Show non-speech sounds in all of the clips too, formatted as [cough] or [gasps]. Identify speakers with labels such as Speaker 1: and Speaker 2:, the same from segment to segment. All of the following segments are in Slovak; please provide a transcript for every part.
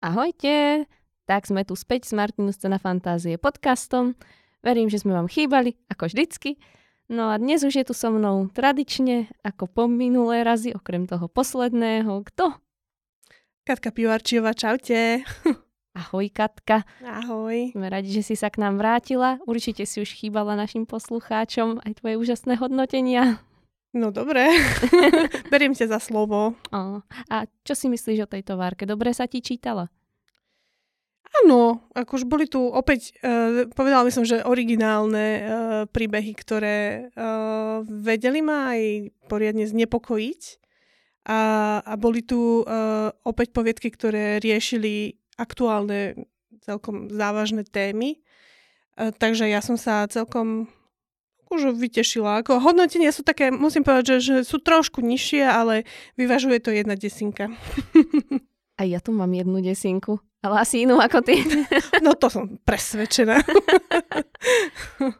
Speaker 1: Ahojte, tak sme tu späť s Martinu Scena Fantázie podcastom. Verím, že sme vám chýbali, ako vždycky. No a dnes už je tu so mnou tradične, ako po minulé razy, okrem toho posledného, kto?
Speaker 2: Katka Pivarčiová, čaute. [laughs]
Speaker 1: Ahoj Katka.
Speaker 2: Ahoj.
Speaker 1: Sme radi, že si sa k nám vrátila. Určite si už chýbala našim poslucháčom aj tvoje úžasné hodnotenia.
Speaker 2: No dobre, [laughs] beriem ťa za slovo.
Speaker 1: O, a čo si myslíš o tejto várke? Dobre sa ti čítala?
Speaker 2: Áno, už boli tu opäť, uh, povedala by som, že originálne uh, príbehy, ktoré uh, vedeli ma aj poriadne znepokojiť. A, a boli tu uh, opäť poviedky, ktoré riešili aktuálne celkom závažné témy. Uh, takže ja som sa celkom už vytešila. Ako hodnotenia sú také, musím povedať, že, že sú trošku nižšie, ale vyvažuje to jedna desinka.
Speaker 1: A ja tu mám jednu desinku. Ale asi inú ako ty. [laughs]
Speaker 2: No to som presvedčená. [laughs]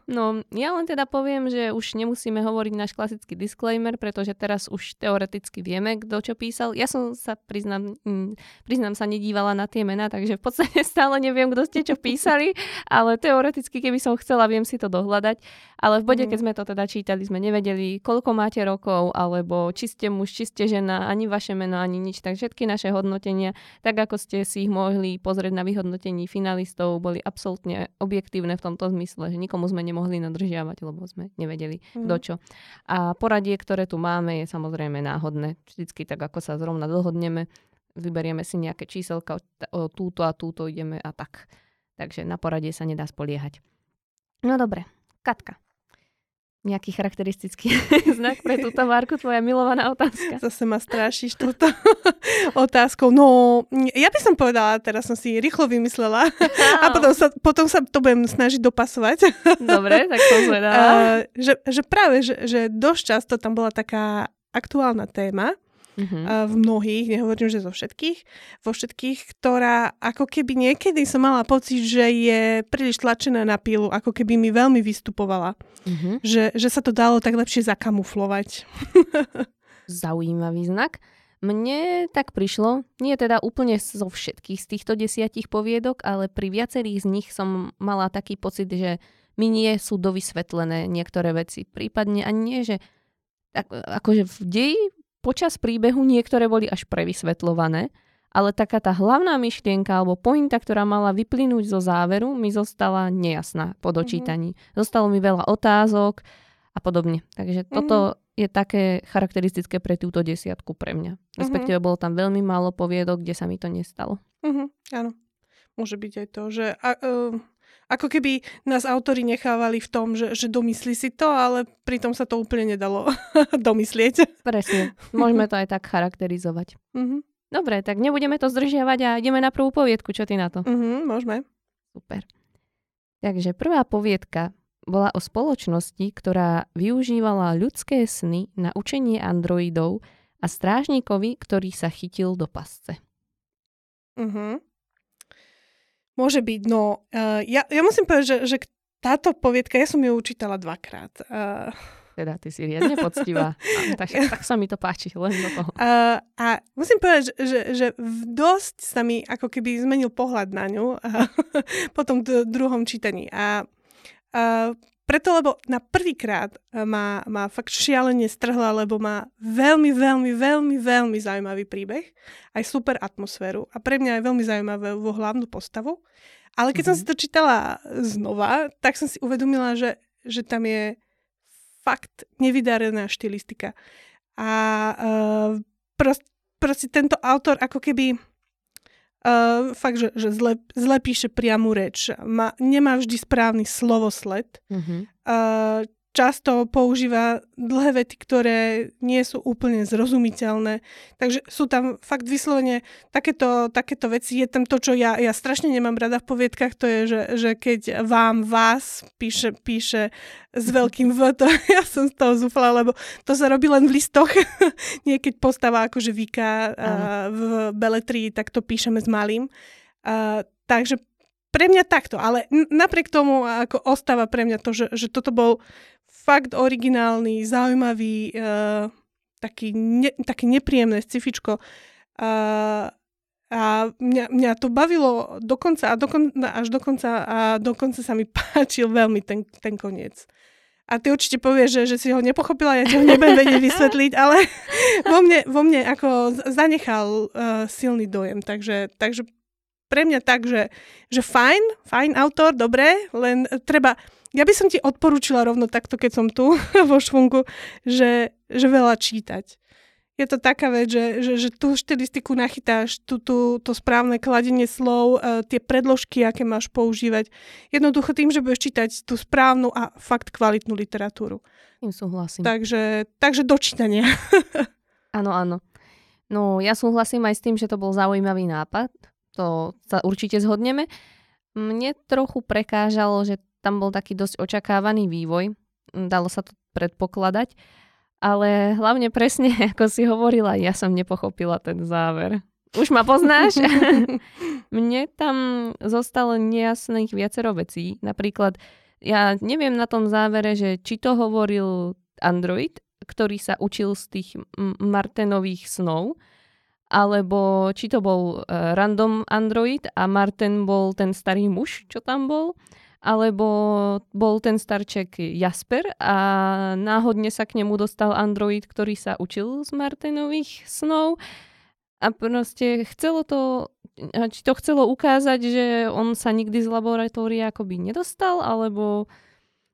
Speaker 1: No, ja len teda poviem, že už nemusíme hovoriť náš klasický disclaimer, pretože teraz už teoreticky vieme, kto čo písal. Ja som sa, priznám, mm, priznám sa, nedívala na tie mená, takže v podstate [laughs] stále neviem, kto ste čo písali, ale teoreticky, keby som chcela, viem si to dohľadať. Ale v bode, keď mhm. sme to teda čítali, sme nevedeli, koľko máte rokov, alebo či ste muž, či ste žena, ani vaše meno, ani nič. Tak všetky naše hodnotenia, tak ako ste si ich mohli pozrieť na vyhodnotení finalistov, boli absolútne objektívne v tomto zmysle, že nikomu sme nemohli nadržiavať, lebo sme nevedeli, mm. kto čo. A poradie, ktoré tu máme, je samozrejme náhodné. Vždycky tak, ako sa zrovna dohodneme, vyberieme si nejaké číselka, o túto a túto ideme a tak. Takže na poradie sa nedá spoliehať. No dobre, Katka, nejaký charakteristický [laughs] znak pre túto Marku, tvoja milovaná otázka?
Speaker 2: Zase ma strášiš túto [laughs] otázkou. No, ja by som povedala, teraz som si rýchlo vymyslela a potom sa, potom sa to budem snažiť dopasovať.
Speaker 1: Dobre, tak to uh, [laughs]
Speaker 2: že, že práve, že, že dosť často tam bola taká aktuálna téma, uh-huh. v mnohých, nehovorím, že zo všetkých, vo všetkých, ktorá ako keby niekedy som mala pocit, že je príliš tlačená na pilu, ako keby mi veľmi vystupovala. Uh-huh. Že, že sa to dalo tak lepšie zakamuflovať.
Speaker 1: Zaujímavý znak. Mne tak prišlo, nie teda úplne zo všetkých z týchto desiatich poviedok, ale pri viacerých z nich som mala taký pocit, že mi nie sú dovysvetlené niektoré veci. Prípadne ani nie, že tak, akože v deji počas príbehu niektoré boli až prevysvetľované, ale taká tá hlavná myšlienka alebo pointa, ktorá mala vyplynúť zo záveru, mi zostala nejasná po mhm. dočítaní. Mm-hmm. Zostalo mi veľa otázok a podobne. Takže mm-hmm. toto je také charakteristické pre túto desiatku pre mňa. Mhm. Respektíve mm-hmm. bolo tam veľmi málo poviedok, kde sa mi to nestalo.
Speaker 2: Mm-hmm. Áno. Môže byť aj to, že a, uh, ako keby nás autory nechávali v tom, že, že domyslí si to, ale pritom sa to úplne nedalo [laughs] domyslieť.
Speaker 1: Presne. Môžeme to aj tak charakterizovať. Mm-hmm. Dobre, tak nebudeme to zdržiavať a ideme na prvú poviedku. Čo ty na to?
Speaker 2: Mm-hmm, môžeme.
Speaker 1: Super. Takže prvá poviedka bola o spoločnosti, ktorá využívala ľudské sny na učenie androidov a strážnikovi, ktorý sa chytil do pasce.
Speaker 2: Mhm. Môže byť, no uh, ja, ja musím povedať, že, že táto poviedka, ja som ju učítala dvakrát. Uh,
Speaker 1: teda ty si riadne poctivá. [laughs] tak, tak sa mi to páči, len do toho.
Speaker 2: Uh, a musím povedať, že, že, že dosť sa mi ako keby zmenil pohľad na ňu uh, [laughs] po tom d- druhom čítaní. A uh, preto, lebo na prvýkrát ma, ma fakt šialene strhla, lebo má veľmi, veľmi, veľmi, veľmi zaujímavý príbeh, aj super atmosféru a pre mňa je veľmi zaujímavú hlavnú postavu. Ale keď mm-hmm. som si to čítala znova, tak som si uvedomila, že, že tam je fakt nevydarená štilistika. A uh, prost, proste tento autor ako keby Uh, fakt, že, že zle, zle píše priamu reč. Má, nemá vždy správny slovosled. Mm-hmm. Uh, často používa dlhé vety, ktoré nie sú úplne zrozumiteľné. Takže sú tam fakt vyslovene takéto, takéto veci. Je tam to, čo ja, ja strašne nemám rada v poviedkach, to je, že, že keď vám, vás píše, píše s veľkým V, to [laughs] ja som z toho zúfala, lebo to sa robí len v listoch. [laughs] Nie keď postava akože vyká uh, v beletrii, tak to píšeme s malým. Uh, takže pre mňa takto, ale napriek tomu ako ostáva pre mňa to, že, že toto bol fakt originálny, zaujímavý, uh, taký, ne, taký nepríjemné scifičko. Uh, A mňa, mňa to bavilo dokonca a dokon, až dokonca a dokonca sa mi [laughs] páčil veľmi ten, ten koniec. A ty určite povieš, že, že si ho nepochopila, ja ti ho nebudem vedieť [laughs] vysvetliť, ale [laughs] vo mne, vo mne ako zanechal uh, silný dojem. Takže, takže pre mňa tak, že, že fajn, fajn autor, dobre, len treba, ja by som ti odporúčila rovno takto, keď som tu [laughs] vo švungu, že, že veľa čítať je to taká vec, že, že, že tú štilistiku nachytáš, tú, tú, to správne kladenie slov, uh, tie predložky, aké máš používať. Jednoducho tým, že budeš čítať tú správnu a fakt kvalitnú literatúru.
Speaker 1: Tým súhlasím.
Speaker 2: Takže, takže dočítania. [laughs]
Speaker 1: áno, áno. No ja súhlasím aj s tým, že to bol zaujímavý nápad. To sa určite zhodneme. Mne trochu prekážalo, že tam bol taký dosť očakávaný vývoj. Dalo sa to predpokladať ale hlavne presne, [laughs] ako si hovorila, ja som nepochopila ten záver. Už ma poznáš? [laughs] Mne tam zostalo nejasných viacero vecí. Napríklad, ja neviem na tom závere, že či to hovoril Android, ktorý sa učil z tých Martenových snov, alebo či to bol uh, random Android a Martin bol ten starý muž, čo tam bol, alebo bol ten starček Jasper a náhodne sa k nemu dostal android, ktorý sa učil z Martinových snov. A proste chcelo to, či to chcelo ukázať, že on sa nikdy z laboratória akoby nedostal, alebo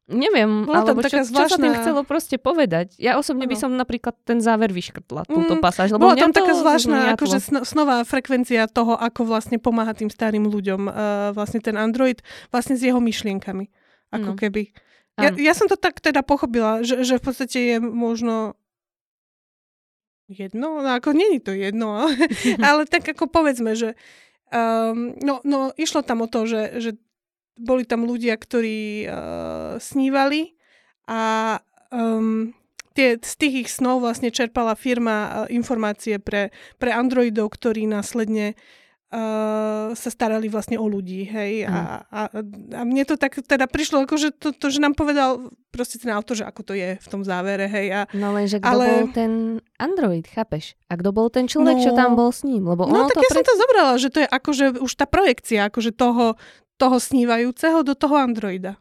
Speaker 1: Neviem, Bola alebo čo, zvláštna... čo sa tým chcelo proste povedať. Ja osobne by som napríklad ten záver vyškrtla, túto mm, pasáž. Lebo
Speaker 2: Bola tam taká zvláštna akože snová frekvencia toho, ako vlastne pomáha tým starým ľuďom uh, vlastne ten Android vlastne s jeho myšlienkami. Ako no. keby. Ja, ja som to tak teda pochopila, že, že v podstate je možno jedno, no ako není to jedno, ale, [laughs] ale tak ako povedzme, že um, no, no išlo tam o to, že, že boli tam ľudia, ktorí uh, snívali a um, tie, z tých ich snov vlastne čerpala firma uh, informácie pre, pre Androidov, ktorí následne uh, sa starali vlastne o ľudí, hej. Mm. A, a, a mne to tak teda prišlo, ako, že to, to, že nám povedal proste ten autor, že ako to je v tom závere, hej. A,
Speaker 1: no lenže kto ale... bol ten Android, chápeš? A kto bol ten človek, no, čo tam bol s ním? Lebo
Speaker 2: no
Speaker 1: tak
Speaker 2: ja pre... som to zobrala, že to je akože už tá projekcia, akože toho, toho snívajúceho do toho Androida.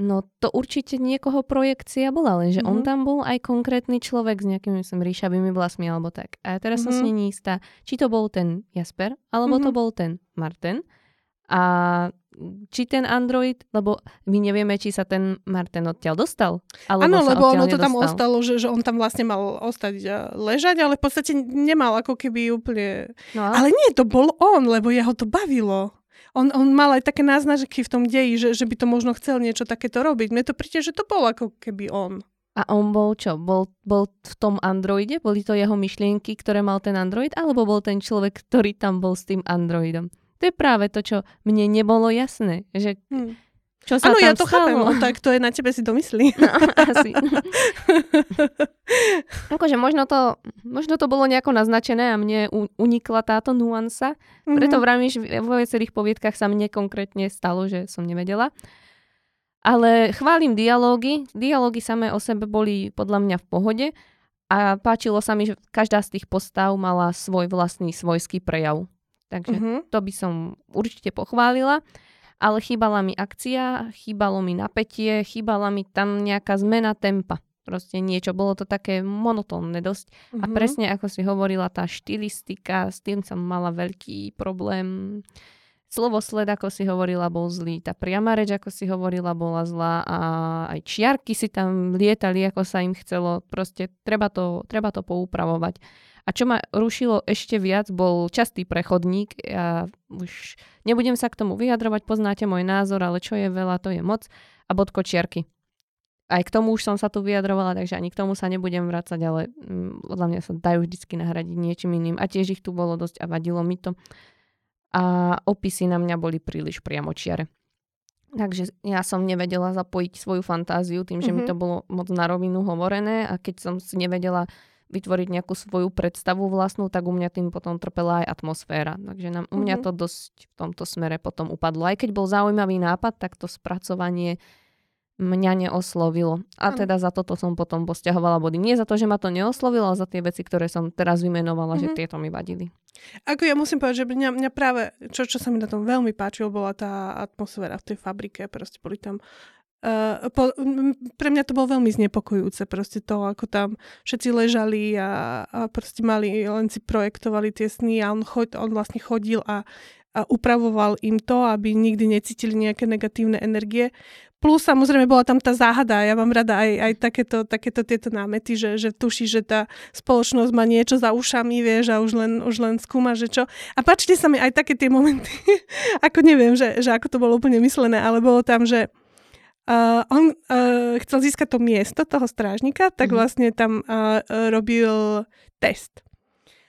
Speaker 1: No to určite niekoho projekcia bola, lenže mm-hmm. on mhm. tam bol aj konkrétny človek s nejakými myslím, ríšavými vlasmi alebo tak. A teraz mm-hmm. som si mhm. není istá, či to bol ten Jasper, alebo mm-hmm. to bol ten Martin. A či ten Android, lebo my nevieme, či sa ten Martin odtiaľ dostal.
Speaker 2: Áno, lebo ono to tam ostalo, že, že on tam vlastne mal ostať ležať, ale v podstate nemal ako keby úplne... No, ale... ale nie, to bol on, lebo jeho to bavilo on, on mal aj také náznačky v tom deji, že, že by to možno chcel niečo takéto robiť. Mne to príde, že to bol ako keby on.
Speaker 1: A on bol čo? Bol, bol v tom androide? Boli to jeho myšlienky, ktoré mal ten android? Alebo bol ten človek, ktorý tam bol s tým androidom? To je práve to, čo mne nebolo jasné. Že, hmm. Čo sa
Speaker 2: Áno,
Speaker 1: ja
Speaker 2: to
Speaker 1: stalo?
Speaker 2: chápem, no, tak to je na tebe si domyslí.
Speaker 1: No, [laughs] asi. akože možno to, možno to bolo nejako naznačené a mne unikla táto nuansa. Preto mm-hmm. vravím, že vo viacerých poviedkach sa mne konkrétne stalo, že som nevedela. Ale chválim dialógy. Dialógy samé o sebe boli podľa mňa v pohode a páčilo sa mi, že každá z tých postav mala svoj vlastný svojský prejav. Takže mm-hmm. to by som určite pochválila ale chýbala mi akcia, chýbalo mi napätie, chýbala mi tam nejaká zmena tempa. Proste niečo, bolo to také monotónne dosť. Mm-hmm. A mhm. presne ako si hovorila, tá štilistika, s tým som mala veľký problém. Slovosled, ako si hovorila, bol zlý. Tá priama reč, ako si hovorila, bola zlá. A aj čiarky si tam lietali, ako sa im chcelo. Proste treba to, treba to poupravovať. A čo ma rušilo ešte viac, bol častý prechodník. Ja už nebudem sa k tomu vyjadrovať, poznáte môj názor, ale čo je veľa, to je moc. A bod kočiarky. Aj k tomu už som sa tu vyjadrovala, takže ani k tomu sa nebudem vrácať, ale mm, podľa mňa sa dajú vždy nahradiť niečím iným. A tiež ich tu bolo dosť a vadilo mi to. A opisy na mňa boli príliš priamočiare. Takže ja som nevedela zapojiť svoju fantáziu tým, že mm-hmm. mi mhm. to bolo moc na rovinu hovorené a keď som si nevedela vytvoriť nejakú svoju predstavu vlastnú, tak u mňa tým potom trpela aj atmosféra. Takže nám, u mňa mm-hmm. to dosť v tomto smere potom upadlo. Aj keď bol zaujímavý nápad, tak to spracovanie mňa neoslovilo. A teda za toto som potom posťahovala body. Nie za to, že ma to neoslovilo, ale za tie veci, ktoré som teraz vymenovala, že
Speaker 2: Mhm.
Speaker 1: tieto mi vadili.
Speaker 2: Ako ja musím povedať, že mňa, mňa práve, čo, čo sa mi na tom veľmi páčilo, bola tá atmosféra v tej fabrike. Proste boli tam Uh, po, pre mňa to bolo veľmi znepokojúce, proste to, ako tam všetci ležali a, a proste mali, len si projektovali tie sny a on, chod, on vlastne chodil a, a upravoval im to, aby nikdy necítili nejaké negatívne energie. Plus samozrejme bola tam tá záhada, ja mám rada aj, aj takéto, takéto tieto námety, že, že tuší, že tá spoločnosť má niečo za ušami, vieš, a už len, už len skúma, že čo. A páčili sa mi aj také tie momenty, [laughs] ako neviem, že, že ako to bolo úplne myslené, ale bolo tam, že Uh, on uh, chcel získať to miesto toho strážnika, tak
Speaker 1: Mhm.
Speaker 2: vlastne tam uh, robil test.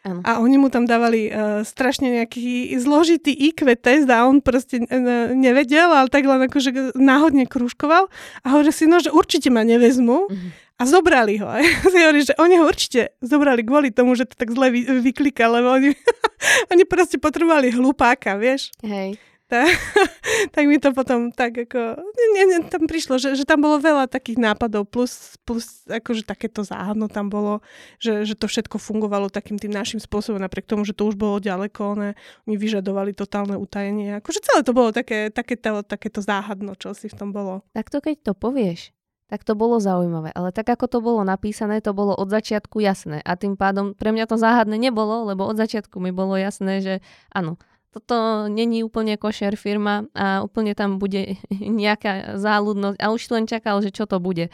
Speaker 1: Áno.
Speaker 2: A oni mu tam dávali uh, strašne nejaký zložitý IQ test a on proste uh, nevedel, ale tak len akože náhodne krúžkoval a hovorí si, no, že určite ma nevezmu
Speaker 1: Mhm.
Speaker 2: a zobrali ho. [laughs] A ja si hovorím, že oni ho určite zobrali kvôli tomu, že to tak zle vy, vyklika, lebo oni, [laughs] oni proste potrebovali hlupáka, vieš.
Speaker 1: Hej.
Speaker 2: Tak, [laughs] tak mi to potom tak ako, nie, nie, tam prišlo, že, že tam bolo veľa takých nápadov, plus, plus akože takéto záhadno tam bolo, že, že to všetko fungovalo takým tým našim spôsobom, napriek tomu, že to už bolo ďaleko, ne, oni vyžadovali totálne utajenie, akože celé to bolo také, takéto, takéto záhadno, čo si v tom bolo.
Speaker 1: Takto keď to povieš, tak to bolo zaujímavé. Ale tak ako to bolo napísané, to bolo od začiatku jasné. A tým pádom pre mňa to záhadné nebolo, lebo od začiatku mi bolo jasné, že áno, toto není úplne košer firma a úplne tam bude [laughs] nejaká záľudnosť a už len čakal, že čo to bude.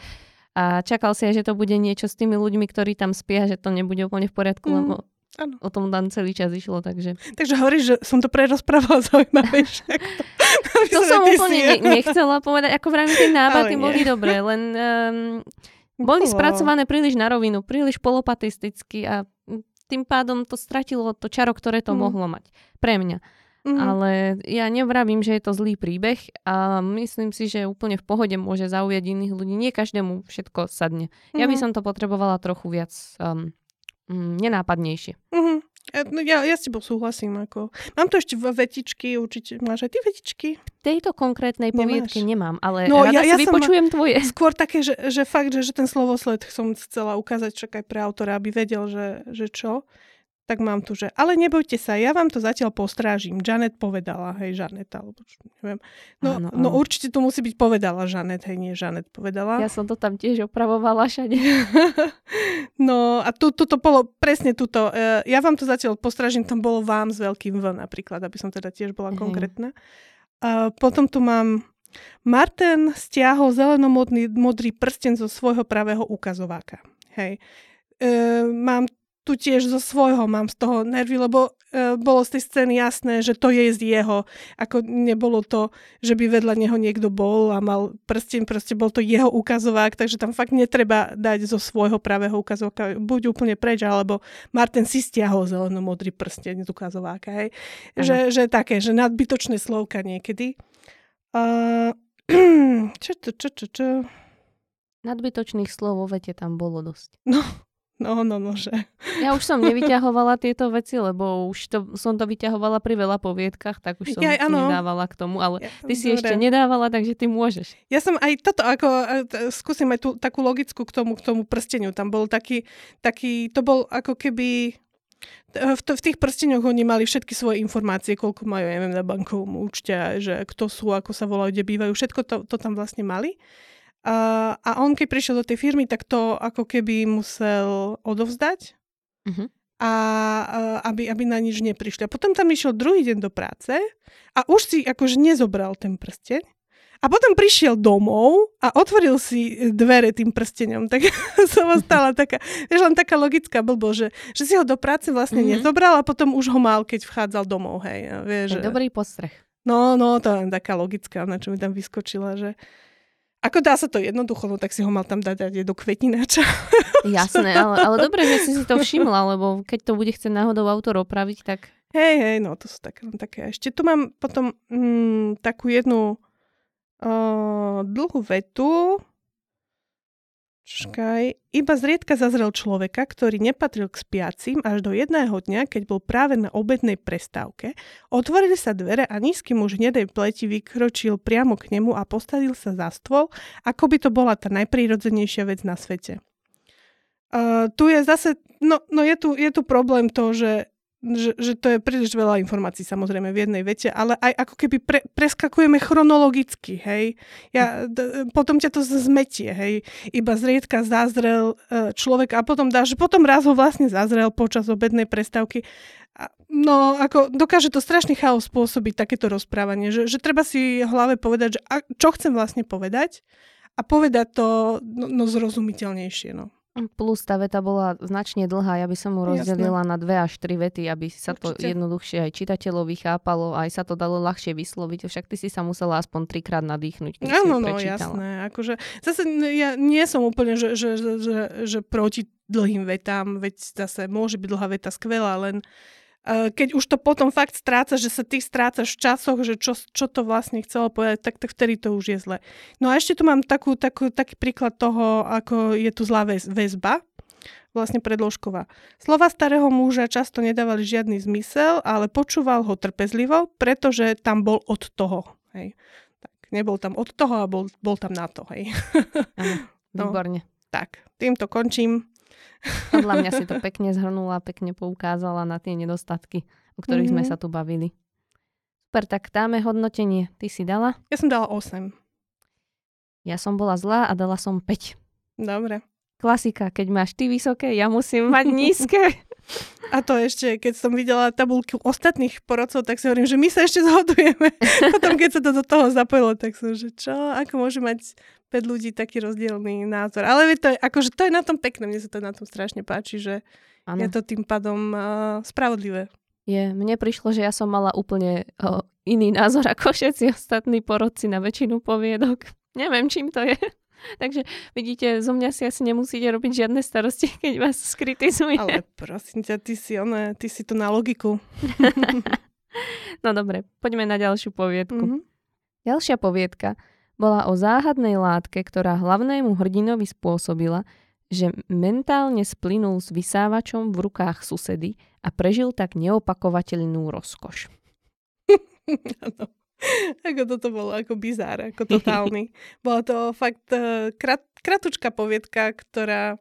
Speaker 1: A čakal si aj, že to bude niečo s tými ľuďmi, ktorí tam spia, že to nebude úplne v poriadku,
Speaker 2: Mm,
Speaker 1: lebo
Speaker 2: áno.
Speaker 1: o tom tam celý čas išlo, takže...
Speaker 2: Takže hovoríš, že som to prerozprávala [laughs] zaujímavejšie.
Speaker 1: To [laughs] som úplne ne- nechcela povedať, ako vravím, tie
Speaker 2: nie.
Speaker 1: boli dobré, len um, boli spracované príliš na rovinu, príliš polopatisticky a tým pádom to stratilo to čaro, ktoré to
Speaker 2: Mm.
Speaker 1: mohlo mať. Pre mňa.
Speaker 2: Mhm.
Speaker 1: Ale ja nevravím, že je to zlý príbeh a myslím si, že úplne v pohode môže zaujať iných ľudí. Nie každému všetko sadne. Ja by
Speaker 2: Mhm.
Speaker 1: som to potrebovala trochu viac um, mm, nenápadnejšie.
Speaker 2: Mhm. Ja, no ja, ja s tebou súhlasím. Ako. Mám tu ešte v vetičky, určite. Máš aj ty vetičky?
Speaker 1: Tejto konkrétnej
Speaker 2: Nemáš.
Speaker 1: poviedke nemám, ale
Speaker 2: No,
Speaker 1: rada
Speaker 2: ja- ja
Speaker 1: si vypočujem tvoje. [laughs]
Speaker 2: Skôr také, že, že fakt, že, že ten slovosled som chcela ukázať však aj pre autora, aby vedel, že, že čo. Tak mám tu, že ale nebojte sa, ja vám to zatiaľ postrážim. Janet povedala, hej, Janet, alebo čo, neviem. No,
Speaker 1: Áno,
Speaker 2: no
Speaker 1: áno.
Speaker 2: určite to musí byť povedala Janet, hej, nie Janet povedala.
Speaker 1: Ja som to tam tiež opravovala všade. [laughs]
Speaker 2: no a tu, tuto bolo presne tuto. e, Ja vám to zatiaľ postražím, tam bolo vám s veľkým V napríklad, aby som teda tiež bola konkrétna. A potom tu mám Martin stiahol zelenomodný modrý prsten zo svojho pravého ukazováka. Hej. E, mám tu tiež zo svojho, mám z toho nervy, lebo e, bolo z tej scény jasné, že to je z jeho. Ako nebolo to, že by vedľa neho niekto bol a mal prsten, proste bol to jeho ukazovák, takže tam fakt netreba dať zo svojho pravého ukazováka buď úplne preč, alebo Martin si stiahol zeleno-modrý prsten z ukazováka. Hej. Že, že také, že nadbytočné slovka niekedy. Uh, [clears throat] čo, čo, čo, čo, čo?
Speaker 1: Nadbytočných slov vo vete tam bolo dosť.
Speaker 2: No, no, no, no, že.
Speaker 1: Ja už som nevyťahovala tieto veci, lebo už to, som to vyťahovala pri veľa poviedkach, tak už som
Speaker 2: Jaj, áno.
Speaker 1: nedávala k tomu, ale
Speaker 2: Ja,
Speaker 1: ty si
Speaker 2: dobre.
Speaker 1: ešte nedávala, takže ty môžeš.
Speaker 2: Ja som aj toto, ako, e, t- skúsim aj tú takú logickú k tomu, k tomu prsteniu. Tam bol taký, taký to bol ako keby v, to, v tých prsteňoch oni mali všetky svoje informácie, koľko majú, ja neviem, na bankovom účte, že kto sú, ako sa volajú, kde bývajú, všetko to, to tam vlastne mali. A, a on, keď prišiel do tej firmy, tak to ako keby musel odovzdať
Speaker 1: Mhm.
Speaker 2: a, aby, aby na nič neprišli. A potom tam išiel druhý deň do práce a už si akože nezobral ten prsteň. A potom prišiel domov a otvoril si dvere tým prsteňom. Tak [laughs] som [laughs] ostala taká, vieš, len taká logická blbo, že, že si ho do práce vlastne
Speaker 1: Mhm.
Speaker 2: mm-hmm. nezobral a potom už ho mal, keď vchádzal domov, hej. Vieš, že...
Speaker 1: dobrý postreh.
Speaker 2: No, no, to je len taká logická, na čo mi tam vyskočila, že ako dá sa to jednoducho, no tak si ho mal tam dať, dať do kvetináča. [laughs]
Speaker 1: Jasné, ale, ale dobre, že si si to všimla, lebo keď to bude chcieť náhodou autor opraviť, tak
Speaker 2: Hej, hej, no to sú také, len také. Ešte tu mám potom mm, takú jednu uh, dlhú vetu. Čakaj, iba zriedka zazrel človeka, ktorý nepatril k spiacim až do jedného dňa, keď bol práve na obednej prestávke. Otvorili sa dvere a nízky muž hnedej pleti vykročil priamo k nemu a postavil sa za stôl, ako by to bola tá najprírodzenejšia vec na svete. Uh, tu je zase, no, no je, tu, je tu problém to, že že, že to je príliš veľa informácií samozrejme v jednej vete, ale aj ako keby pre, preskakujeme chronologicky, hej. Ja, d- potom ťa to zmetie, hej. Iba zriedka zazrel e, človek a potom dáš, potom raz ho vlastne zazrel počas obednej prestávky. No, ako dokáže to strašný chaos spôsobiť takéto rozprávanie, že, že treba si hlave povedať, že a, čo chcem vlastne povedať a povedať to no, no zrozumiteľnejšie, no.
Speaker 1: Plus tá veta bola značne dlhá, ja by som mu rozdelila Jasne. na dve až tri vety, aby sa Určite. to jednoduchšie aj čitateľovi chápalo, aj sa to dalo ľahšie vysloviť. Však ty si sa musela aspoň trikrát nadýchnuť,
Speaker 2: Áno, no jasné. Akože, zase ja nie som úplne, že, že, že, že, že proti dlhým vetám, veď zase môže byť dlhá veta skvelá, len keď už to potom fakt stráca, že sa ty strácaš v časoch, že čo, čo to vlastne chcelo povedať, tak, tak vtedy to už je zle. No a ešte tu mám takú, takú, taký príklad toho, ako je tu zlá väz, väzba, vlastne predložková. Slova starého muža často nedávali žiadny zmysel, ale počúval ho trpezlivo, pretože tam bol od toho. Hej. Tak, nebol tam od toho a bol, bol tam na to. Hej. [laughs]
Speaker 1: Ano, výborne. No,
Speaker 2: tak, týmto končím.
Speaker 1: Podľa mňa si to pekne zhrnula, pekne poukázala na tie nedostatky, o ktorých mm-hmm. sme mhm. sa tu bavili. Super, tak dáme hodnotenie. Ty si dala?
Speaker 2: Ja som dala 8.
Speaker 1: Ja som bola zlá a dala som 5.
Speaker 2: Dobre.
Speaker 1: Klasika, keď máš ty vysoké, ja musím mať [laughs] nízke.
Speaker 2: A to ešte, keď som videla tabulku ostatných porodcov, tak si hovorím, že my sa ešte zhodujeme. [laughs] Potom, keď sa to do toho zapojilo, tak som, že čo, ako môže mať 5 ľudí taký rozdielný názor. Ale to je, akože to je na tom pekné, mne sa to na tom strašne páči, že ano. je to tým pádom uh, spravodlivé.
Speaker 1: Je, mne prišlo, že ja som mala úplne uh, iný názor ako všetci ostatní porodci na väčšinu poviedok. [laughs] Neviem, čím to je. [laughs] Takže vidíte, zo mňa si asi nemusíte robiť žiadne starosti, [laughs] keď vás skritizuje.
Speaker 2: Ale prosím ťa, ty si, one, ty si tu na logiku.
Speaker 1: no dobre, poďme na ďalšiu poviedku. Mm-hmm. Ďalšia poviedka bola o záhadnej látke, ktorá hlavnému hrdinovi spôsobila, že mentálne splynul s vysávačom v rukách susedy a prežil tak neopakovateľnú rozkoš. [laughs]
Speaker 2: ako toto bolo ako bizár, ako totálny. [laughs] Bola to fakt uh, krat, kratučká poviedka, ktorá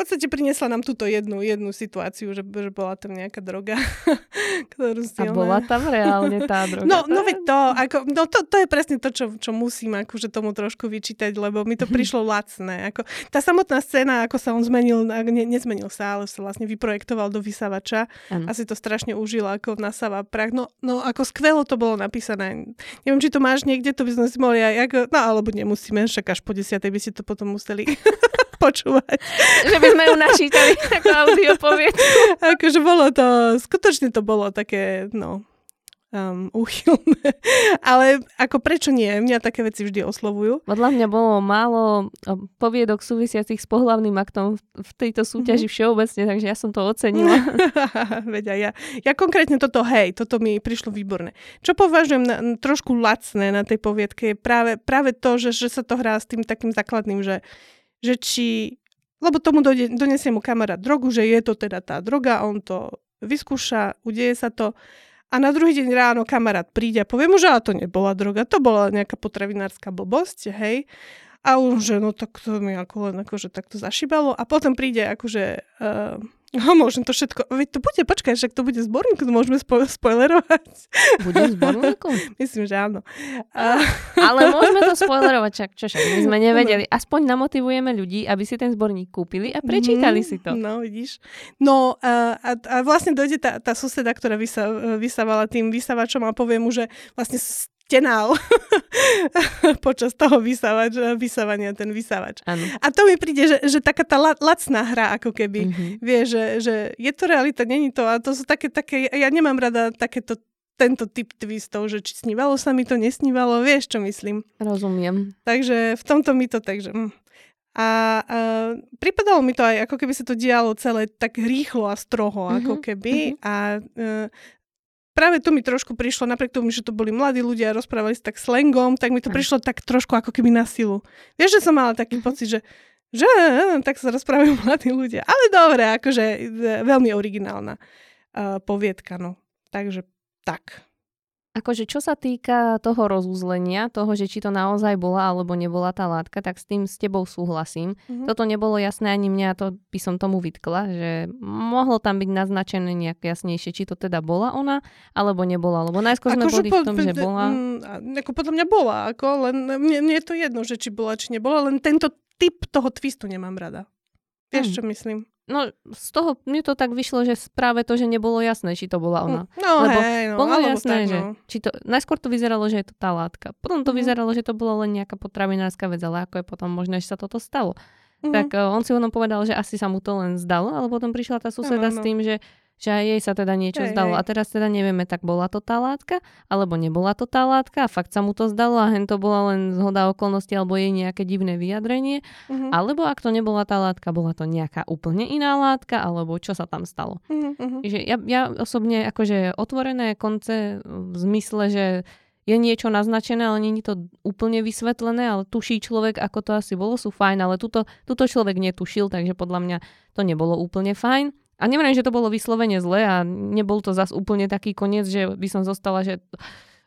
Speaker 2: podstate priniesla nám túto jednu, jednu situáciu, že, že bola tam nejaká droga. [laughs]
Speaker 1: ktorú A bola tam reálne tá [laughs] droga.
Speaker 2: No, no veď to, ako, no to, to je presne to, čo, čo musím akože tomu trošku vyčítať, lebo mi to [laughs] prišlo lacné. Ako, tá samotná scéna, ako sa on zmenil, ne, nezmenil sa, ale sa vlastne vyprojektoval do vysavača ano. a si to strašne užil, ako nasáva prach. No, no ako skvelo to bolo napísané. Neviem, či to máš niekde, to by sme si mohli aj, ako, no alebo nemusíme, však až po desiatej by si to potom museli počúvať.
Speaker 1: Že by sme ju načítali [laughs] ako audio poviedku.
Speaker 2: akože bolo to, skutočne to bolo také, no, um, úchylné. [laughs] Ale ako prečo nie? Mňa také veci vždy oslovujú.
Speaker 1: Podľa mňa bolo málo poviedok súvisiacich s pohlavným aktom v tejto súťaži mm-hmm. všeobecne, takže ja som to ocenila. [laughs]
Speaker 2: Veď ja. Ja konkrétne toto, hej, toto mi prišlo výborné. Čo považujem na, trošku lacné na tej poviedke je práve, práve to, že, že sa to hrá s tým takým základným, že že či, lebo tomu donesie mu kamarát drogu, že je to teda tá droga, on to vyskúša, udeje sa to a na druhý deň ráno kamarát príde a povie mu, že to nebola droga, to bola nejaká potravinárska blbosť, hej. A on, že no tak to mi ako len akože takto zašibalo a potom príde akože uh, No, môžem to všetko. Veď to bude, počkaj, však to bude zborník, to môžeme spo- spoilerovať.
Speaker 1: Bude zborníku? [laughs]
Speaker 2: Myslím, že áno.
Speaker 1: A... [laughs] Ale môžeme to spoilerovať, čak, čo však, my sme nevedeli. Aspoň namotivujeme ľudí, aby si ten zborník kúpili a prečítali mm, si to.
Speaker 2: No, vidíš. No a, a, a vlastne dojde tá, tá suseda, ktorá vysa, vysávala tým vysavačom a povie mu, že vlastne tenál [laughs] počas toho vysávač, vysávania, ten vysávač.
Speaker 1: Ano.
Speaker 2: A to mi príde, že, že taká tá la, lacná hra, ako keby, mm-hmm. vie, že, že je to realita, není to. A to sú také, také ja nemám rada takéto tento typ twistov, že či snívalo sa mi to, nesnívalo, vieš, čo myslím.
Speaker 1: Rozumiem.
Speaker 2: Takže v tomto mi to tak, že... Mm. A, a pripadalo mi to aj, ako keby sa to dialo celé tak rýchlo a stroho, mm-hmm. ako keby. Mm-hmm. A uh, práve to mi trošku prišlo, napriek tomu, že to boli mladí ľudia a rozprávali sa tak slangom, tak mi to prišlo tak trošku ako keby na silu. Vieš, že som mala taký mm-hmm. pocit, že Že, tak sa rozprávajú [laughs] mladí ľudia. Ale dobre, akože e, veľmi originálna uh, poviedka, no. Takže tak.
Speaker 1: Akože čo sa týka toho rozuzlenia, toho, že či to naozaj bola alebo nebola tá látka, tak s tým s tebou súhlasím. Mm-hmm. Toto nebolo jasné ani mňa, to by som tomu vytkla, že mohlo tam byť naznačené nejak jasnejšie, či to teda bola ona, alebo nebola. Lebo najskôr sme boli po, v tom, že bola.
Speaker 2: Mm, ako podľa mňa bola, ako len mne, mne je to jedno, že či bola, či nebola, len tento typ toho twistu nemám rada. Vieš, mm. čo myslím?
Speaker 1: No, z toho mne to tak vyšlo, že práve to, že nebolo jasné, či to bola ona.
Speaker 2: No, Lebo hej, no,
Speaker 1: bolo jasné, tak, no. že či to, najskôr to vyzeralo, že je to tá látka. Potom to mm. vyzeralo, že to bolo len nejaká potravinárska vec, ale ako je potom možné, že sa toto stalo. Mm. Tak uh, on si ono povedal, že asi sa mu to len zdalo, ale potom prišla tá suseda no, no, no. s tým, že že aj jej sa teda niečo hej, zdalo. Hej. A teraz teda nevieme, tak bola to tá látka, alebo nebola to tá látka a fakt sa mu to zdalo a hen to bola len zhoda okolností alebo jej nejaké divné vyjadrenie. Uh-huh. Alebo ak to nebola tá látka, bola to nejaká úplne iná látka, alebo čo sa tam stalo. Uh-huh. Čiže ja, ja osobne akože otvorené konce v zmysle, že je niečo naznačené, ale je to úplne vysvetlené, ale tuší človek, ako to asi bolo, sú fajn, ale tuto, tuto človek netušil, takže podľa mňa to nebolo úplne fajn. A neviem, že to bolo vyslovene zle a nebol to zas úplne taký koniec, že by som zostala, že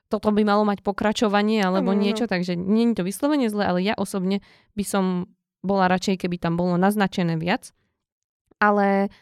Speaker 1: toto by malo mať pokračovanie alebo ano, niečo, takže nie je to vyslovene zle, ale ja osobne by som bola radšej, keby tam bolo naznačené viac. Ale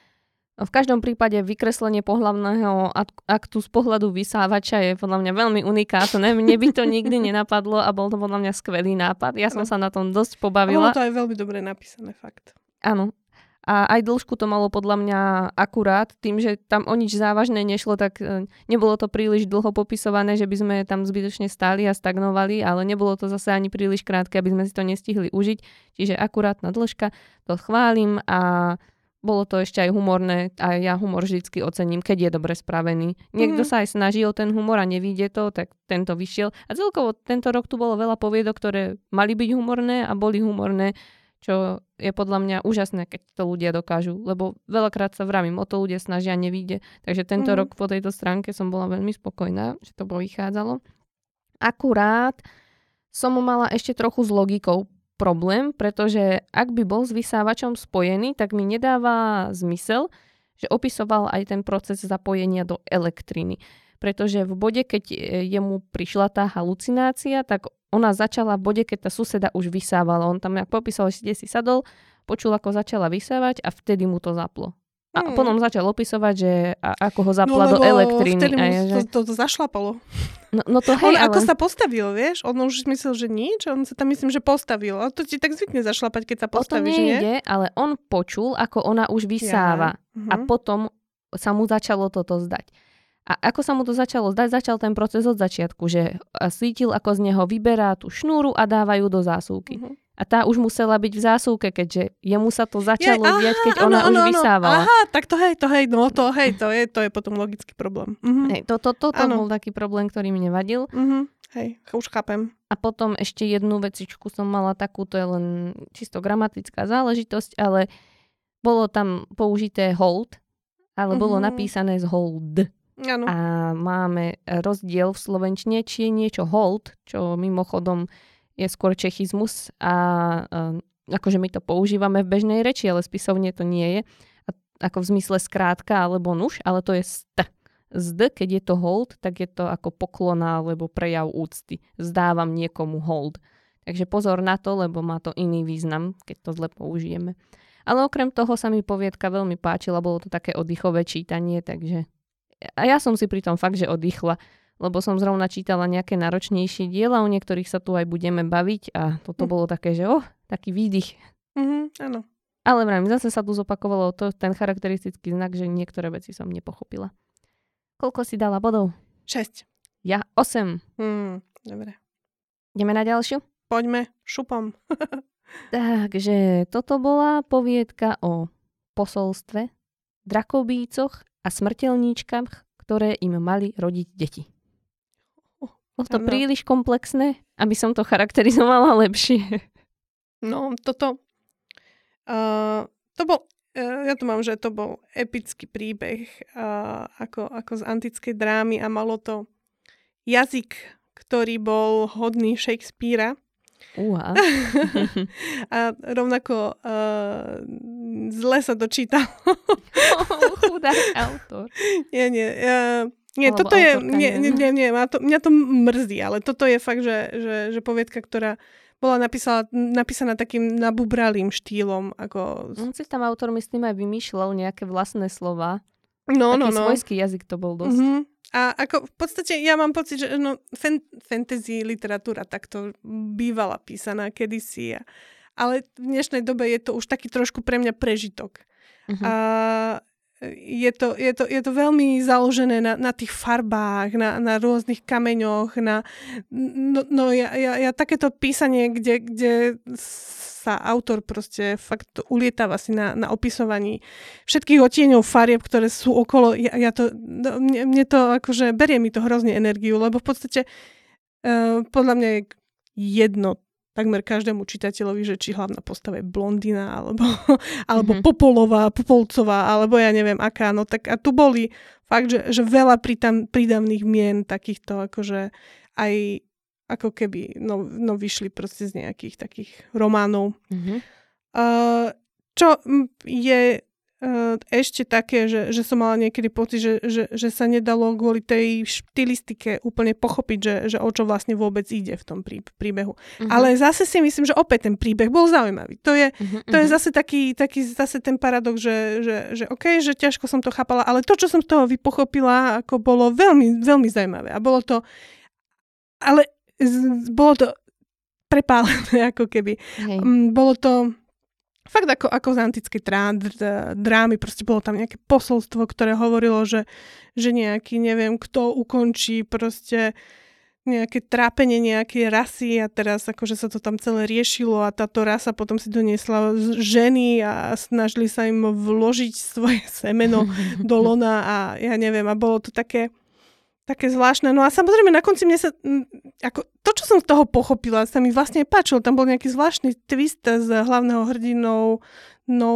Speaker 1: v každom prípade vykreslenie pohlavného aktu z pohľadu vysávača je podľa mňa veľmi unikátne. Mne by to nikdy [laughs] nenapadlo a bol to podľa mňa skvelý nápad. Ja som sa na tom dosť pobavila.
Speaker 2: Bolo to aj veľmi dobre napísané, fakt.
Speaker 1: Áno, a aj dĺžku to malo podľa mňa akurát, tým, že tam o nič závažné nešlo, tak e, nebolo to príliš dlho popisované, že by sme tam zbytočne stáli a stagnovali, ale nebolo to zase ani príliš krátke, aby sme si to nestihli užiť. Čiže akurátna dĺžka, to chválim a bolo to ešte aj humorné a ja humor vždycky ocením, keď je dobre spravený. Niekto mm-hmm. sa aj snaží o ten humor a nevíde to, tak tento vyšiel. A celkovo tento rok tu bolo veľa poviedok, ktoré mali byť humorné a boli humorné čo je podľa mňa úžasné, keď to ľudia dokážu, lebo veľakrát sa vravím, o to ľudia snažia, nevíde. Takže tento mm. rok po tejto stránke som bola veľmi spokojná, že to vychádzalo. Akurát som mala ešte trochu s logikou problém, pretože ak by bol s vysávačom spojený, tak mi nedáva zmysel, že opisoval aj ten proces zapojenia do elektriny. Pretože v bode, keď jemu prišla tá halucinácia, tak ona začala v bode, keď tá suseda už vysávala. On tam popísal, že si sadol, počul, ako začala vysávať a vtedy mu to zaplo. A hmm. potom začal opisovať, že a, ako ho zapla no, do elektriny.
Speaker 2: Vtedy
Speaker 1: mu
Speaker 2: a je, že... to, to, zašlapalo.
Speaker 1: No, no to hej,
Speaker 2: on
Speaker 1: ale...
Speaker 2: ako sa postavil, vieš? On už myslel, že nič, on sa tam myslím, že postavil. A to ti tak zvykne zašlapať, keď sa postavíš,
Speaker 1: nie? nie? ale on počul, ako ona už vysáva. Ja. Uh-huh. A mhm. potom sa mu začalo toto zdať. A ako sa mu to začalo zdať, začal ten proces od začiatku, že cítil, ako z neho vyberá tú šnúru a dávajú do zásuvky. Uh-huh. A tá už musela byť v zásuvke, keďže jemu sa to začalo je, diať, keď ona ano, už ano, vysávala.
Speaker 2: Aha, tak to hej, to hej, no to hej, to je, to je potom logický problém. Uh-huh.
Speaker 1: Hej, to, to, to, to bol taký problém, ktorý mi nevadil.
Speaker 2: Uh-huh. Hej, už chápem.
Speaker 1: A potom ešte jednu vecičku som mala takú, to je len čisto gramatická záležitosť, ale bolo tam použité hold, ale bolo napísané z hold.
Speaker 2: Ano.
Speaker 1: A máme rozdiel v slovenčine, či je niečo hold, čo mimochodom je skôr čechizmus a uh, akože my to používame v bežnej reči, ale spisovne to nie je. A, ako v zmysle skrátka alebo nuž, ale to je st. Zd, keď je to hold, tak je to ako poklona alebo prejav úcty. Zdávam niekomu hold. Takže pozor na to, lebo má to iný význam, keď to zle použijeme. Ale okrem toho sa mi poviedka veľmi páčila, bolo to také oddychové čítanie, takže a ja som si pri tom fakt, že oddychla, lebo som zrovna čítala nejaké náročnejšie diela, o niektorých sa tu aj budeme baviť a toto hm. bolo také, že oh, taký výdych.
Speaker 2: Mhm, áno.
Speaker 1: Ale vrajím, zase sa tu zopakovalo to, ten charakteristický znak, že niektoré veci som nepochopila. Koľko si dala bodov?
Speaker 2: 6.
Speaker 1: Ja 8.
Speaker 2: Hmm, dobre.
Speaker 1: Ideme na ďalšiu?
Speaker 2: Poďme, šupom. [laughs]
Speaker 1: Takže toto bola poviedka o posolstve, drakobícoch a smrteľníčkach, ktoré im mali rodiť deti. Bolo to ano. príliš komplexné, aby som to charakterizovala [laughs] lepšie.
Speaker 2: No, toto... Uh, to bol... Uh, ja to mám, že to bol epický príbeh uh, ako, ako z antickej drámy a malo to jazyk, ktorý bol hodný Shakespearea.
Speaker 1: Uha. [laughs] [laughs]
Speaker 2: a rovnako uh, zle sa to čítalo.
Speaker 1: oh, [laughs] chudák autor.
Speaker 2: Nie, nie. Uh, nie,
Speaker 1: Alebo
Speaker 2: toto je, nie, nie, nie, nie mňa, to, mňa to mrzí, ale toto je fakt, že, že, že poviedka, ktorá bola napísala, napísaná takým nabubralým štýlom, ako...
Speaker 1: On si tam autor, myslím, aj vymýšľal nejaké vlastné slova.
Speaker 2: No,
Speaker 1: Taký
Speaker 2: no, no.
Speaker 1: svojský jazyk to bol dosť.
Speaker 2: Mhm. A ako v podstate ja mám pocit, že no, fan, fantasy literatúra takto bývala písaná kedysi. A, ale v dnešnej dobe je to už taký trošku pre mňa prežitok.
Speaker 1: Mhm.
Speaker 2: A je to, je to, je to veľmi založené na, na tých farbách, na, na rôznych kameňoch, na, no, no ja, ja, ja takéto písanie, kde, kde sa autor proste fakt ulietáva si na, na opisovaní všetkých odtieňov farieb, ktoré sú okolo, ja, ja to, no, mne, mne to akože, berie mi to hrozne energiu, lebo v podstate uh, podľa mňa je jedno takmer každému čitateľovi, že či hlavná postava je blondina, alebo, [laughs] alebo
Speaker 1: Mhm.
Speaker 2: Popolová, Popolcová, alebo ja neviem aká. No tak a tu boli fakt, že, že veľa prítam, prídavných mien takýchto, akože aj ako keby no, no vyšli proste z nejakých takých románov.
Speaker 1: Mhm.
Speaker 2: Uh, čo je ešte také, že, že som mala niekedy pocit, že, že, že sa nedalo kvôli tej štilistike úplne pochopiť, že, že o čo vlastne vôbec ide v tom prí, príbehu.
Speaker 1: Mhm.
Speaker 2: Ale zase si myslím, že opäť ten príbeh bol zaujímavý. To je,
Speaker 1: Mhm,
Speaker 2: to je
Speaker 1: mhm.
Speaker 2: zase taký, taký zase ten paradox, že, že, že OK, že ťažko som to chápala, ale to, čo som z toho vypochopila, ako bolo veľmi, veľmi zaujímavé. A bolo to, ale z, bolo to prepálené, [laughs] ako keby.
Speaker 1: Hej.
Speaker 2: Mm, bolo to fakt ako, ako z antickej trá, dr, drámy, proste bolo tam nejaké posolstvo, ktoré hovorilo, že, že nejaký, neviem, kto ukončí proste nejaké trápenie nejakej rasy a teraz akože sa to tam celé riešilo a táto rasa potom si doniesla ženy a snažili sa im vložiť [laughs] svoje semeno do lona a ja neviem, a bolo to také, také zvláštne. No a samozrejme na konci mne sa, ako, to, čo som z toho pochopila, sa mi vlastne páčilo. Tam bol nejaký zvláštny twist z hlavného hrdinou no,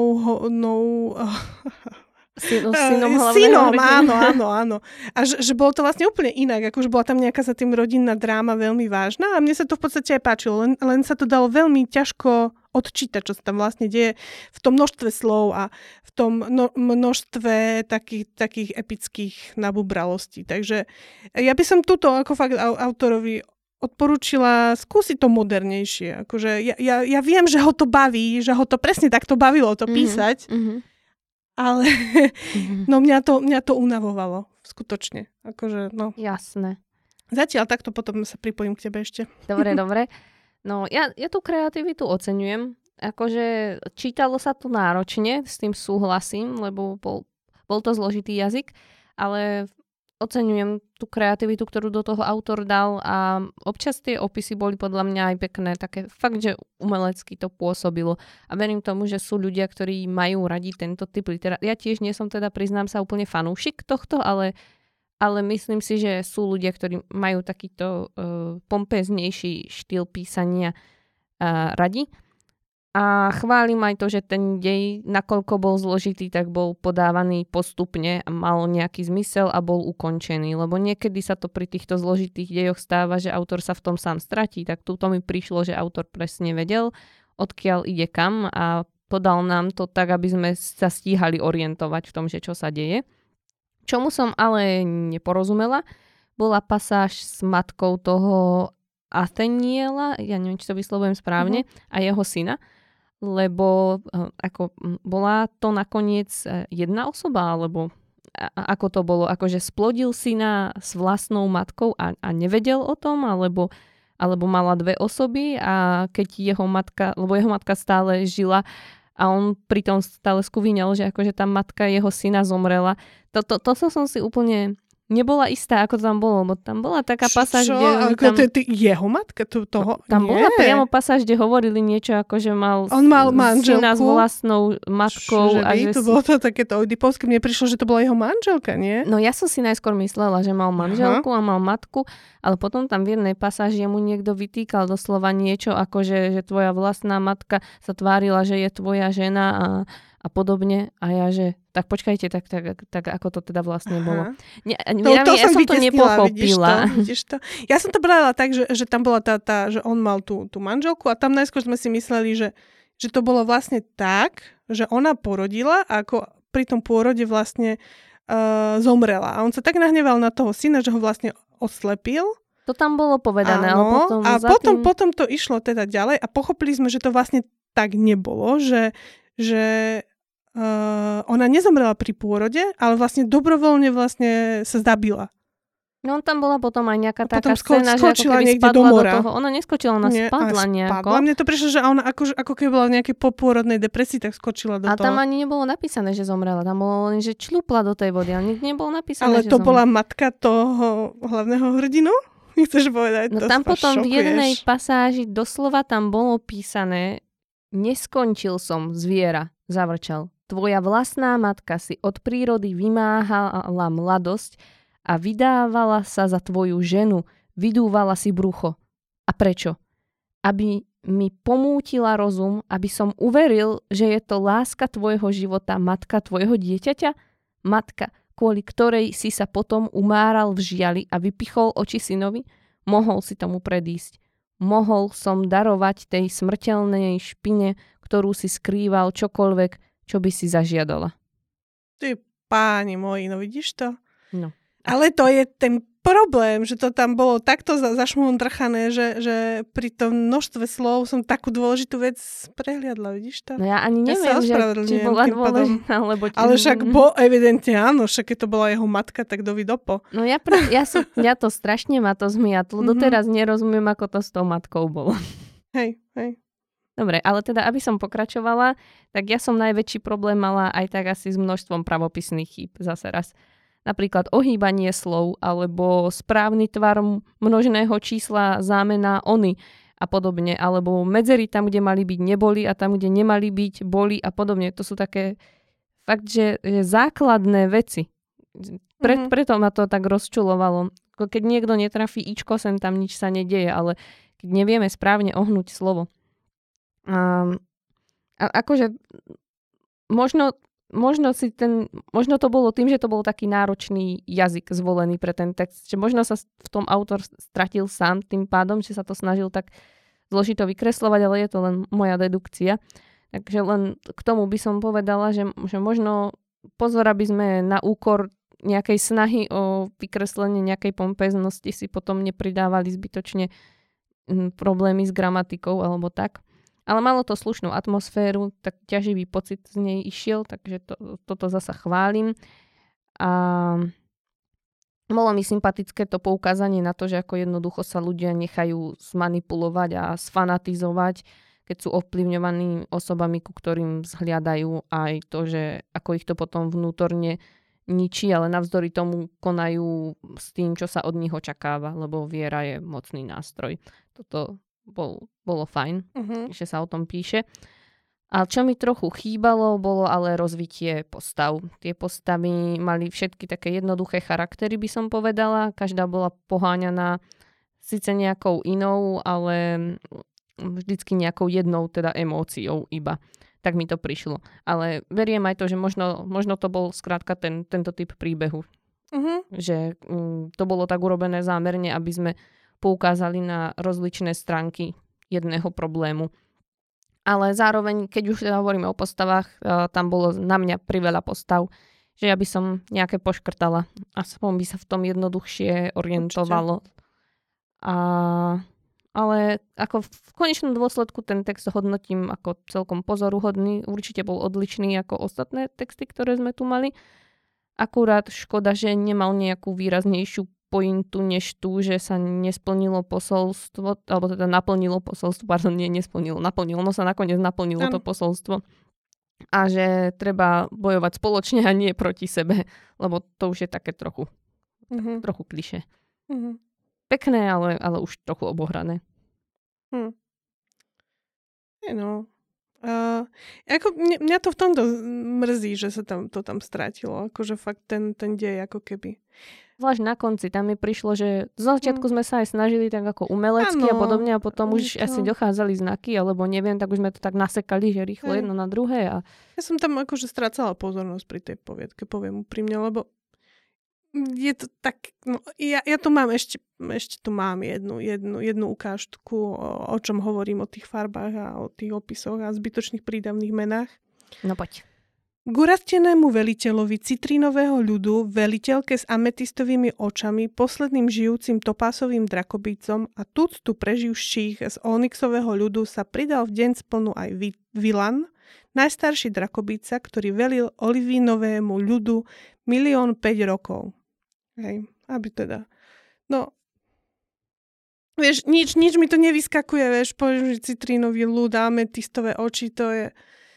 Speaker 2: no, [laughs]
Speaker 1: Syn,
Speaker 2: Eh,
Speaker 1: synom
Speaker 2: synom, áno, [laughs] áno, áno. A že, že bolo to vlastne úplne inak, akože bola tam nejaká za tým rodinná dráma veľmi vážna a mne sa to v podstate aj páčilo, len, len sa to dalo veľmi ťažko odčítať, čo sa tam vlastne deje v tom množstve slov a v tom no, množstve takých, takých epických nabubralostí. Takže ja by som túto ako fakt au- autorovi odporúčila skúsiť to modernejšie. Akože ja, ja, ja viem, že ho to baví, že ho to presne takto bavilo to
Speaker 1: Mhm,
Speaker 2: písať,
Speaker 1: mhm,
Speaker 2: ale
Speaker 1: mhm. [laughs]
Speaker 2: No mňa to, mňa to unavovalo, skutočne. Akože, no.
Speaker 1: Jasné.
Speaker 2: Zatiaľ takto potom sa pripojím k tebe ešte.
Speaker 1: Dobre, [laughs] dobre. No, ja, ja tú kreativitu oceňujem. Akože čítalo sa to náročne, s tým súhlasím, lebo bol, bol to zložitý jazyk, ale oceňujem tú kreativitu, ktorú do toho autor dal a občas tie opisy boli podľa mňa aj pekné, také fakt, že umelecky to pôsobilo. A verím tomu, že sú ľudia, ktorí majú radi tento typ literatúry. Ja tiež nie som teda, priznám sa, úplne fanúšik tohto, ale ale myslím si, že sú ľudia, ktorí majú takýto uh, pompeznejší štýl písania uh, radi. A chválim aj to, že ten dej, nakoľko bol zložitý, tak bol podávaný postupne a mal nejaký zmysel a bol ukončený. Lebo niekedy sa to pri týchto zložitých dejoch stáva, že autor sa v tom sám stratí. Tak túto mi prišlo, že autor presne vedel, odkiaľ ide kam a podal nám to tak, aby sme sa stíhali orientovať v tom, že čo sa deje. Čomu som ale neporozumela, bola pasáž s matkou toho Atheniela, ja neviem, či to vyslovujem správne, uh-huh. a jeho syna, lebo uh, ako bola to nakoniec uh, jedna osoba, alebo a- ako to bolo, akože splodil syna s vlastnou matkou a, a nevedel o tom, alebo, alebo mala dve osoby a keď jeho matka, lebo jeho matka stále žila a on pritom stále skúvinal, že akože tá matka jeho syna zomrela. To, to, to som, som si úplne nebola istá, ako to tam bolo, lebo tam bola taká pasáž,
Speaker 2: Čo?
Speaker 1: kde...
Speaker 2: Ako
Speaker 1: tam,
Speaker 2: to je ty- jeho matka? To, toho?
Speaker 1: tam
Speaker 2: Nie.
Speaker 1: bola priamo pasáž, kde hovorili niečo ako, že mal,
Speaker 2: On mal
Speaker 1: s- syna s
Speaker 2: manželku?
Speaker 1: vlastnou matkou.
Speaker 2: Že
Speaker 1: a že
Speaker 2: to
Speaker 1: si-
Speaker 2: bolo to takéto oedipovské. Mne prišlo, že to bola jeho manželka, nie?
Speaker 1: No ja som si najskôr myslela, že mal manželku a mal matku, ale potom tam v jednej pasáži mu niekto vytýkal doslova niečo, ako že, že tvoja vlastná matka sa tvárila, že je tvoja žena a, a podobne. A ja, že tak počkajte, tak, tak, tak ako to teda vlastne
Speaker 2: Aha.
Speaker 1: bolo. Nie,
Speaker 2: To,
Speaker 1: ja,
Speaker 2: to
Speaker 1: ja som to
Speaker 2: vytiesnila,
Speaker 1: nepochopila.
Speaker 2: Vidíš to, vidíš to? Ja som to brala tak, že, že tam bola tá, tá že on mal tú, tú manželku a tam najskôr sme si mysleli, že, že to bolo vlastne tak, že ona porodila a ako pri tom pôrode vlastne uh, zomrela. A on sa tak nahneval na toho syna, že ho vlastne oslepil.
Speaker 1: To tam bolo povedané, ale
Speaker 2: Áno,
Speaker 1: potom
Speaker 2: a
Speaker 1: za
Speaker 2: potom,
Speaker 1: tým...
Speaker 2: potom to išlo teda ďalej a pochopili sme, že to vlastne tak nebolo, že, že uh, ona nezomrela pri pôrode, ale vlastne dobrovoľne vlastne sa zabila.
Speaker 1: No tam bola potom aj nejaká
Speaker 2: A
Speaker 1: taká
Speaker 2: potom
Speaker 1: scéna, že ako keby
Speaker 2: do
Speaker 1: spadla do,
Speaker 2: mora.
Speaker 1: toho. Ona neskočila, ona
Speaker 2: Nie,
Speaker 1: spadla
Speaker 2: a
Speaker 1: nejako.
Speaker 2: Spadla. Mne to prišlo, že ona ako, ako keby bola v nejakej popôrodnej depresii, tak skočila do
Speaker 1: A
Speaker 2: toho.
Speaker 1: tam ani nebolo napísané, že zomrela. Tam bolo len, že člupla do tej vody, ale nikde nebolo napísané,
Speaker 2: Ale
Speaker 1: že
Speaker 2: to
Speaker 1: zomrela.
Speaker 2: bola matka toho hlavného hrdinu? [laughs] Chceš povedať?
Speaker 1: No
Speaker 2: to
Speaker 1: tam potom v
Speaker 2: šokuješ.
Speaker 1: jednej pasáži doslova tam bolo písané Neskončil som, zviera, zavrčal. Tvoja vlastná matka si od prírody vymáhala mladosť a vydávala sa za tvoju ženu, vydúvala si brucho. A prečo? Aby mi pomútila rozum, aby som uveril, že je to láska tvojho života, matka tvojho dieťaťa? Matka, kvôli ktorej si sa potom umáral v žiali a vypichol oči synovi? Mohol si tomu predísť. Mohol som darovať tej smrteľnej špine, ktorú si skrýval čokoľvek, čo by si zažiadala.
Speaker 2: Ty páni moji, no vidíš to?
Speaker 1: No.
Speaker 2: Ale to je ten problém, že to tam bolo takto za, zašmondrchané, že, že pri tom množstve slov som takú dôležitú vec prehliadla, vidíš to?
Speaker 1: No ja ani
Speaker 2: Ja sa
Speaker 1: neviem, že, či bola dôležitá, lebo... Či...
Speaker 2: Ale však bo, evidentne áno, však keď to bola jeho matka, tak dovi dopo.
Speaker 1: No ja, pre, ja som, ja to strašne ma to zmiatlo.
Speaker 2: Mhm.
Speaker 1: Doteraz nerozumiem, ako to s tou matkou bolo.
Speaker 2: Hej, hej.
Speaker 1: Dobre, ale teda, aby som pokračovala, tak ja som najväčší problém mala aj tak asi s množstvom pravopisných chýb zase raz. Napríklad ohýbanie slov alebo správny tvar množného čísla zámena ony a podobne. Alebo medzery tam, kde mali byť, neboli a tam, kde nemali byť, boli a podobne. To sú také fakt, že, že základné veci. Pre,
Speaker 2: Mhm.
Speaker 1: Preto ma to tak rozčulovalo. Keď niekto netrafí ičko, sem tam nič sa nedieje, ale keď nevieme správne ohnúť slovo. A, a akože možno, možno si ten, možno to bolo tým, že to bol taký náročný jazyk zvolený pre ten text, že možno sa v tom autor stratil sám tým pádom, že sa to snažil tak zložito vykreslovať, ale je to len moja dedukcia. Takže len k tomu by som povedala, že, že možno pozor, aby sme na úkor nejakej snahy o vykreslenie nejakej pompeznosti si potom nepridávali zbytočne mm, problémy s gramatikou alebo tak. Ale malo to slušnú atmosféru, tak ťaživý pocit z nej išiel, takže to, toto zasa chválim. A bolo mi sympatické to poukázanie na to, že ako jednoducho sa ľudia nechajú zmanipulovať a sfanatizovať, keď sú ovplyvňovaní osobami, ku ktorým vzhliadajú aj to, že ako ich to potom vnútorne ničí, ale navzdory tomu konajú s tým, čo sa od nich očakáva, lebo viera je mocný nástroj. Toto bol, bolo fajn,
Speaker 2: Uh-huh.
Speaker 1: že sa o tom píše. A čo mi trochu chýbalo, bolo ale rozvitie postav. Tie postavy mali všetky také jednoduché charaktery, by som povedala. Každá bola poháňaná síce nejakou inou, ale vždycky nejakou jednou teda emóciou iba. Tak mi to prišlo. Ale veriem aj to, že možno, možno to bol skrátka ten, tento typ príbehu.
Speaker 2: Uh-huh.
Speaker 1: Že mm, to bolo tak urobené zámerne, aby sme poukázali na rozličné stránky jedného problému. Ale zároveň, keď už teda hovoríme o postavách, eh, tam bolo na mňa priveľa postav, že ja by som nejaké poškrtala. Aspoň by sa v tom jednoduchšie orientovalo. A, ale ako v konečnom dôsledku ten text hodnotím ako celkom pozoruhodný. Určite bol odlišný ako ostatné texty, ktoré sme tu mali. Akurát škoda, že nemal nejakú výraznejšiu pointu než tu, že sa nesplnilo posolstvo, alebo teda naplnilo posolstvo, pardon, nie nesplnilo, naplnilo, no sa nakoniec naplnilo to
Speaker 2: Áno.
Speaker 1: posolstvo. A že treba bojovať spoločne a nie proti sebe, lebo to už je také trochu,
Speaker 2: Uh-huh.
Speaker 1: trochu kliše.
Speaker 2: Uh-huh.
Speaker 1: Pekné, ale, ale už trochu obohrané.
Speaker 2: Nie, No. Uh, ako mňa, mňa to v tomto mrzí, že sa tam, to tam strátilo. Akože fakt ten, ten dej ako keby.
Speaker 1: Zvlášť na konci, tam mi prišlo, že z začiatku mm. sme sa aj snažili tak ako umelecky ano, a podobne a potom už to... asi dochádzali znaky, alebo neviem, tak už sme to tak nasekali, že rýchlo Hej. jedno na druhé. A...
Speaker 2: Ja som tam akože strácala pozornosť pri tej poviedke, poviem úprimne, lebo je to tak, no, ja, ja tu mám ešte, ešte tu mám jednu, jednu, jednu ukážku, o, o čom hovorím, o tých farbách a o tých opisoch a zbytočných prídavných menách.
Speaker 1: No poď.
Speaker 2: Gurastenému veliteľovi citrinového ľudu, veliteľke s ametistovými očami, posledným žijúcim topásovým drakobícom a tuctu preživších z onyxového ľudu sa pridal v deň splnu aj Vilan, najstarší drakobíca, ktorý velil olivinovému ľudu milión 5 rokov. Hej, aby teda... No, vieš, nič, nič mi to nevyskakuje, vieš, poviem, že citrínový ľud, ametistové oči, to je...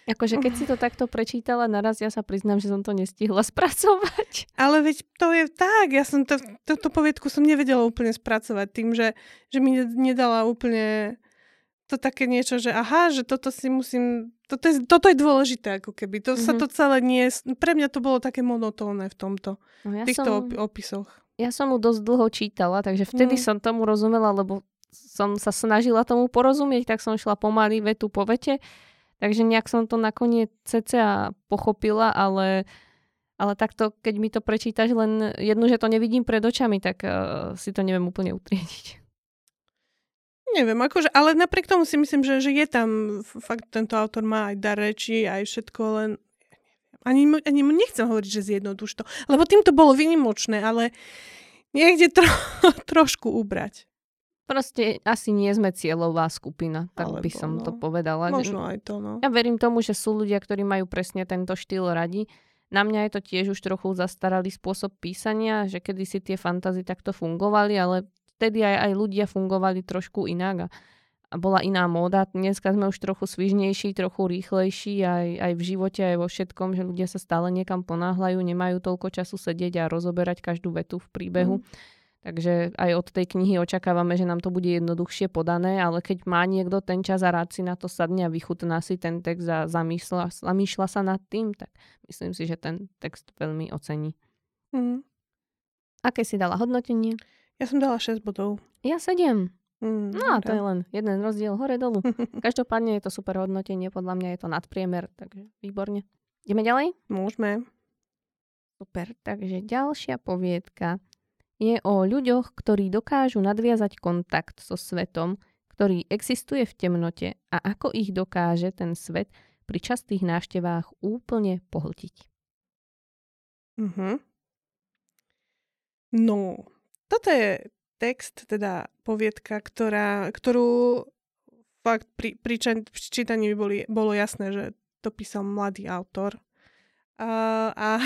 Speaker 1: Akože keď si to takto prečítala naraz, ja sa priznám, že som to nestihla [laughs] spracovať.
Speaker 2: Ale veď to je tak, ja som to, toto poviedku som nevedela úplne spracovať tým, že, že mi nedala úplne to také niečo, že aha, že toto si musím, toto je, toto je dôležité ako keby. To mm-hmm. sa mhm. to celé nie, pre mňa to bolo také monotónne v tomto, no ja týchto som, opisoch.
Speaker 1: Ja som mu dosť dlho čítala, takže vtedy mm. som tomu rozumela, lebo som sa snažila tomu porozumieť, tak som šla pomaly vetu po vete Takže nejak som to nakoniec cca pochopila, ale, ale takto, keď mi to prečítaš len jednu, že to nevidím pred očami, tak uh, si to neviem úplne utriediť.
Speaker 2: Neviem, akože, ale napriek tomu si myslím, že, že je tam, fakt tento autor má aj dar reči, aj všetko, len ani, ani nechcem hovoriť, že zjednoduš to, lebo tým to bolo vynimočné, ale niekde tro, [laughs] trošku ubrať.
Speaker 1: Proste asi nie sme cieľová skupina, tak Alebo, by som no. to povedala.
Speaker 2: Možno aj to, no.
Speaker 1: Ja verím tomu, že sú ľudia, ktorí majú presne tento štýl radi. Na mňa je to tiež už trochu zastaralý spôsob písania, že kedysi tie fantazy takto fungovali, ale vtedy aj, aj ľudia fungovali trošku inak a, a bola iná móda. Dneska sme už trochu svižnejší, trochu rýchlejší aj, aj v živote, aj vo všetkom, že ľudia sa stále niekam ponáhľajú, nemajú toľko času sedieť a rozoberať každú vetu v príbehu. Mm Takže aj od tej knihy očakávame, že nám to bude jednoduchšie podané, ale keď má niekto ten čas a rád si na to sadne a vychutná si ten text a zamýšľa, zamýšľa sa nad tým, tak myslím si, že ten text veľmi ocení. Mm. Aké si dala hodnotenie?
Speaker 2: Ja som dala 6 bodov.
Speaker 1: Ja 7. Mm, no a to je len jeden rozdiel hore-dolu. [laughs] Každopádne je to super hodnotenie, podľa mňa je to nadpriemer, takže výborne. Ideme ďalej?
Speaker 2: Môžeme.
Speaker 1: Super, takže ďalšia poviedka je o ľuďoch, ktorí dokážu nadviazať kontakt so svetom, ktorý existuje v temnote a ako ich dokáže ten svet pri častých návštevách úplne pohltiť.
Speaker 2: Mm-hmm. No, toto je text, teda poviedka, ktorá, ktorú fakt pri, pri, čítaní by boli, bolo jasné, že to písal mladý autor. Uh, a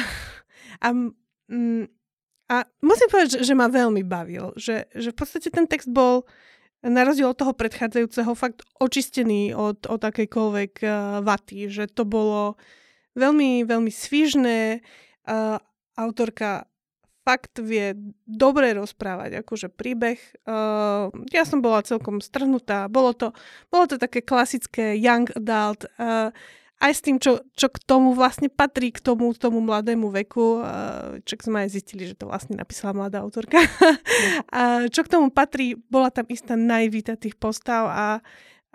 Speaker 2: a [laughs] mm, a musím povedať, že, že ma veľmi bavil, že, že v podstate ten text bol na rozdiel od toho predchádzajúceho fakt očistený od, od akejkoľvek uh, vaty, že to bolo veľmi, veľmi svižné. Uh, autorka fakt vie dobre rozprávať, akože príbeh. Uh, ja som bola celkom strhnutá. Bolo to, bolo to také klasické young adult. Uh, aj s tým, čo, čo k tomu vlastne patrí, k tomu, tomu mladému veku, čo sme aj zistili, že to vlastne napísala mladá autorka, a čo k tomu patrí, bola tam istá naivita tých postav a, a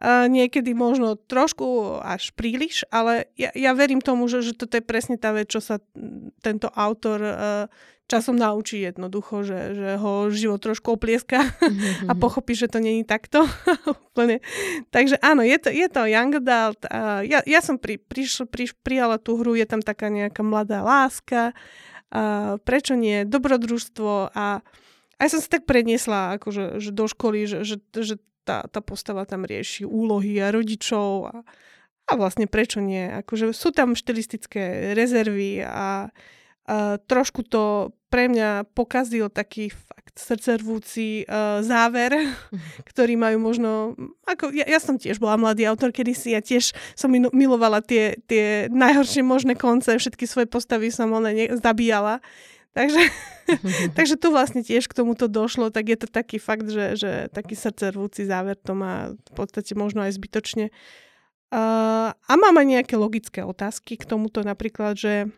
Speaker 2: niekedy možno trošku až príliš, ale ja, ja verím tomu, že, že toto je presne tá vec, čo sa tento autor časom naučí jednoducho, že, že ho život trošku oplieska a mhm. pochopí, že to není takto [laughs] úplne. Takže áno, je to, je to young adult. A ja, ja som pri, prišl, priš, prijala tú hru, je tam taká nejaká mladá láska, a prečo nie, dobrodružstvo a aj som sa tak predniesla akože, že do školy, že, že, že tá, tá postava tam rieši úlohy a rodičov a, a vlastne prečo nie. Akože sú tam štilistické rezervy a Uh, trošku to pre mňa pokazil taký fakt srdcervúci uh, záver, mhm. ktorý majú možno... Ako, ja, ja som tiež bola mladý autor kedysi, ja tiež som milovala tie, tie najhoršie možné konce, všetky svoje postavy som ona ne, zabíjala. Takže, [laughs] takže tu vlastne tiež k tomuto došlo, tak je to taký fakt, že, že taký srdcervúci záver to má v podstate možno aj zbytočne. Uh, a mám aj nejaké logické otázky k tomuto, napríklad, že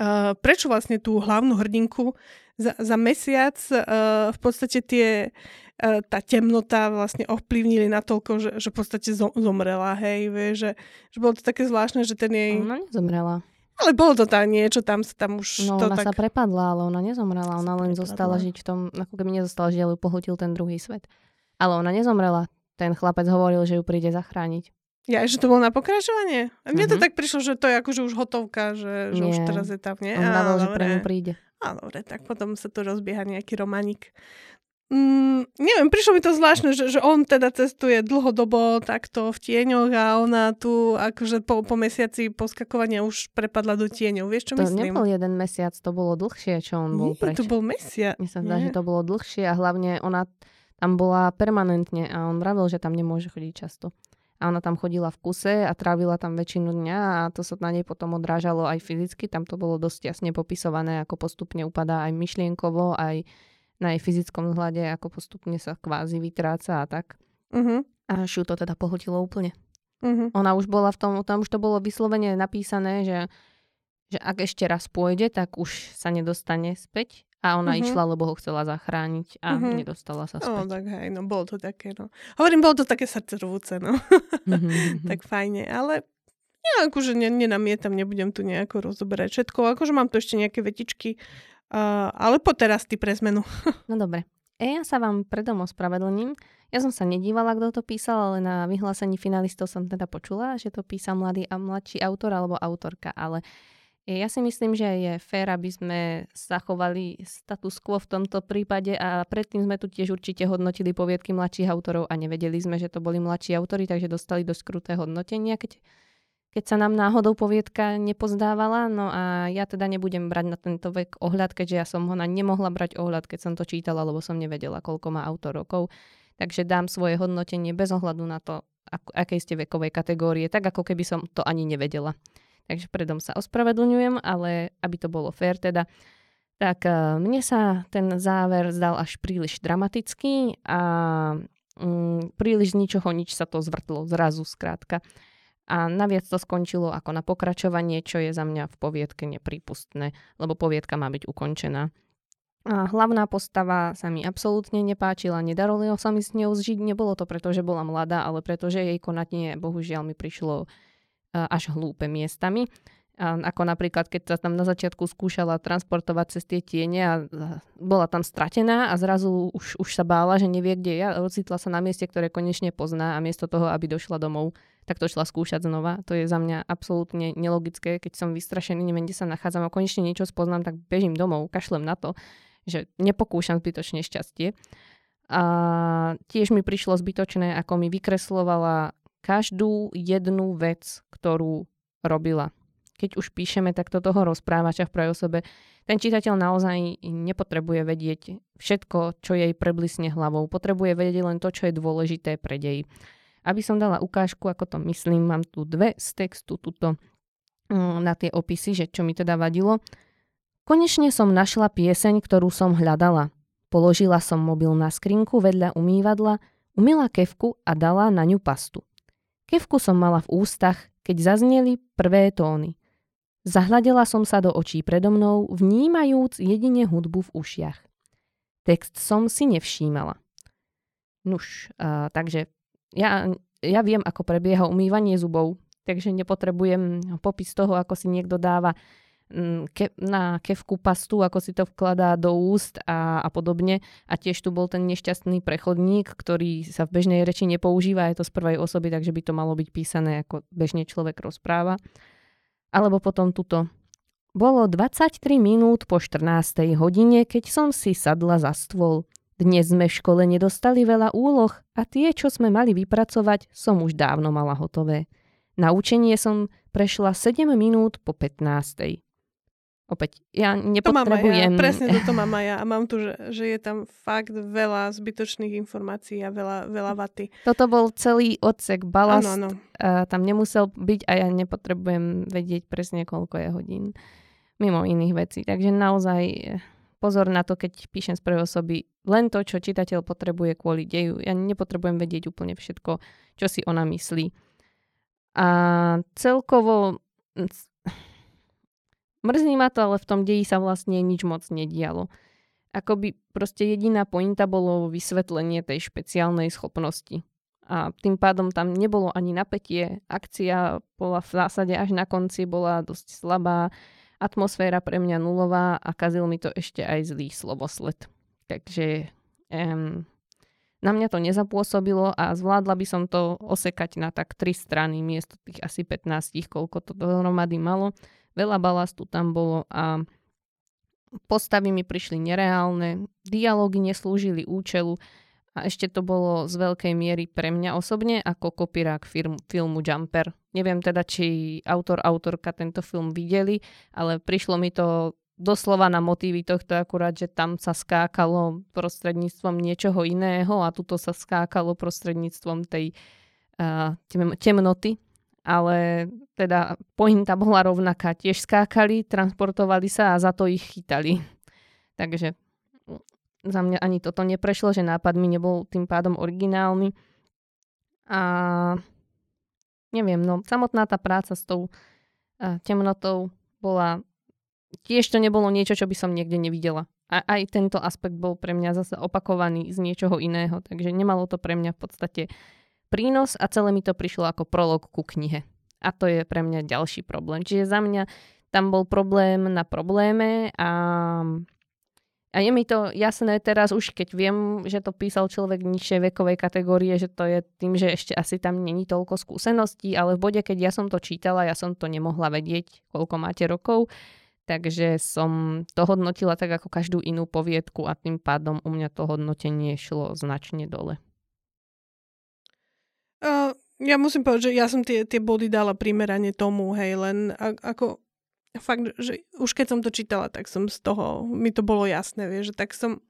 Speaker 2: uh, prečo vlastne tú hlavnú hrdinku za, za mesiac uh, v podstate tie uh, tá temnota vlastne ovplyvnili natoľko, že, že v podstate zomrela, hej, vie, že, že bolo to také zvláštne, že ten jej...
Speaker 1: Ona nezomrela.
Speaker 2: Ale bolo to tam niečo, tam sa tam už
Speaker 1: no,
Speaker 2: to
Speaker 1: ona
Speaker 2: tak...
Speaker 1: sa prepadla, ale ona nezomrela. Ona len
Speaker 2: prepadla.
Speaker 1: zostala žiť v tom, ako keby nezostala žiť, ale pohltil ten druhý svet. Ale ona nezomrela. Ten chlapec hovoril, že ju príde zachrániť.
Speaker 2: Ja, že to bolo na pokračovanie? A mne to
Speaker 1: Mhm.
Speaker 2: tak prišlo, že to je akože už hotovka, že, že už
Speaker 1: Nie.
Speaker 2: teraz je tam, nie?
Speaker 1: On dával, že pre ňu príde.
Speaker 2: Á, dobre, tak potom sa tu rozbieha nejaký romanik. Mm, neviem, prišlo mi to zvláštne, že, že on teda cestuje dlhodobo takto v tieňoch a ona tu akože po, po mesiaci poskakovania už prepadla do tieňov. Vieš, čo
Speaker 1: To
Speaker 2: myslím?
Speaker 1: nebol jeden mesiac, to bolo dlhšie, čo on bol
Speaker 2: Nie,
Speaker 1: preč.
Speaker 2: to bol mesiac.
Speaker 1: Mne sa zdá, že to bolo dlhšie a hlavne ona tam bola permanentne a on vravil, že tam nemôže chodiť často. A ona tam chodila v kuse a trávila tam väčšinu dňa a to sa na nej potom odrážalo aj fyzicky. Tam to bolo dosť jasne popisované, ako postupne upadá aj myšlienkovo, aj na jej fyzickom vzhľade, ako postupne sa kvázi vytráca a tak.
Speaker 2: Uh-huh,
Speaker 1: A ju to teda pohltilo úplne.
Speaker 2: uh-huh.
Speaker 1: Ona už bola v tom, tam už to bolo vyslovene napísané, že, že ak ešte raz pôjde, tak už sa nedostane späť. A ona
Speaker 2: Mhm.
Speaker 1: išla, lebo ho chcela zachrániť a
Speaker 2: Mhm.
Speaker 1: nedostala sa
Speaker 2: No,
Speaker 1: späť.
Speaker 2: tak hej, no bolo to také, no. Hovorím, bolo to také srdcervúce, no. [laughs]
Speaker 1: Mhm.
Speaker 2: tak fajne, ale ja akože ne, nenamietam, nebudem tu nejako rozoberať všetko, akože mám tu ešte nejaké vetičky, ale po teraz ty pre zmenu. [laughs]
Speaker 1: No dobre. E, ja sa vám predom ospravedlním. Ja som sa nedívala, kto to písal, ale na vyhlásení finalistov som teda počula, že to písal mladý a mladší autor alebo autorka, ale ja si myslím, že je fér, aby sme zachovali status quo v tomto prípade a predtým sme tu tiež určite hodnotili poviedky mladších autorov a nevedeli sme, že to boli mladší autori, takže dostali dosť kruté hodnotenia, keď, keď sa nám náhodou poviedka nepozdávala. No a ja teda nebudem brať na tento vek ohľad, keďže ja som ho na nemohla brať ohľad, keď som to čítala, lebo som nevedela, koľko má autor rokov. Takže dám svoje hodnotenie bez ohľadu na to, ak, akej ste vekovej kategórie, tak ako keby som to ani nevedela. Takže predom sa ospravedlňujem, ale aby to bolo fér teda, tak eh, mne sa ten záver zdal až príliš dramatický a mm, príliš z ničoho nič sa to zvrtlo zrazu skrátka. A naviac to skončilo ako na pokračovanie, čo je za mňa v poviedke neprípustné, lebo poviedka má byť ukončená. A hlavná postava sa mi absolútne nepáčila, nedarilo sa mi s ňou zžiť, nebolo to preto, že bola mladá, ale preto, že jej konanie bohužiaľ mi prišlo eh, až hlúpe miestami. Ako napríklad, keď sa tam na začiatku skúšala transportovať cez tie tiene a bola tam stratená a zrazu už, už sa bála, že nevie, kde je a ocitla sa na mieste, ktoré konečne pozná a miesto toho, aby došla domov, tak to šla skúšať znova. To je za mňa absolútne nelogické, keď som vystrašený, neviem, kde sa nachádzam a konečne niečo spoznám, tak bežím domov, kašlem na to, že nepokúšam zbytočne šťastie. A tiež mi prišlo zbytočné, ako mi vykreslovala každú jednu vec, ktorú robila. Keď už píšeme takto toho rozprávača v prvej osobe, ten čitateľ naozaj nepotrebuje vedieť všetko, čo jej preblisne hlavou. Potrebuje vedieť len to, čo je dôležité pre dej. Aby som dala ukážku, ako to myslím, mám tu dve z textu tuto mm, na tie opisy, že čo mi teda vadilo. Konečne som našla pieseň, ktorú som hľadala. Položila som mobil na skrinku vedľa umývadla, umila kevku a dala na ňu pastu. Kevku som mala v ústach, keď zazneli prvé tóny. Zahľadila som sa do očí predo mnou, vnímajúc jedine hudbu v ušiach. Text som si nevšímala. Nuž, uh, takže ja, ja viem, ako prebieha umývanie zubov, takže nepotrebujem popis toho, ako si niekto dáva mm, ke, na kevku pastu, ako si to vkladá do úst a, a podobne. A tiež tu bol ten nešťastný prechodník, ktorý sa v bežnej reči nepoužíva, je to z prvej osoby, takže by to malo byť písané, ako bežne človek rozpráva. Alebo potom tuto. Bolo 23 minút po 14. hodine, keď som si sadla za stôl. Dnes sme v škole nedostali veľa úloh a tie, čo sme mali vypracovať, som už dávno mala hotové. Na učenie som prešla 7 minút po 15. Opäť, ja
Speaker 2: To mám aj ja,
Speaker 1: nepotrebujem...
Speaker 2: presne toto mám aj ja. A mám tu, že, že je tam fakt veľa zbytočných informácií a veľa, veľa vaty.
Speaker 1: Toto bol celý odsek balast,
Speaker 2: Áno, áno.
Speaker 1: a tam nemusel byť a ja nepotrebujem vedieť presne, koľko je hodín mimo iných vecí. Takže naozaj eh, pozor na to, keď píšem z prvej osoby len to, čo čitateľ potrebuje kvôli deju. Ja nepotrebujem vedieť úplne všetko, čo si ona myslí. A celkovo mm, Mrzí ma to, ale v tom deji sa vlastne nič moc nedialo. Akoby proste jediná pointa bolo vysvetlenie tej špeciálnej schopnosti. A tým pádom tam nebolo ani napätie. Akcia bola v zásade až na konci, bola dosť slabá. Atmosféra pre mňa nulová a kazil mi to ešte aj zlý slovosled. Takže um, na mňa to nezapôsobilo a zvládla by som to osekať na tak tri strany miesto tých asi 15, koľko to dohromady malo. Veľa balastu tam bolo a postavy mi prišli nereálne, dialógy neslúžili účelu a ešte to bolo z veľkej miery pre mňa osobne ako kopirák film, filmu Jumper. Neviem teda, či autor, autorka tento film videli, ale prišlo mi to doslova na motívy tohto akurát, že tam sa skákalo prostredníctvom niečoho iného a tuto sa skákalo prostredníctvom tej uh, temnoty. Ale teda pointa bola rovnaká. Tiež skákali, transportovali sa a za to ich chytali. Takže za mňa ani toto neprešlo, že nápad mi nebol tým pádom originálny. A neviem, no samotná tá práca s tou uh, temnotou bola tiež to nebolo niečo, čo by som niekde nevidela. A aj tento aspekt bol pre mňa zase opakovaný z niečoho iného, takže nemalo to pre mňa v podstate prínos a celé mi to prišlo ako prolog ku knihe. A to je pre mňa ďalší problém. Čiže za mňa tam bol problém na probléme a, a je mi to jasné teraz už, keď viem, že to písal človek nižšej vekovej kategórie, že to je tým, že ešte asi tam není toľko skúseností, ale v bode, keď ja som to čítala, ja som to nemohla vedieť, koľko máte rokov, takže som to hodnotila tak ako každú inú poviedku a tým pádom u mňa to hodnotenie šlo značne dole.
Speaker 2: Ja musím povedať, že ja som tie, tie body dala primerane tomu, hej, len ako fakt, že už keď som to čítala, tak som z toho, mi to bolo jasné, vieš, že tak som,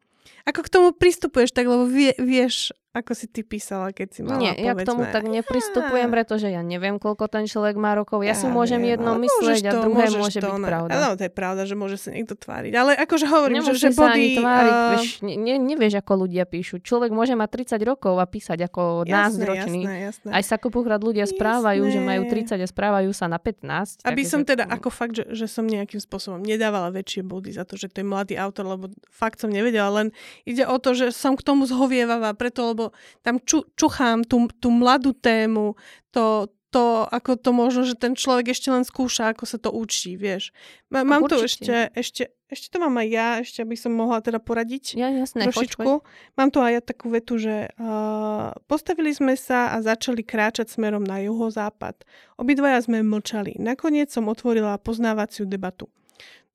Speaker 2: ako k tomu pristupuješ, tak lebo vie, vieš, ako si ty písala, keď si mala,
Speaker 1: Nie,
Speaker 2: povedzme.
Speaker 1: ja k tomu tak nepristupujem, pretože ja neviem, koľko ten človek má rokov. Ja, ja si môžem viem, jedno myslieť to, a druhé môže to, byť ne. pravda.
Speaker 2: Áno, to je pravda, že môže sa niekto tváriť. Ale akože hovorím,
Speaker 1: Nemusí
Speaker 2: že, že
Speaker 1: body...
Speaker 2: Ani
Speaker 1: tváriť, uh... vieš, ne, nevieš, ako ľudia píšu. Človek môže mať 30 rokov a písať ako nás ročný.
Speaker 2: Jasné, jasné.
Speaker 1: Aj sa kopukrát ľudia jasné. správajú, že majú 30 a správajú sa na 15.
Speaker 2: Aby som teda ako fakt, že, že som nejakým spôsobom nedávala väčšie body za to, že to je mladý autor, lebo fakt som nevedela, len ide o to, že som k tomu zhovievavá, preto lebo tam ču, čuchám tú, tú mladú tému, to, to, ako to možno, že ten človek ešte len skúša, ako sa to učí, vieš. M- mám tu ešte, ešte, ešte to mám aj ja, ešte aby som mohla teda poradiť
Speaker 1: ja, jasné,
Speaker 2: trošičku.
Speaker 1: Poď,
Speaker 2: poď. Mám tu aj ja takú vetu, že uh, postavili sme sa a začali kráčať smerom na juhozápad. Obidvaja sme mlčali. Nakoniec som otvorila poznávaciu debatu.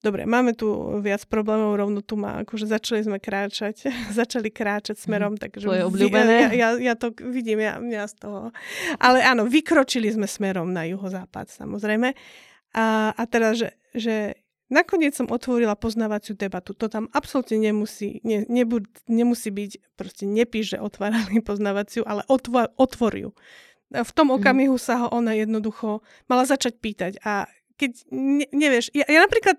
Speaker 2: Dobre, máme tu viac problémov, rovno tu má, akože začali sme kráčať, [laughs] začali kráčať smerom, mm, takže...
Speaker 1: To je obľúbené.
Speaker 2: Ja, ja, ja to vidím, ja, ja z toho. Ale áno, vykročili sme smerom na juhozápad, samozrejme. A, a teda, že, že nakoniec som otvorila poznávaciu debatu. To tam absolútne nemusí, ne, nebu, nemusí byť, proste nepíš, že otvárali poznávaciu, ale otvor, otvoriu. V tom mhm. okamihu sa ho ona jednoducho mala začať pýtať a keď ne, nevieš, ja, ja napríklad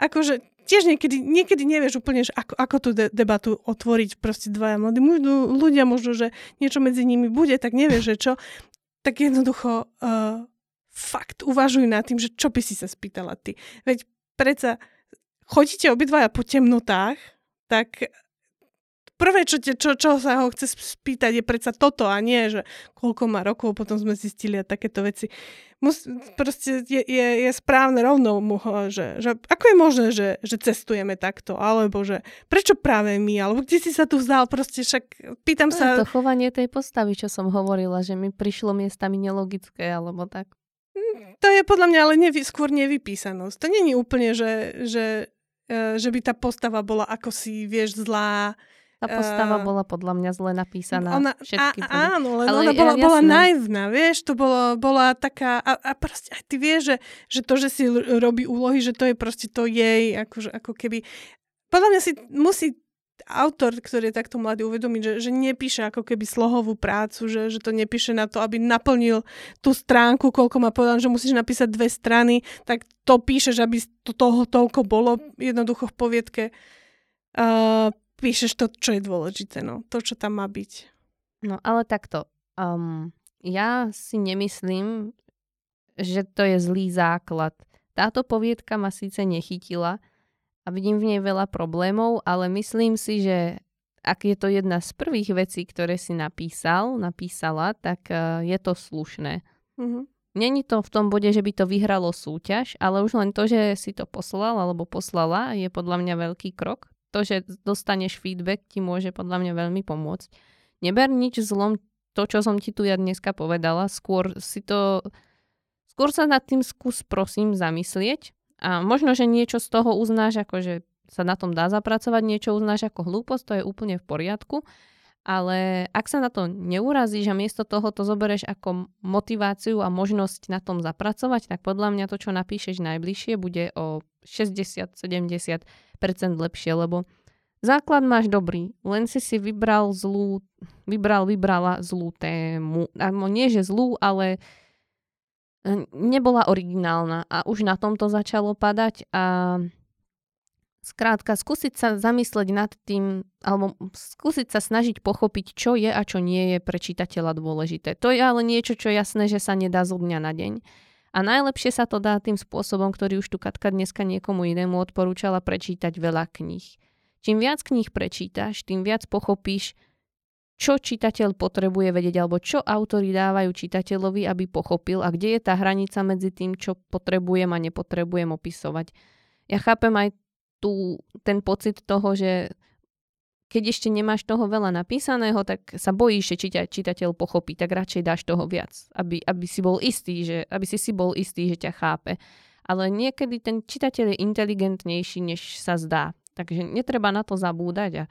Speaker 2: akože tiež niekedy, niekedy nevieš úplne, že ako, ako tú de- debatu otvoriť proste dvaja mladí možno, ľudia, možno, že niečo medzi nimi bude, tak nevieš, že čo. Tak jednoducho uh, fakt uvažuj nad tým, že čo by si sa spýtala ty. Veď predsa chodíte obidvaja po temnotách, tak prvé, čo, te, čo, čo sa ho chce spýtať, je predsa toto a nie, že koľko má rokov, potom sme zistili a takéto veci. Mus, proste je, je, je správne rovno mu, že, že ako je možné, že, že cestujeme takto, alebo že prečo práve my, alebo kde si sa tu vzal, proste však pýtam sa...
Speaker 1: To chovanie tej postavy, čo som hovorila, že mi prišlo miestami nelogické, alebo tak.
Speaker 2: To je podľa mňa ale nevy, skôr nevypísanosť. To není úplne, že, že, e, že by tá postava bola ako si, vieš, zlá,
Speaker 1: tá postava uh, bola podľa mňa zle napísaná. Ona, všetky
Speaker 2: a, áno, len Ale ona bola, ja, bola naivná, vieš, to bolo, bola taká, a, a proste aj ty vieš, že, že to, že si robí úlohy, že to je proste to jej, akože, ako keby, podľa mňa si musí autor, ktorý je takto mladý, uvedomiť, že, že nepíše ako keby slohovú prácu, že, že to nepíše na to, aby naplnil tú stránku, koľko má povedal, že musíš napísať dve strany, tak to píšeš, aby to toho toľko bolo jednoducho v poviedke. Uh, píšeš to, čo je dôležité, no. To, čo tam má byť.
Speaker 1: No, ale takto. Um, ja si nemyslím, že to je zlý základ. táto poviedka ma síce nechytila a vidím v nej veľa problémov, ale myslím si, že ak je to jedna z prvých vecí, ktoré si napísal, napísala, tak uh, je to slušné. Mm-hmm. Není to v tom bode, že by to vyhralo súťaž, ale už len to, že si to poslal alebo poslala, je podľa mňa veľký krok. To, že dostaneš feedback, ti môže podľa mňa veľmi pomôcť. Neber nič zlom to, čo som ti tu ja dneska povedala, skôr si to Skôr sa nad tým skús prosím zamyslieť. A možno, že niečo z toho uznáš ako, že sa na tom dá zapracovať, niečo uznáš ako hlúposť, to je úplne v poriadku, ale ak sa na to neurazíš a miesto toho to zoberieš ako motiváciu a možnosť na tom zapracovať, tak podľa mňa to, čo napíšeš najbližšie, bude o 60-70% lepšie, lebo základ máš dobrý, len si si vybral zlú, vybral, vybrala zlú tému. nie, že zlú, ale nebola originálna a už na tom to začalo padať a skrátka skúsiť sa zamysleť nad tým, alebo skúsiť sa snažiť pochopiť, čo je a čo nie je pre čitateľa dôležité. To je ale niečo, čo jasné, že sa nedá zo dňa na deň. A najlepšie sa to dá tým spôsobom, ktorý už tu Katka dneska niekomu inému odporúčala prečítať veľa kníh. Čím viac kníh prečítaš, tým viac pochopíš, čo čitateľ potrebuje vedieť, alebo čo autori dávajú čitateľovi, aby pochopil a kde je tá hranica medzi tým, čo potrebujem a nepotrebujem opisovať. Ja chápem aj tú, ten pocit toho, že keď ešte nemáš toho veľa napísaného, tak sa bojíš, že čita, čitateľ pochopí, tak radšej dáš toho viac, aby, aby si bol istý, že, aby si si bol istý, že ťa chápe. Ale niekedy ten čitateľ je inteligentnejší, než sa zdá. Takže netreba na to zabúdať a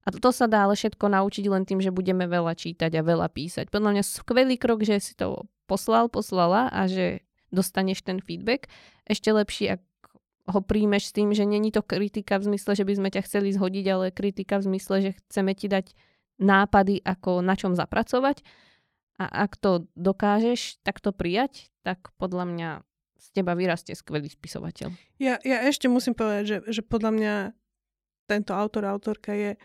Speaker 1: a to sa dá ale všetko naučiť len tým, že budeme veľa čítať a veľa písať. Podľa mňa skvelý krok, že si to poslal, poslala a že dostaneš ten feedback. Ešte lepšie, ak ho príjmeš s tým, že není to kritika v zmysle, že by sme ťa chceli zhodiť, ale kritika v zmysle, že chceme ti dať nápady, ako na čom zapracovať. A ak to dokážeš takto prijať, tak podľa mňa z teba vyrastie skvelý spisovateľ.
Speaker 2: Ja, ja ešte musím povedať, že, že podľa mňa tento autor, autorka je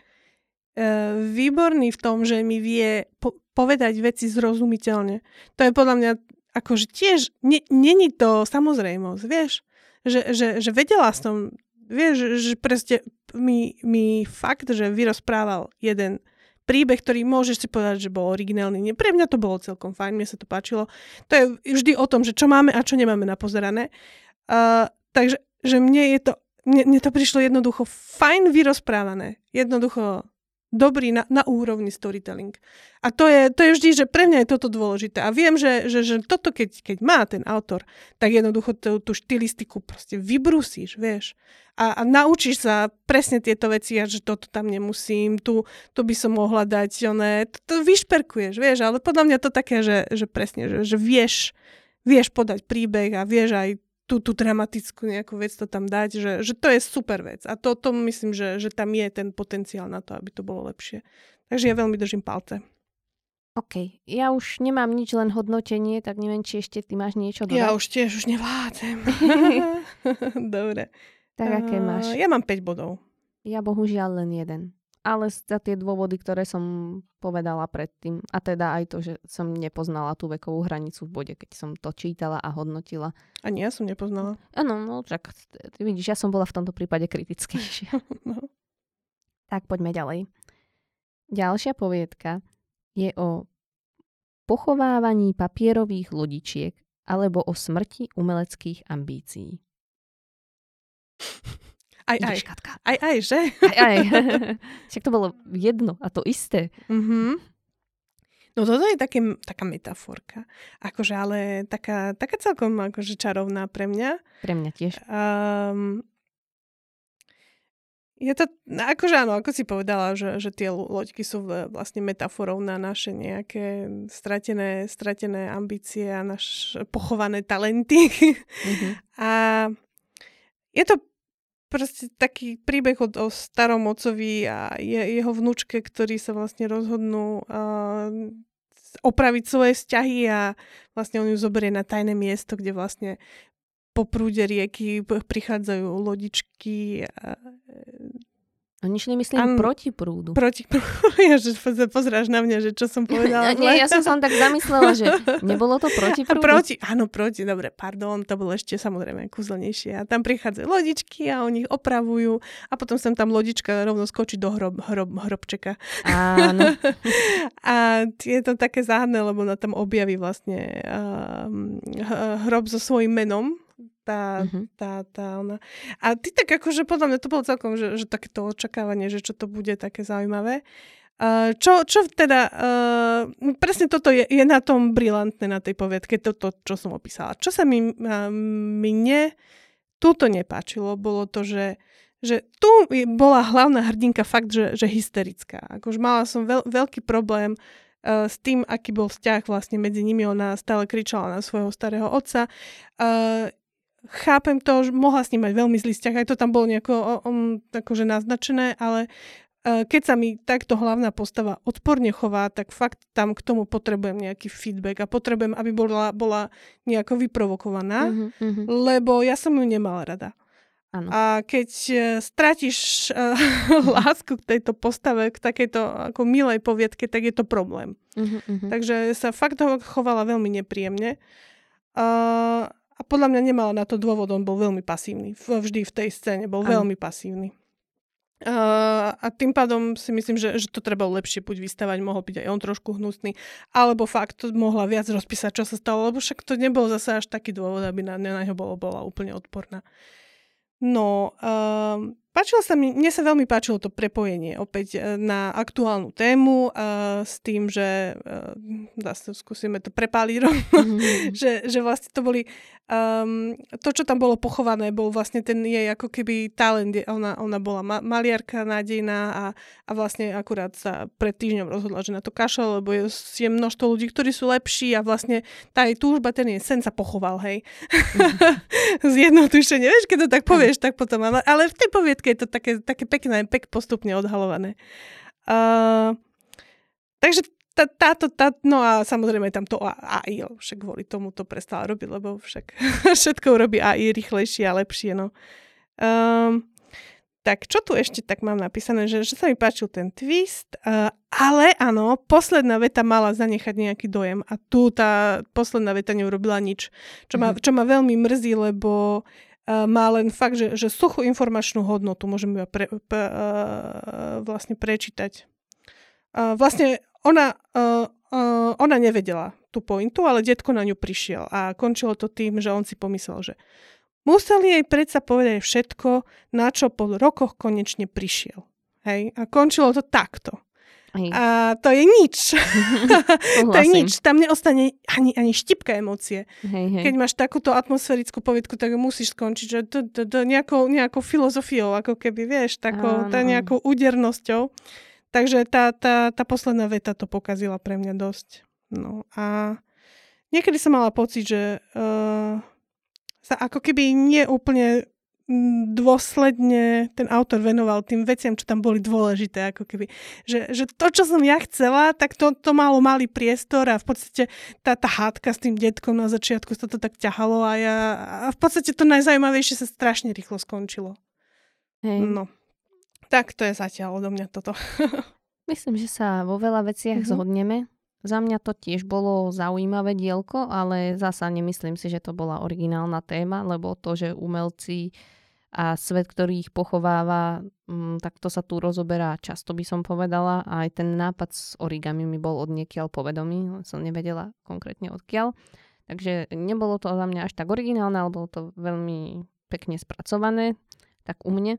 Speaker 2: E, výborný v tom, že mi vie po- povedať veci zrozumiteľne. To je podľa mňa akože tiež, není to samozrejmosť, vieš? Že, že, že vedela som, vieš, že proste mi, mi fakt, že vyrozprával jeden príbeh, ktorý môžeš si povedať, že bol originálny. Nie, pre mňa to bolo celkom fajn, mne sa to páčilo. To je vždy o tom, že čo máme a čo nemáme napozerané. Uh, takže že mne je to, mne, mne to prišlo jednoducho fajn vyrozprávané. Jednoducho dobrý na, na úrovni storytelling. A to je, to je vždy, že pre mňa je toto dôležité. A viem, že, že, že toto, keď, keď má ten autor, tak jednoducho tú, tú štilistiku proste vybrusíš, vieš. A, a naučíš sa presne tieto veci, a že toto tam nemusím, tu, tu by som mohla dať, one, to, to vyšperkuješ, vieš. Ale podľa mňa to také, že, že presne, že, že vieš, vieš podať príbeh a vieš aj tú, tú dramatickú nejakú vec to tam dať, že, že to je super vec. A to, to myslím, že, že tam je ten potenciál na to, aby to bolo lepšie. Takže ja veľmi držím palce.
Speaker 1: OK, ja už nemám nič, len hodnotenie, tak neviem, či ešte ty máš niečo dodať.
Speaker 2: Ja už tiež už nevládzem. [laughs] Dobre.
Speaker 1: Tak aké máš?
Speaker 2: Ja mám 5 bodov.
Speaker 1: Ja bohužiaľ len jeden ale za tie dôvody, ktoré som povedala predtým. A teda aj to, že som nepoznala tú vekovú hranicu v bode, keď som to čítala a hodnotila.
Speaker 2: Ani ja som nepoznala.
Speaker 1: Áno, no tak vidíš, ja som bola v tomto prípade kritickejšia. [laughs] no. Tak poďme ďalej. Ďalšia poviedka je o pochovávaní papierových lodičiek alebo o smrti umeleckých ambícií. [laughs]
Speaker 2: Aj, aj. Katka. Aj, aj, že?
Speaker 1: Aj, aj. [laughs] Však to bolo jedno a to isté. Mm-hmm.
Speaker 2: No toto je také, taká metaforka. Akože ale taká, taká celkom akože čarovná pre mňa.
Speaker 1: Pre mňa tiež. Um,
Speaker 2: je to, akože áno, ako si povedala, že, že tie loďky sú vlastne metaforou na naše nejaké stratené, stratené ambície a naše pochované talenty. Mm-hmm. [laughs] A je to proste taký príbeh o, o starom ocovi a je, jeho vnúčke, ktorí sa vlastne rozhodnú uh, opraviť svoje vzťahy a vlastne on ju zoberie na tajné miesto, kde vlastne po prúde rieky prichádzajú lodičky a,
Speaker 1: Oni šli, myslím, An... proti prúdu.
Speaker 2: Proti prúdu. [laughs] Ja, že pozráš na mňa, že čo som [laughs] povedala.
Speaker 1: Nie, ja som sa tak zamyslela, že nebolo to proti prúdu.
Speaker 2: Proti, áno, proti, dobre, pardon, to bolo ešte samozrejme kúzelnejšie. A tam prichádzajú lodičky a oni ich opravujú a potom sem tam lodička rovno skočí do hrob, hrob, hrobčeka.
Speaker 1: Áno. [laughs]
Speaker 2: a je to také záhadné, lebo na tam objaví vlastne uh, hrob so svojím menom tá, uh-huh. tá, tá ona. A ty tak akože podľa mňa to bolo celkom, že, že takéto očakávanie, že čo to bude také zaujímavé. Uh, čo, čo teda, uh, presne toto je, je na tom brilantné na tej poviedke, toto, čo som opísala. Čo sa mi, uh, mne túto nepáčilo, bolo to, že, že tu bola hlavná hrdinka fakt, že, že hysterická. Akože mala som veľ, veľký problém uh, s tým, aký bol vzťah vlastne medzi nimi. Ona stále kričala na svojho starého otca. Uh, chápem to, že mohla s ním mať veľmi zlý vzťah, aj to tam bolo nejako um, akože naznačené, ale uh, keď sa mi takto hlavná postava odporne chová, tak fakt tam k tomu potrebujem nejaký feedback a potrebujem, aby bola, bola nejako vyprovokovaná, mm-hmm. lebo ja som ju nemala rada.
Speaker 1: Ano.
Speaker 2: A keď uh, stratíš uh, [laughs] lásku k tejto postave, k takejto ako milej poviedke, tak je to problém. Uh-huh, Takže sa fakt chovala veľmi nepríjemne. Uh, a podľa mňa nemala na to dôvod, on bol veľmi pasívny. Vždy v tej scéne bol ano. veľmi pasívny. Uh, a tým pádom si myslím, že, že to treba lepšie buď vystavať, mohol byť aj on trošku hnusný, alebo fakt mohla viac rozpísať, čo sa stalo, lebo však to nebol zase až taký dôvod, aby na, na neho bolo, bola úplne odporná. No, uh, páčilo sa mi, mne sa veľmi páčilo to prepojenie opäť e, na aktuálnu tému uh, s tým, že uh, skúsime to prepáliť mm-hmm. [laughs] že, že vlastne to boli um, to, čo tam bolo pochované, bol vlastne ten jej ako keby talent. Ona, ona bola ma- maliarka nádejná a, a vlastne akurát sa pred týždňom rozhodla, že na to kašle, lebo je, je množstvo ľudí, ktorí sú lepší a vlastne tá jej túžba, ten jej sen sa pochoval, hej. Mm-hmm. [laughs] Zjednodušene, vieš, keď to tak povieš, mm. tak potom, ale, ale v tej poviedke je to také, také pekné, pek postupne odhalované. Uh, takže tá, táto, tá, no a samozrejme tam to AI, však kvôli tomu to prestala robiť, lebo však [laughs] všetko urobí AI rýchlejšie a lepšie, no. Um, tak čo tu ešte tak mám napísané, že, že sa mi páčil ten twist, uh, ale áno, posledná veta mala zanechať nejaký dojem a tu tá posledná veta neurobila nič, čo ma, mm-hmm. čo ma veľmi mrzí, lebo má len fakt, že, že suchú informačnú hodnotu môžeme iba pre, pre, vlastne prečítať. Vlastne ona, ona nevedela tú pointu, ale detko na ňu prišiel a končilo to tým, že on si pomyslel, že museli jej predsa povedať všetko, na čo po rokoch konečne prišiel. Hej? A končilo to takto. Hej. A to je nič. [laughs] to je nič. Tam neostane ani, ani štipka emócie.
Speaker 1: Hej, hej.
Speaker 2: Keď máš takúto atmosférickú poviedku, tak musíš skončiť že to, to, to, nejakou, nejakou filozofiou, ako keby, vieš, takou, tá nejakou údernosťou. Takže tá, tá, tá posledná veta to pokazila pre mňa dosť. No a niekedy som mala pocit, že uh, sa ako keby neúplne dôsledne ten autor venoval tým veciam, čo tam boli dôležité, ako keby. Že, že to, čo som ja chcela, tak to, to malo malý priestor a v podstate tá, tá hádka s tým detkom na začiatku sa to tak ťahalo a ja a v podstate to najzajímavejšie sa strašne rýchlo skončilo.
Speaker 1: Hej.
Speaker 2: No. Tak to je zatiaľ odo mňa toto. [laughs]
Speaker 1: Myslím, že sa vo veľa veciach mm-hmm. zhodneme. Za mňa to tiež bolo zaujímavé dielko, ale zasa nemyslím si, že to bola originálna téma, lebo to, že umelci a svet, ktorý ich pochováva, mm, tak to sa tu rozoberá často by som povedala a aj ten nápad s origami mi bol od niekiaľ povedomý, som nevedela konkrétne odkiaľ. Takže nebolo to za mňa až tak originálne, ale bolo to veľmi pekne spracované, tak u mne.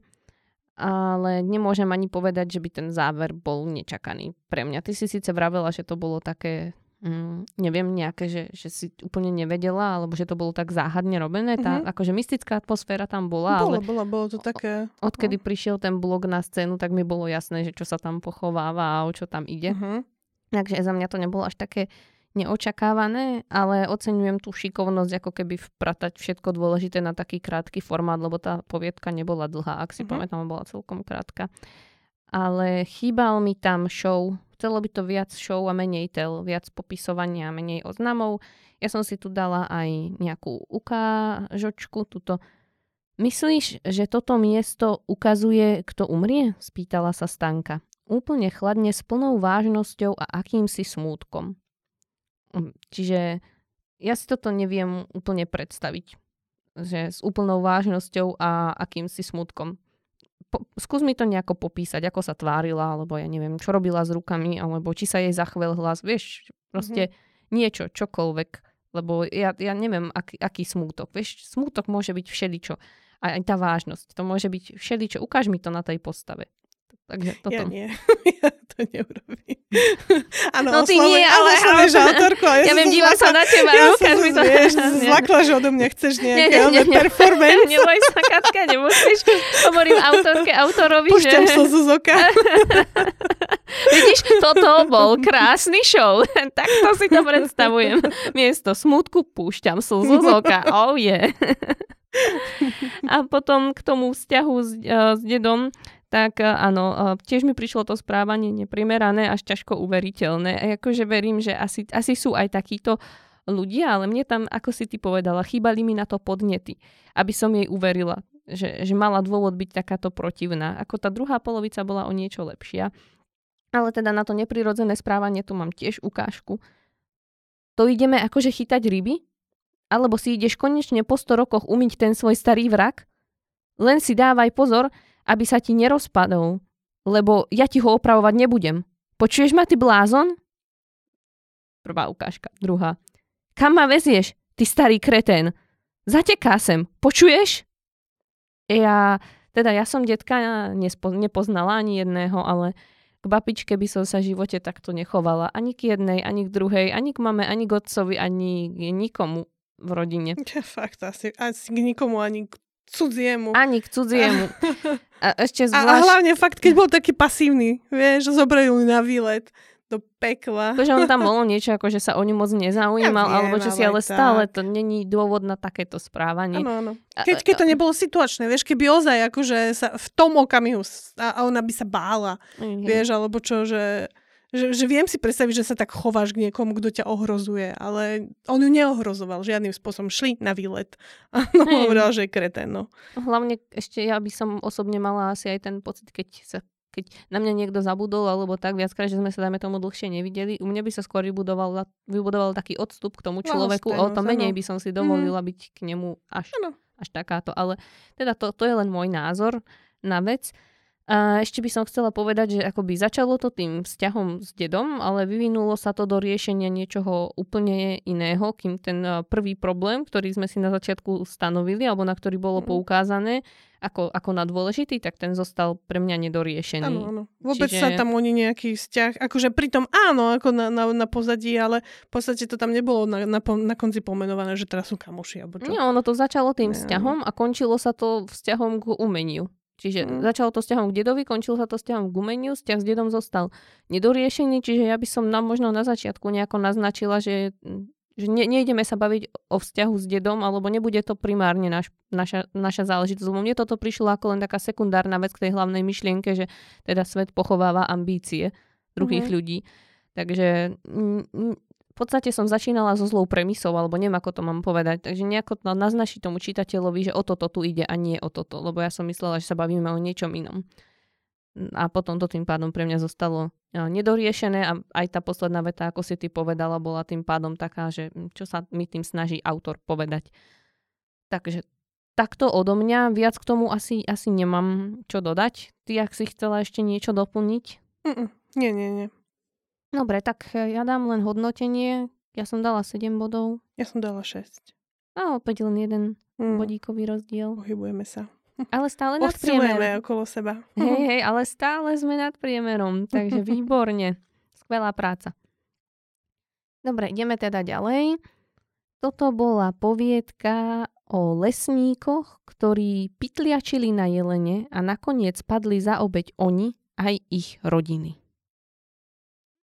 Speaker 1: Ale nemôžem ani povedať, že by ten záver bol nečakaný pre mňa. Ty si síce vravela, že to bolo také mm, neviem, nejaké, že, že si úplne nevedela, alebo že to bolo tak záhadne robené. Tá mm-hmm. akože mystická atmosféra tam bola.
Speaker 2: Bolo,
Speaker 1: ale
Speaker 2: bolo, bolo to také...
Speaker 1: Odkedy no. prišiel ten blog na scénu, tak mi bolo jasné, že čo sa tam pochováva a o čo tam ide. Mm-hmm. Takže za mňa to nebolo až také neočakávané, ale oceňujem tú šikovnosť, ako keby vpratať všetko dôležité na taký krátky formát, lebo tá poviedka nebola dlhá, ak si mm-hmm. pamätám, bola celkom krátka. Ale chýbal mi tam show Chcelo by to viac show a menej tel, viac popisovania a menej oznamov. Ja som si tu dala aj nejakú ukážočku, tuto Myslíš, že toto miesto ukazuje, kto umrie? Spýtala sa Stanka. Úplne chladne s plnou vážnosťou a akýmsi smútkom. Hm, čiže ja si toto neviem úplne predstaviť. Že s úplnou vážnosťou a akýmsi smutkom. Po, skús mi to nejako popísať, ako sa tvárila, alebo ja neviem, čo robila s rukami, alebo či sa jej zachvel hlas, vieš, proste mm-hmm. niečo, čokoľvek. Lebo ja, ja neviem, aký, aký smútok. Vieš, smútok môže byť všeličo. A aj tá vážnosť. To môže byť všeličo. Ukáž mi to na tej postave. Takže toto.
Speaker 2: Ja nie. [laughs] ja to neurobím. [laughs]
Speaker 1: Ano, no ty nie, ale...
Speaker 2: Oslaveš autorku. [laughs] Ja,
Speaker 1: ja viem, dívam sa na teba.
Speaker 2: Ja
Speaker 1: ukáž mi to.
Speaker 2: Vieš, zlakla, že odo mňa chceš nejaké nie, nie, nie, performance.
Speaker 1: Neboj sa, Katka, nemusíš. Hovorím autorke, autorovi,
Speaker 2: Pušťam že... slzu z oka.
Speaker 1: Vidíš, toto bol krásny show. Takto si to predstavujem. Miesto smutku púšťam slzu z oka. Oh yeah. A potom k tomu vzťahu s, uh, s dedom, tak e, áno, e, tiež mi prišlo to správanie neprimerané, až ťažko uveriteľné. A akože verím, že asi, asi sú aj takíto ľudia, ale mne tam, ako si ty povedala, chýbali mi na to podnety, aby som jej uverila, že, že mala dôvod byť takáto protivná. Ako tá druhá polovica bola o niečo lepšia. Ale teda na to neprirodzené správanie tu mám tiež ukážku. To ideme akože chytať ryby? Alebo si ideš konečne po 100 rokoch umyť ten svoj starý vrak? Len si dávaj pozor, aby sa ti nerozpadol, lebo ja ti ho opravovať nebudem. Počuješ ma, ty blázon? Prvá ukážka. Druhá. Kam ma vezieš, ty starý kretén? Zateká sem. Počuješ? Ja, teda ja som detka nespo, nepoznala ani jedného, ale k babičke by som sa v živote takto nechovala. Ani k jednej, ani k druhej, ani k mame, ani k otcovi, ani k nikomu v rodine.
Speaker 2: Fakt, asi, asi k nikomu, ani k cudziemu.
Speaker 1: Ani k cudziemu. [laughs] A ešte zvlášť...
Speaker 2: A, a hlavne fakt, keď bol taký pasívny, vieš, zobrali na výlet do pekla.
Speaker 1: To, že on tam [laughs] bolo niečo, ako že sa o ňu moc nezaujímal, ja viem, alebo že si ale tak. stále to není dôvod na takéto správanie.
Speaker 2: Áno, áno. Keď, keď to nebolo situačné, vieš, keby ozaj akože sa v tom okamihu a ona by sa bála, mm-hmm. vieš, alebo čo, že že, že viem si predstaviť, že sa tak chováš k niekomu, kto ťa ohrozuje, ale on ju neohrozoval žiadnym spôsobom. Šli na výlet [laughs] a no, hey. hovoril, že je kretén. No.
Speaker 1: Hlavne ešte ja by som osobne mala asi aj ten pocit, keď sa keď na mňa niekto zabudol, alebo tak viackrát, že sme sa, dajme tomu, dlhšie nevideli. U mňa by sa skôr vybudoval, vybudoval taký odstup k tomu človeku, o to menej by som si dovolila mm. byť k nemu až, až takáto. Ale teda to, to je len môj názor na vec. A ešte by som chcela povedať, že akoby začalo to tým vzťahom s dedom, ale vyvinulo sa to do riešenia niečoho úplne iného, kým ten prvý problém, ktorý sme si na začiatku stanovili, alebo na ktorý bolo mm. poukázané ako, ako na dôležitý, tak ten zostal pre mňa nedoriešený.
Speaker 2: Áno, áno. Vôbec Čiže... sa tam oni nejaký vzťah, akože pritom áno, ako na, na, na pozadí, ale v podstate to tam nebolo na, na, na konci pomenované, že teraz sú kamoši, alebo čo.
Speaker 1: Nie, ono to začalo tým Nie. vzťahom a končilo sa to vzťahom k umeniu. Čiže mm. začalo to vzťahom k dedovi, končilo sa to vzťahom k umeniu, vzťah s dedom zostal nedoriešený, čiže ja by som nám možno na začiatku nejako naznačila, že, že ne, nejdeme sa baviť o vzťahu s dedom, alebo nebude to primárne naš, naša, naša záležitosť. Mne toto prišlo ako len taká sekundárna vec k tej hlavnej myšlienke, že teda svet pochováva ambície druhých mm. ľudí. Takže podstate som začínala so zlou premisou, alebo neviem, ako to mám povedať. Takže nejako to naznačí tomu čitateľovi, že o toto tu ide a nie o toto. Lebo ja som myslela, že sa bavíme o niečom inom. A potom to tým pádom pre mňa zostalo e, nedoriešené a aj tá posledná veta, ako si ty povedala, bola tým pádom taká, že čo sa mi tým snaží autor povedať. Takže takto odo mňa, viac k tomu asi, asi nemám čo dodať. Ty, ak si chcela ešte niečo doplniť?
Speaker 2: Mm-mm. Nie, nie, nie.
Speaker 1: Dobre, tak e, ja dám len hodnotenie. Ja som dala 7 bodov.
Speaker 2: Ja som dala 6.
Speaker 1: A opäť len jeden mm. bodíkový rozdiel.
Speaker 2: Pohybujeme sa. [laughs]
Speaker 1: Ale stále nad priemerom.
Speaker 2: okolo seba. [laughs]
Speaker 1: Hej, hej, ale stále sme nad priemerom, takže [laughs] výborne. Skvelá práca. Dobre, ideme teda ďalej. Toto bola poviedka o lesníkoch, ktorí pytliačili na jelene a nakoniec padli za obeď oni aj ich rodiny.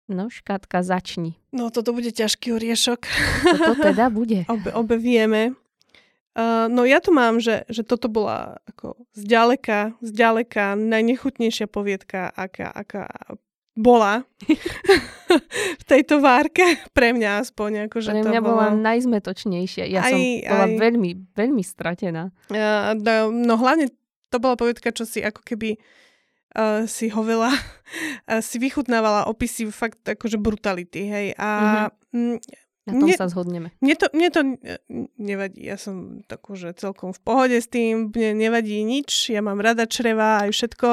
Speaker 1: No, škátka, začni.
Speaker 2: No, toto bude ťažký oriešok.
Speaker 1: Toto teda bude. [laughs]
Speaker 2: obe, obe vieme. Uh, no ja tu mám, že, že toto bola ako zďaleka, zďaleka najnechutnejšia poviedka, aká, aká bola [laughs] v tejto várke, pre mňa aspoň. Akože
Speaker 1: pre
Speaker 2: to
Speaker 1: mňa
Speaker 2: bolo...
Speaker 1: bola najzmetočnejšia. Ja
Speaker 2: Aj-
Speaker 1: som bola
Speaker 2: aj-
Speaker 1: veľmi, veľmi stratená.
Speaker 2: Uh, no, no hlavne to bola povedka, čo si ako keby uh, si ho veľa, uh, [laughs] si vychutnávala opisy fakt akože brutality, hej. A mm
Speaker 1: Na tom
Speaker 2: Nie-
Speaker 1: sa zhodneme.
Speaker 2: mne to, mne to nevadí, ja som takú, že celkom v pohode s tým, mne nevadí nič, ja mám rada čreva aj všetko.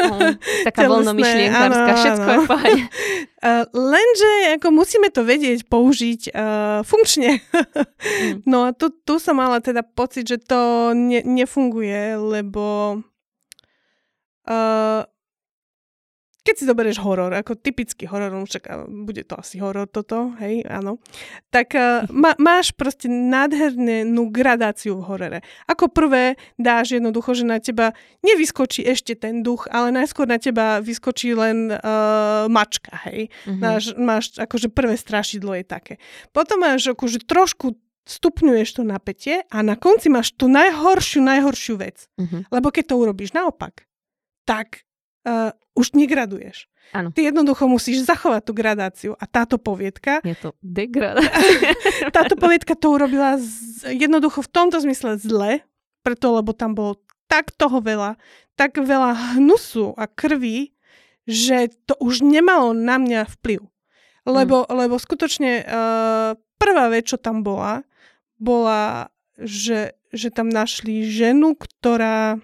Speaker 1: No, taká voľnomyšlienkárska, všetko
Speaker 2: áno. [laughs]
Speaker 1: je v pohode. [laughs]
Speaker 2: Uh, lenže ako musíme to vedieť použiť uh, funkčne.
Speaker 1: Mm.
Speaker 2: no a tu, tu som mala teda pocit, že to ne, nefunguje, lebo uh, keď si zoberieš horor, ako typický horor, no však bude to asi horor toto, hej, áno, tak uh, [laughs] má, máš proste nádhernú gradáciu v horore. Ako prvé dáš jednoducho, že na teba nevyskočí ešte ten duch, ale najskôr na teba vyskočí len uh, mačka, hej.
Speaker 1: Mhm.
Speaker 2: Máš, máš akože prvé strašidlo je také. Potom máš akože trošku stupňuješ to napätie a na konci máš tú najhoršiu, najhoršiu vec.
Speaker 1: Mhm.
Speaker 2: Lebo keď to urobíš naopak, tak uh, už negraduješ.
Speaker 1: Áno.
Speaker 2: Ty jednoducho musíš zachovať tú gradáciu a táto poviedka,
Speaker 1: Je to degradácia. [laughs]
Speaker 2: táto poviedka to urobila z, jednoducho v tomto zmysle zle, preto lebo tam bolo tak toho veľa, tak veľa hnusu a krvi, že to už nemalo na mňa vplyv. Lebo, lebo skutočne uh, prvá vec, čo tam bola, bola, že, že tam našli ženu, ktorá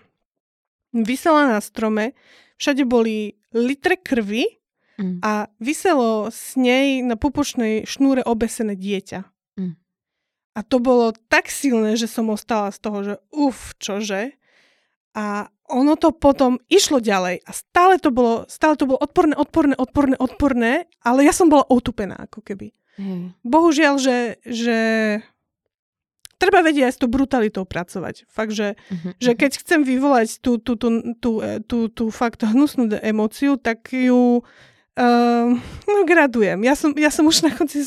Speaker 2: vysela na strome, všade boli litre krvi
Speaker 1: Mm.
Speaker 2: a vyselo s nej na pupočnej šnúre obesené dieťa.
Speaker 1: Mm.
Speaker 2: A to bolo tak silné, že som ostala z toho, že uf, čože. A ono to potom išlo ďalej a stále to bolo, stále to bolo odporné, odporné, odporné, odporné, ale ja som bola otupená ako keby.
Speaker 1: Hej.
Speaker 2: Bohužiaľ, že, že treba vedieť aj s tou brutalitou pracovať. Fakt, že
Speaker 1: Mhm.
Speaker 2: že keď chcem vyvolať tú, tú, tú, tú, e, tú, tú fakt hnusnú emóciu, tak ju uh, no, gradujem. Ja som, ja som už na konci,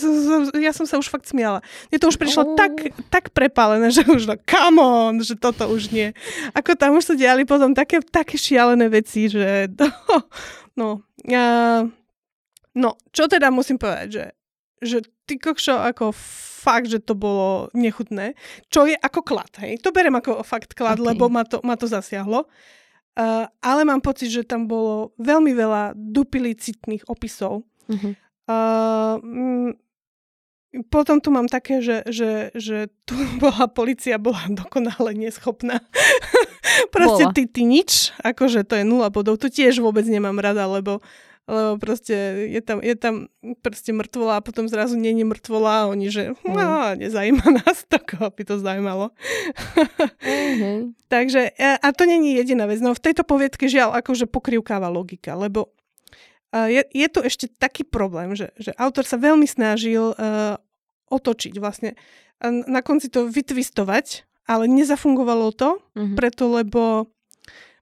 Speaker 2: ja som sa už fakt smiala. Mne to už prišlo
Speaker 1: Oh.
Speaker 2: tak, tak prepálené, [laughs] že už no, come on, že toto už nie. Ako tam už sa diali potom také, také šialené veci, že [laughs] no, uh, no, čo teda musím povedať, že, že ty kokšo, ako fakt, že to bolo nechutné, čo je ako klad, hej. To berem ako fakt klad,
Speaker 1: Ok.
Speaker 2: lebo ma to, ma to zasiahlo. Uh, ale mám pocit, že tam bolo veľmi veľa dupilicitných opisov.
Speaker 1: Mhm.
Speaker 2: Uh, mm, potom tu mám také, že, že, že tu [laughs] bola policia bola dokonale neschopná. [laughs] proste
Speaker 1: Bola.
Speaker 2: ty, ty nič, akože to je nula bodov. Tu tiež vôbec nemám rada, lebo lebo proste je tam, je tam proste mŕtvola a potom zrazu není mŕtvola a oni, že
Speaker 1: Mm.
Speaker 2: no, nezajíma [laughs] nás to, koho by to zaujímalo.
Speaker 1: Hej. [laughs]
Speaker 2: Takže, a to není jediná vec. No v tejto poviedke žiaľ akože pokrývkáva logika, lebo je, je tu ešte taký problém, že, že autor sa veľmi snažil uh, otočiť vlastne. Na konci to vytvistovať, ale nezafungovalo to,
Speaker 1: Mhm.
Speaker 2: preto lebo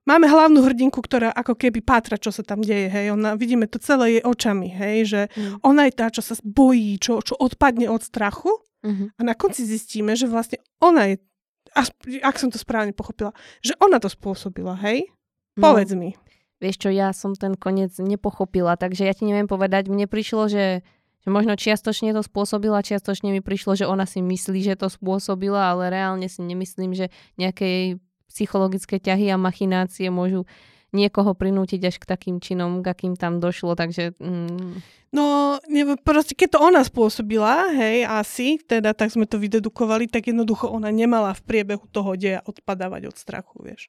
Speaker 2: máme hlavnú hrdinku, ktorá ako keby pátra, čo sa tam deje, hej. Ona, vidíme to celé jej očami, hej, že
Speaker 1: Mm.
Speaker 2: ona je tá, čo sa bojí, čo, čo odpadne od strachu
Speaker 1: Mhm.
Speaker 2: a na konci zistíme, že vlastne ona je, ak som to správne pochopila, že ona to spôsobila, hej?
Speaker 1: No,
Speaker 2: Povedz mi.
Speaker 1: Vieš čo, ja som ten koniec nepochopila, takže ja ti neviem povedať. Mne prišlo, že, že možno čiastočne to spôsobila, čiastočne mi prišlo, že ona si myslí, že to spôsobila, ale reálne si nemyslím, že nejaké jej psychologické ťahy a machinácie môžu niekoho prinútiť až k takým činom, k akým tam došlo, takže mm,
Speaker 2: No, proste keď to ona spôsobila, hej, asi, teda tak sme to vydedukovali, tak jednoducho ona nemala v priebehu toho deja odpadávať od strachu, vieš.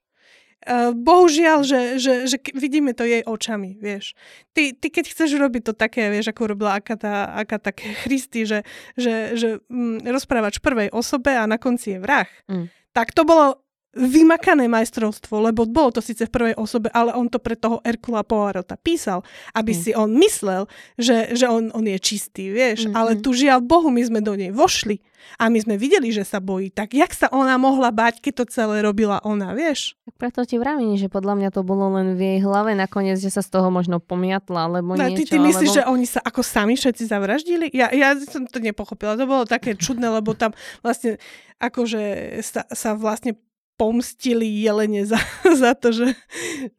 Speaker 2: Uh, bohužiaľ, že, že, že vidíme to jej očami, vieš. Ty, ty keď chceš robiť to také, vieš, ako robila Akata, Akata [laughs] Christy, že, že, že mm, rozprávač prvej osobe a na konci je vrah,
Speaker 1: Mm.
Speaker 2: tak to bolo vymakané majstrovstvo, lebo bolo to síce v prvej osobe, ale on to pre toho Erkula Poirota písal, aby
Speaker 1: Mm.
Speaker 2: si on myslel, že, že on, on je čistý, vieš.
Speaker 1: Mm,
Speaker 2: Ale tu žiaľ Bohu, my sme do nej vošli a my sme videli, že sa bojí. Tak jak sa ona mohla báť, keď to celé robila ona, vieš?
Speaker 1: tak preto ti vravím, že podľa mňa to bolo len v jej hlave nakoniec, že sa z toho možno pomiatla, alebo
Speaker 2: No,
Speaker 1: niečo.
Speaker 2: ty, ty myslíš,
Speaker 1: alebo...
Speaker 2: že oni sa ako sami všetci zavraždili? Ja, ja som to nepochopila. To bolo také čudné, lebo tam vlastne akože sa, sa vlastne pomstili jelene za, [laughs] za to, že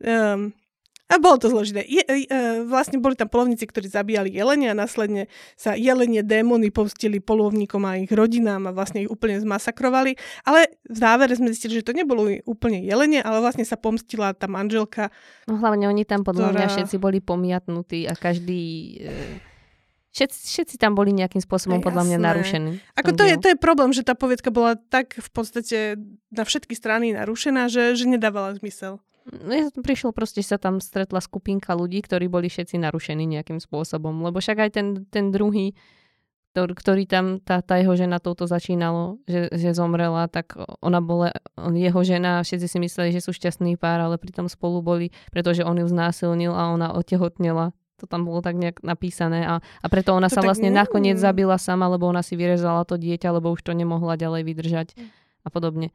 Speaker 2: um, A bolo to zložité. Je, e, vlastne boli tam polovníci, ktorí zabíjali jelene a následne sa jelenie démony pomstili polovníkom a ich rodinám a vlastne ich úplne zmasakrovali. Ale v závere sme zistili, že to nebolo úplne jelenie, ale vlastne sa pomstila tá manželka.
Speaker 1: No hlavne oni tam podľa ktorá... mňa všetci boli pomiatnutí a každý... E Všetci, všetci tam boli nejakým spôsobom podľa mňa narušení.
Speaker 2: Ako to je, to je problém, že tá povietka bola tak v podstate na všetky strany narušená, že, že nedávala zmysel.
Speaker 1: No, ja prišiel proste, sa tam stretla skupinka ľudí, ktorí boli všetci narušení nejakým spôsobom. Lebo však aj ten, ten druhý, ktorý, tam, tá, tá jeho žena touto začínalo, že, že zomrela, tak ona bola, jeho žena, všetci si mysleli, že sú šťastný pár, ale pritom spolu boli, pretože on ju znásilnil a ona otehotnela to tam bolo tak nejak napísané a, a preto ona to sa vlastne nie... nakoniec zabila sama, lebo ona si vyrezala to dieťa, lebo už to nemohla ďalej vydržať hm. a podobne.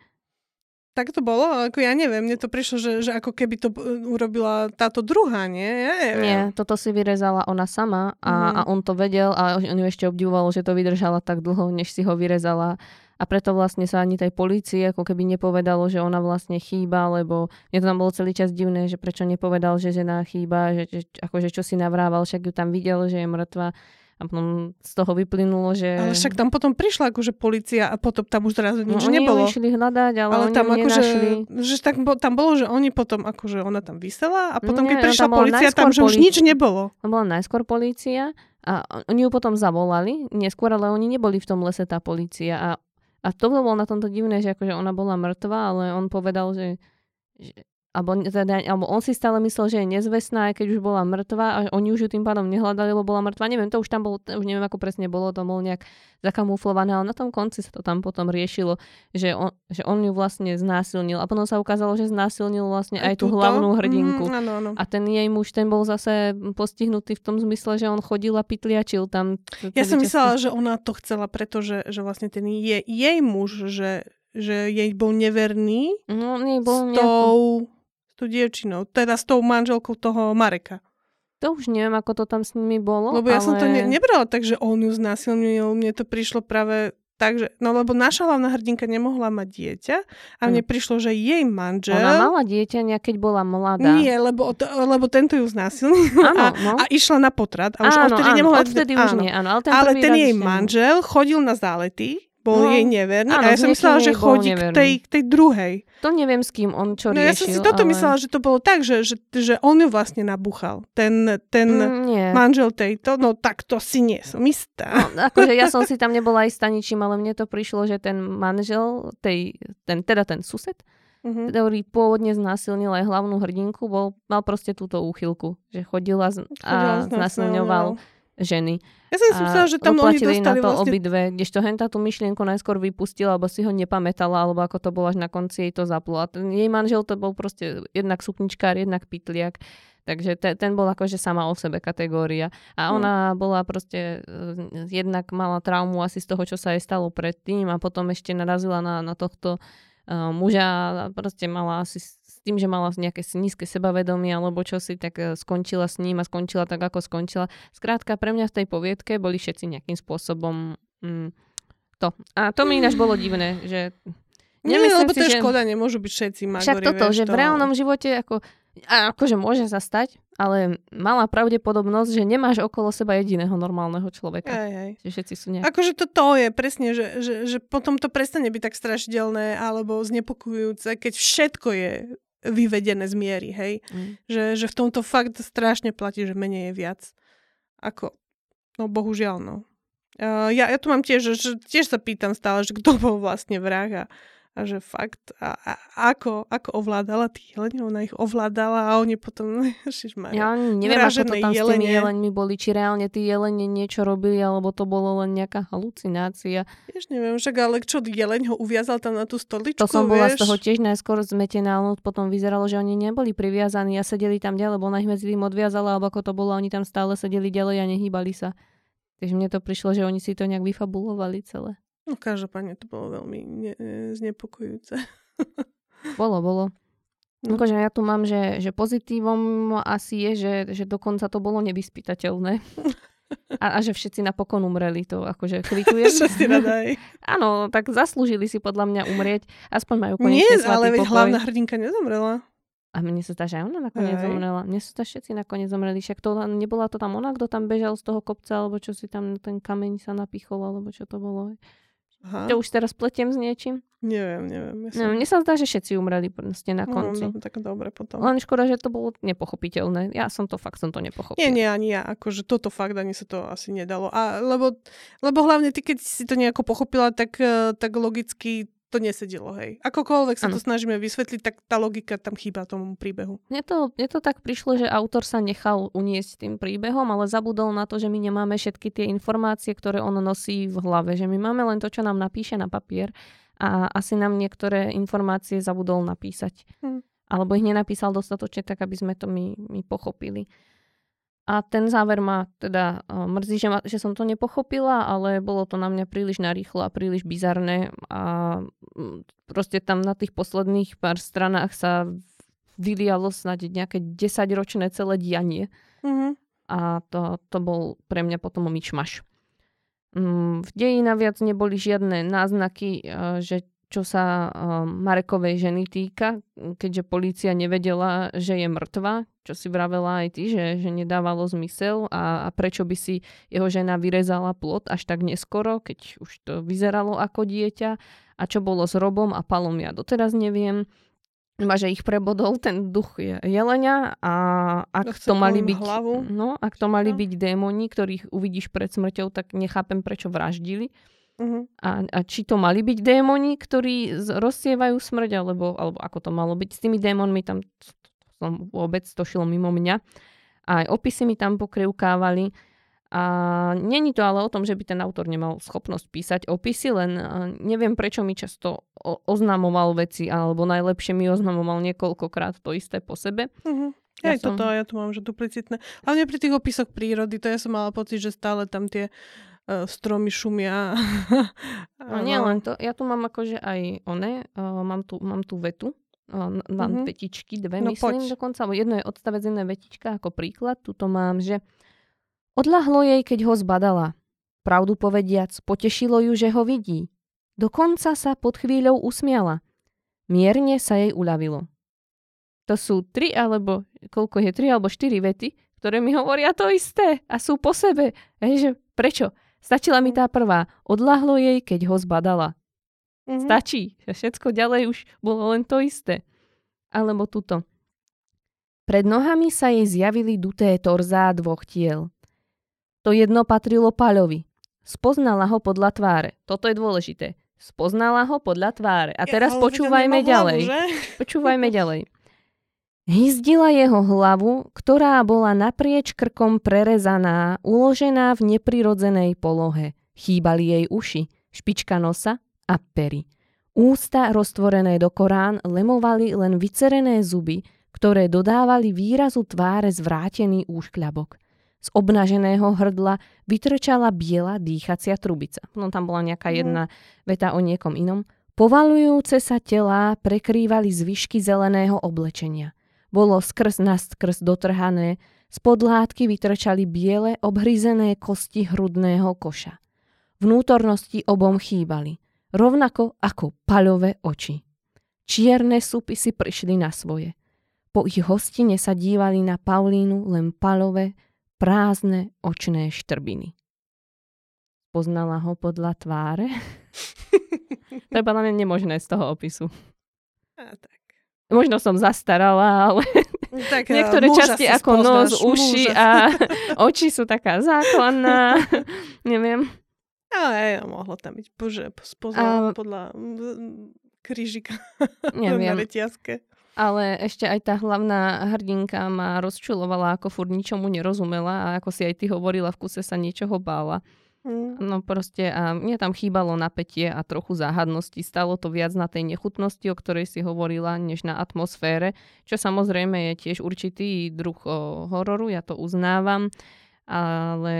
Speaker 2: Tak to bolo? Ako ja neviem, mne to prišlo, že, že ako keby to e, urobila táto druhá, nie? Ja neviem.
Speaker 1: Nie, toto si vyrezala ona sama a, mm. a on to vedel a on ju ešte obdivoval, že to vydržala tak dlho, než si ho vyrezala a preto vlastne sa ani tej polícii ako keby nepovedalo, že ona vlastne chýba, lebo mne to tam bolo celý čas divné, že prečo nepovedal, že žena chýba, že, že akože čo si navrával, však ju tam videl, že je mŕtva. A potom z toho vyplynulo, že...
Speaker 2: Ale však tam potom prišla akože policia a potom tam už zrazu nič
Speaker 1: no, oni
Speaker 2: nebolo.
Speaker 1: Oni išli hľadať, ale, ale
Speaker 2: oni tam
Speaker 1: akože,
Speaker 2: že tak, tam bolo, že oni potom akože ona tam vysela a potom Nie, keď prišla policia, tam že už nič nebolo.
Speaker 1: Tam bola najskôr policia a oni ju potom zavolali, neskôr, ale oni neboli v tom lese tá policia a a to bolo na tomto divné, že akože ona bola mŕtva, ale on povedal, že, že alebo, teda, alebo on si stále myslel, že je nezvestná, aj keď už bola mŕtva a oni už ju tým pádom nehľadali, lebo bola mŕtva. Neviem, to už tam bolo, už neviem, ako presne bolo, to bolo nejak zakamuflované, ale na tom konci sa to tam potom riešilo, že on, že on ju vlastne znásilnil a potom sa ukázalo, že znásilnil vlastne aj, aj tú hlavnú hrdinku. Mm,
Speaker 2: áno, áno.
Speaker 1: A ten jej muž, ten bol zase postihnutý v tom zmysle, že on chodil a pitliačil tam.
Speaker 2: Ja som myslela, že ona to chcela, pretože že vlastne ten je, jej muž, že že jej bol neverný
Speaker 1: no, jej bol
Speaker 2: s tou tou dievčinou, teda s tou manželkou toho Mareka.
Speaker 1: To už neviem, ako to tam s nimi bolo.
Speaker 2: Lebo ja ale... som to ne- nebrala tak, že on ju znásilnil. Mne to prišlo práve tak, že, no lebo naša hlavná hrdinka nemohla mať dieťa a mne hm. prišlo, že jej manžel...
Speaker 1: Ona mala dieťa keď bola mladá.
Speaker 2: Nie, lebo, to, lebo tento ju znásilnil a, no. a išla na potrat. A už
Speaker 1: áno,
Speaker 2: odtedy
Speaker 1: áno,
Speaker 2: nemohla...
Speaker 1: Odtedy áno. už nie, áno. Ale ten,
Speaker 2: ale ten jej manžel chodil na zálety bol no, jej neverný áno, a ja som myslela, že chodí k tej, k tej druhej.
Speaker 1: To neviem, s kým on čo
Speaker 2: no,
Speaker 1: riešil.
Speaker 2: ja som si toto ale... myslela, že to bolo tak, že, že, že on ju vlastne nabuchal. Ten, ten mm, manžel tejto, no tak to si nie som istá.
Speaker 1: No, akože ja som si tam nebola istá ničím, ale mne to prišlo, že ten manžel, tej, ten, teda ten sused, mm-hmm. ktorý pôvodne znásilnil aj hlavnú hrdinku, bol, mal proste túto úchylku, že chodila z, a znásilňoval ženy.
Speaker 2: Ja som si myslela, že tam oni dostali
Speaker 1: na to
Speaker 2: vlastne...
Speaker 1: obidve, kdežto Henta tú myšlienku najskôr vypustila, alebo si ho nepamätala, alebo ako to bolo až na konci jej to zaplo. A ten jej manžel to bol proste jednak supničkár, jednak pitliak. Takže te, ten bol akože sama o sebe kategória. A hm. ona hmm. bola proste, eh, jednak mala traumu asi z toho, čo sa jej stalo predtým a potom ešte narazila na, na tohto uh, muža a proste mala asi tým, že mala nejaké nízke sebavedomie alebo čo si, tak e, skončila s ním a skončila tak, ako skončila. Skrátka, pre mňa v tej poviedke boli všetci nejakým spôsobom mm, to. A to mi ináč bolo divné, že
Speaker 2: nie, lebo to je že... škoda, nemôžu byť všetci magori.
Speaker 1: Však toto,
Speaker 2: vieš,
Speaker 1: že to... v reálnom živote ako, a akože môže sa stať, ale malá pravdepodobnosť, že nemáš okolo seba jediného normálneho človeka.
Speaker 2: Aj, aj.
Speaker 1: Že všetci sú nejak...
Speaker 2: Akože to to je presne, že, že, že potom to prestane byť tak strašidelné alebo znepokojujúce, keď všetko je vyvedené z miery, hej. Mm. Že, že v tomto fakt strašne platí, že menej je viac. Ako, no bohužiaľ, no. Uh, ja, ja tu mám tiež, že tiež sa pýtam stále, že kto bol vlastne vrah a a že fakt, a, a ako, ako ovládala tých jelení, ona ich ovládala a oni potom, [laughs]
Speaker 1: ježišmarja, Ja neviem, ako to tam jelenie. s tými jeleňmi boli, či reálne tí jelene niečo robili, alebo to bolo len nejaká halucinácia.
Speaker 2: Tiež neviem, však ale čo, jeleň ho uviazal tam na tú stoličku,
Speaker 1: To som
Speaker 2: vieš?
Speaker 1: bola z toho tiež najskôr zmetená, ale potom vyzeralo, že oni neboli priviazaní a sedeli tam ďalej, lebo ona ich medzi tým odviazala, alebo ako to bolo, oni tam stále sedeli ďalej a nehýbali sa. Takže mne to prišlo, že oni si to nejak vyfabulovali celé.
Speaker 2: No každopádne to bolo veľmi ne- znepokojúce. [laughs]
Speaker 1: bolo, bolo. No. Akože ja tu mám, že, že pozitívom asi je, že, že dokonca to bolo nevyspytateľné. [laughs] A, a že všetci napokon umreli, to akože [laughs] kvitujem.
Speaker 2: si
Speaker 1: Áno, tak zaslúžili si podľa mňa umrieť. Aspoň majú konečne
Speaker 2: Nie, ale veď hlavná hrdinka nezomrela.
Speaker 1: A mne sa zdá, že aj ona nakoniec
Speaker 2: Hej.
Speaker 1: zomrela. Mne sa zdá, všetci nakoniec zomreli. Však to nebola to tam ona, kto tam bežal z toho kopca, alebo čo si tam ten kameň sa napichol, alebo čo to bolo.
Speaker 2: Aha,
Speaker 1: To už teraz pletiem s niečím.
Speaker 2: neviem, neviem. Ja
Speaker 1: No,
Speaker 2: som...
Speaker 1: mne sa zdá, že všetci umreli proste na
Speaker 2: No,
Speaker 1: konci.
Speaker 2: no, tak dobre potom.
Speaker 1: Len škoda, že to bolo nepochopiteľné. Ja som to fakt som to nepochopila.
Speaker 2: Nie, nie, ani ja. Akože toto fakt ani sa to asi nedalo. A, lebo, lebo hlavne ty, keď si to nejako pochopila, tak, eh, tak logicky to nesedelo, hej. Akokoľvek sa
Speaker 1: Áno.
Speaker 2: to snažíme vysvetliť, tak tá logika tam chýba tomu príbehu.
Speaker 1: Mne to, mne to tak prišlo, že autor sa nechal uniesť tým príbehom, ale zabudol na to, že my nemáme všetky tie informácie, ktoré on nosí v hlave. Že my máme len to, čo nám napíše na papier a asi nám niektoré informácie zabudol napísať.
Speaker 2: Hm.
Speaker 1: Alebo ich nenapísal dostatočne tak, aby sme to my, my pochopili. A ten záver ma teda uh, mrzí, že, ma, že som to nepochopila, ale bolo to na mňa príliš narýchlo a príliš bizarné a proste tam na tých posledných pár stranách sa vylialo snad nejaké 10-ročné celé dianie
Speaker 2: Mhm.
Speaker 1: a to, to bol pre mňa potom myšmaš. Mm, V deji naviac neboli žiadne náznaky, eh, že čo sa eh, Marekovej ženy týka, keďže polícia nevedela, že je mŕtva, čo si vravela aj ty, že, že nedávalo zmysel a, a prečo by si jeho žena vyrezala plot až tak neskoro, keď už to vyzeralo ako dieťa a čo bolo s Robom a Palom ja doteraz neviem. Iba, že ich prebodol ten duch je- jelenia a ak to mali byť,
Speaker 2: hlavu.
Speaker 1: no, ak to mali byť démoni, ktorých uvidíš pred smrťou, tak nechápem, prečo vraždili.
Speaker 2: Mhm.
Speaker 1: A, a či to mali byť démoni, ktorí rozsievajú smrť, alebo, alebo ako to malo byť. S tými démonmi tam som vôbec to šlo mimo mňa. Aj opisy mi tam pokrivkávali. A není to ale o tom, že by ten autor nemal schopnosť písať opisy, len a, neviem, prečo mi často o- oznamoval veci, alebo najlepšie mi oznamoval niekoľkokrát to isté po sebe.
Speaker 2: Mhm.
Speaker 1: Ja
Speaker 2: Aj
Speaker 1: som-
Speaker 2: toto, ja tu mám, že duplicitné. Hlavne pri tých opisoch prírody, to ja som mala pocit, že stále tam tie uh, stromy šumia. [laughs]
Speaker 1: No nie len to, ja tu mám akože aj one, uh, mám, tu, mám tu vetu, na, na
Speaker 2: Mhm.
Speaker 1: vetičky, dve
Speaker 2: No
Speaker 1: myslím
Speaker 2: poď.
Speaker 1: dokonca, alebo jedno je odstavec, jedno je vetička ako príklad. Tuto mám, že odľahlo jej, keď ho zbadala. Pravdu povediac, potešilo ju, že ho vidí. Dokonca sa pod chvíľou usmiala. Mierne sa jej uľavilo. To sú tri alebo, koľko je, tri alebo štyri vety, ktoré mi hovoria to isté a sú po sebe. Hej, že prečo? Stačila mi tá prvá. Odľahlo jej, keď ho zbadala.
Speaker 2: Mhm.
Speaker 1: Stačí. Všetko ďalej už bolo len to isté. Alebo tuto. Pred nohami sa jej zjavili duté torzá dvoch tiel. To jedno patrilo Paľovi. Spoznala ho podľa tváre. Toto je dôležité. Spoznala ho podľa tváre. A teraz
Speaker 2: Ja,
Speaker 1: počúvajme ďalej.
Speaker 2: Hlavu, že?
Speaker 1: Počúvajme ďalej. Hyzdila jeho hlavu, ktorá bola naprieč krkom prerezaná, uložená v neprirodzenej polohe. Chýbali jej uši, špička nosa a pery. Ústa roztvorené do korán lemovali len vycerené zuby, ktoré dodávali výrazu tváre zvrátený úškľabok. Z obnaženého hrdla vytrčala biela dýchacia trubica. No tam bola nejaká
Speaker 2: Mhm.
Speaker 1: jedna veta o niekom inom. Povalujúce sa telá prekrývali zvyšky zeleného oblečenia. Bolo skrz na skrz dotrhané, z podlátky vytrčali biele obhryzené kosti hrudného koša. Vnútornosti obom chýbali, rovnako ako paľové oči. Čierne supy si prišli na svoje. Po ich hostine sa dívali na Paulínu len palové, prázdne očné štrbiny. Poznala ho podľa tváre? [laughs] to je podľa mňa nemožné z toho opisu.
Speaker 2: A, tak.
Speaker 1: Možno som zastarala, ale [laughs]
Speaker 2: tak [laughs]
Speaker 1: niektoré časti ako nos, uši a [laughs] oči sú taká základná. Neviem.
Speaker 2: Ale ja, mohlo tam byť. Bože, spoznal
Speaker 1: A-
Speaker 2: podľa krížika na
Speaker 1: Neviem.
Speaker 2: reťazke.
Speaker 1: Ale ešte aj tá hlavná hrdinka ma rozčulovala, ako furt ničomu nerozumela a ako si aj ty hovorila, v kuse sa niečoho bála.
Speaker 2: Mm.
Speaker 1: No proste a mne tam chýbalo napätie a trochu záhadnosti. Stalo to viac na tej nechutnosti, o ktorej si hovorila, než na atmosfére, čo samozrejme je tiež určitý druh o, hororu, ja to uznávam, ale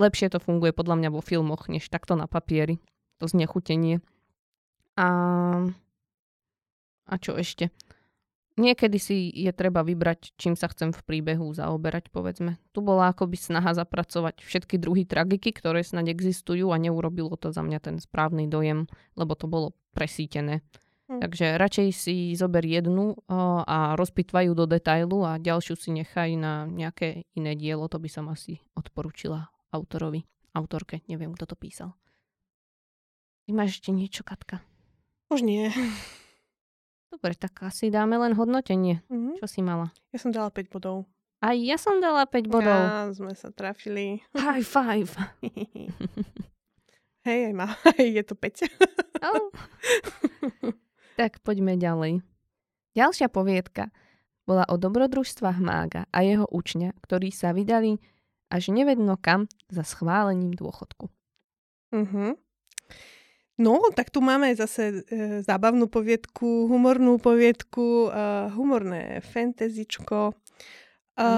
Speaker 1: lepšie to funguje podľa mňa vo filmoch, než takto na papieri. To znechutenie. A, a čo ešte? Niekedy si je treba vybrať, čím sa chcem v príbehu zaoberať, povedzme. Tu bola akoby snaha zapracovať všetky druhy tragiky, ktoré snad existujú a neurobilo to za mňa ten správny dojem, lebo to bolo presítené.
Speaker 2: Hm.
Speaker 1: Takže radšej si zober jednu a rozpitvajú do detailu a ďalšiu si nechaj na nejaké iné dielo. To by som asi odporúčila autorovi, autorke. Neviem, kto to písal. Ty máš ešte niečo, Katka?
Speaker 2: Už nie. [laughs]
Speaker 1: Dobre, tak asi dáme len hodnotenie.
Speaker 2: Mhm.
Speaker 1: Čo si mala?
Speaker 2: Ja som dala 5 bodov.
Speaker 1: Aj ja som dala 5 bodov.
Speaker 2: Ja, sme sa trafili.
Speaker 1: High five. [laughs]
Speaker 2: Hej, aj má. [laughs] Je to 5. [laughs]
Speaker 1: Au. tak poďme ďalej. Ďalšia poviedka bola o dobrodružstvách mága a jeho učňa, ktorí sa vydali až nevedno kam za schválením dôchodku.
Speaker 2: Mhm. No, tak tu máme zase e, zábavnú poviedku, humornú poviedku, e, humorné fantazičko. E,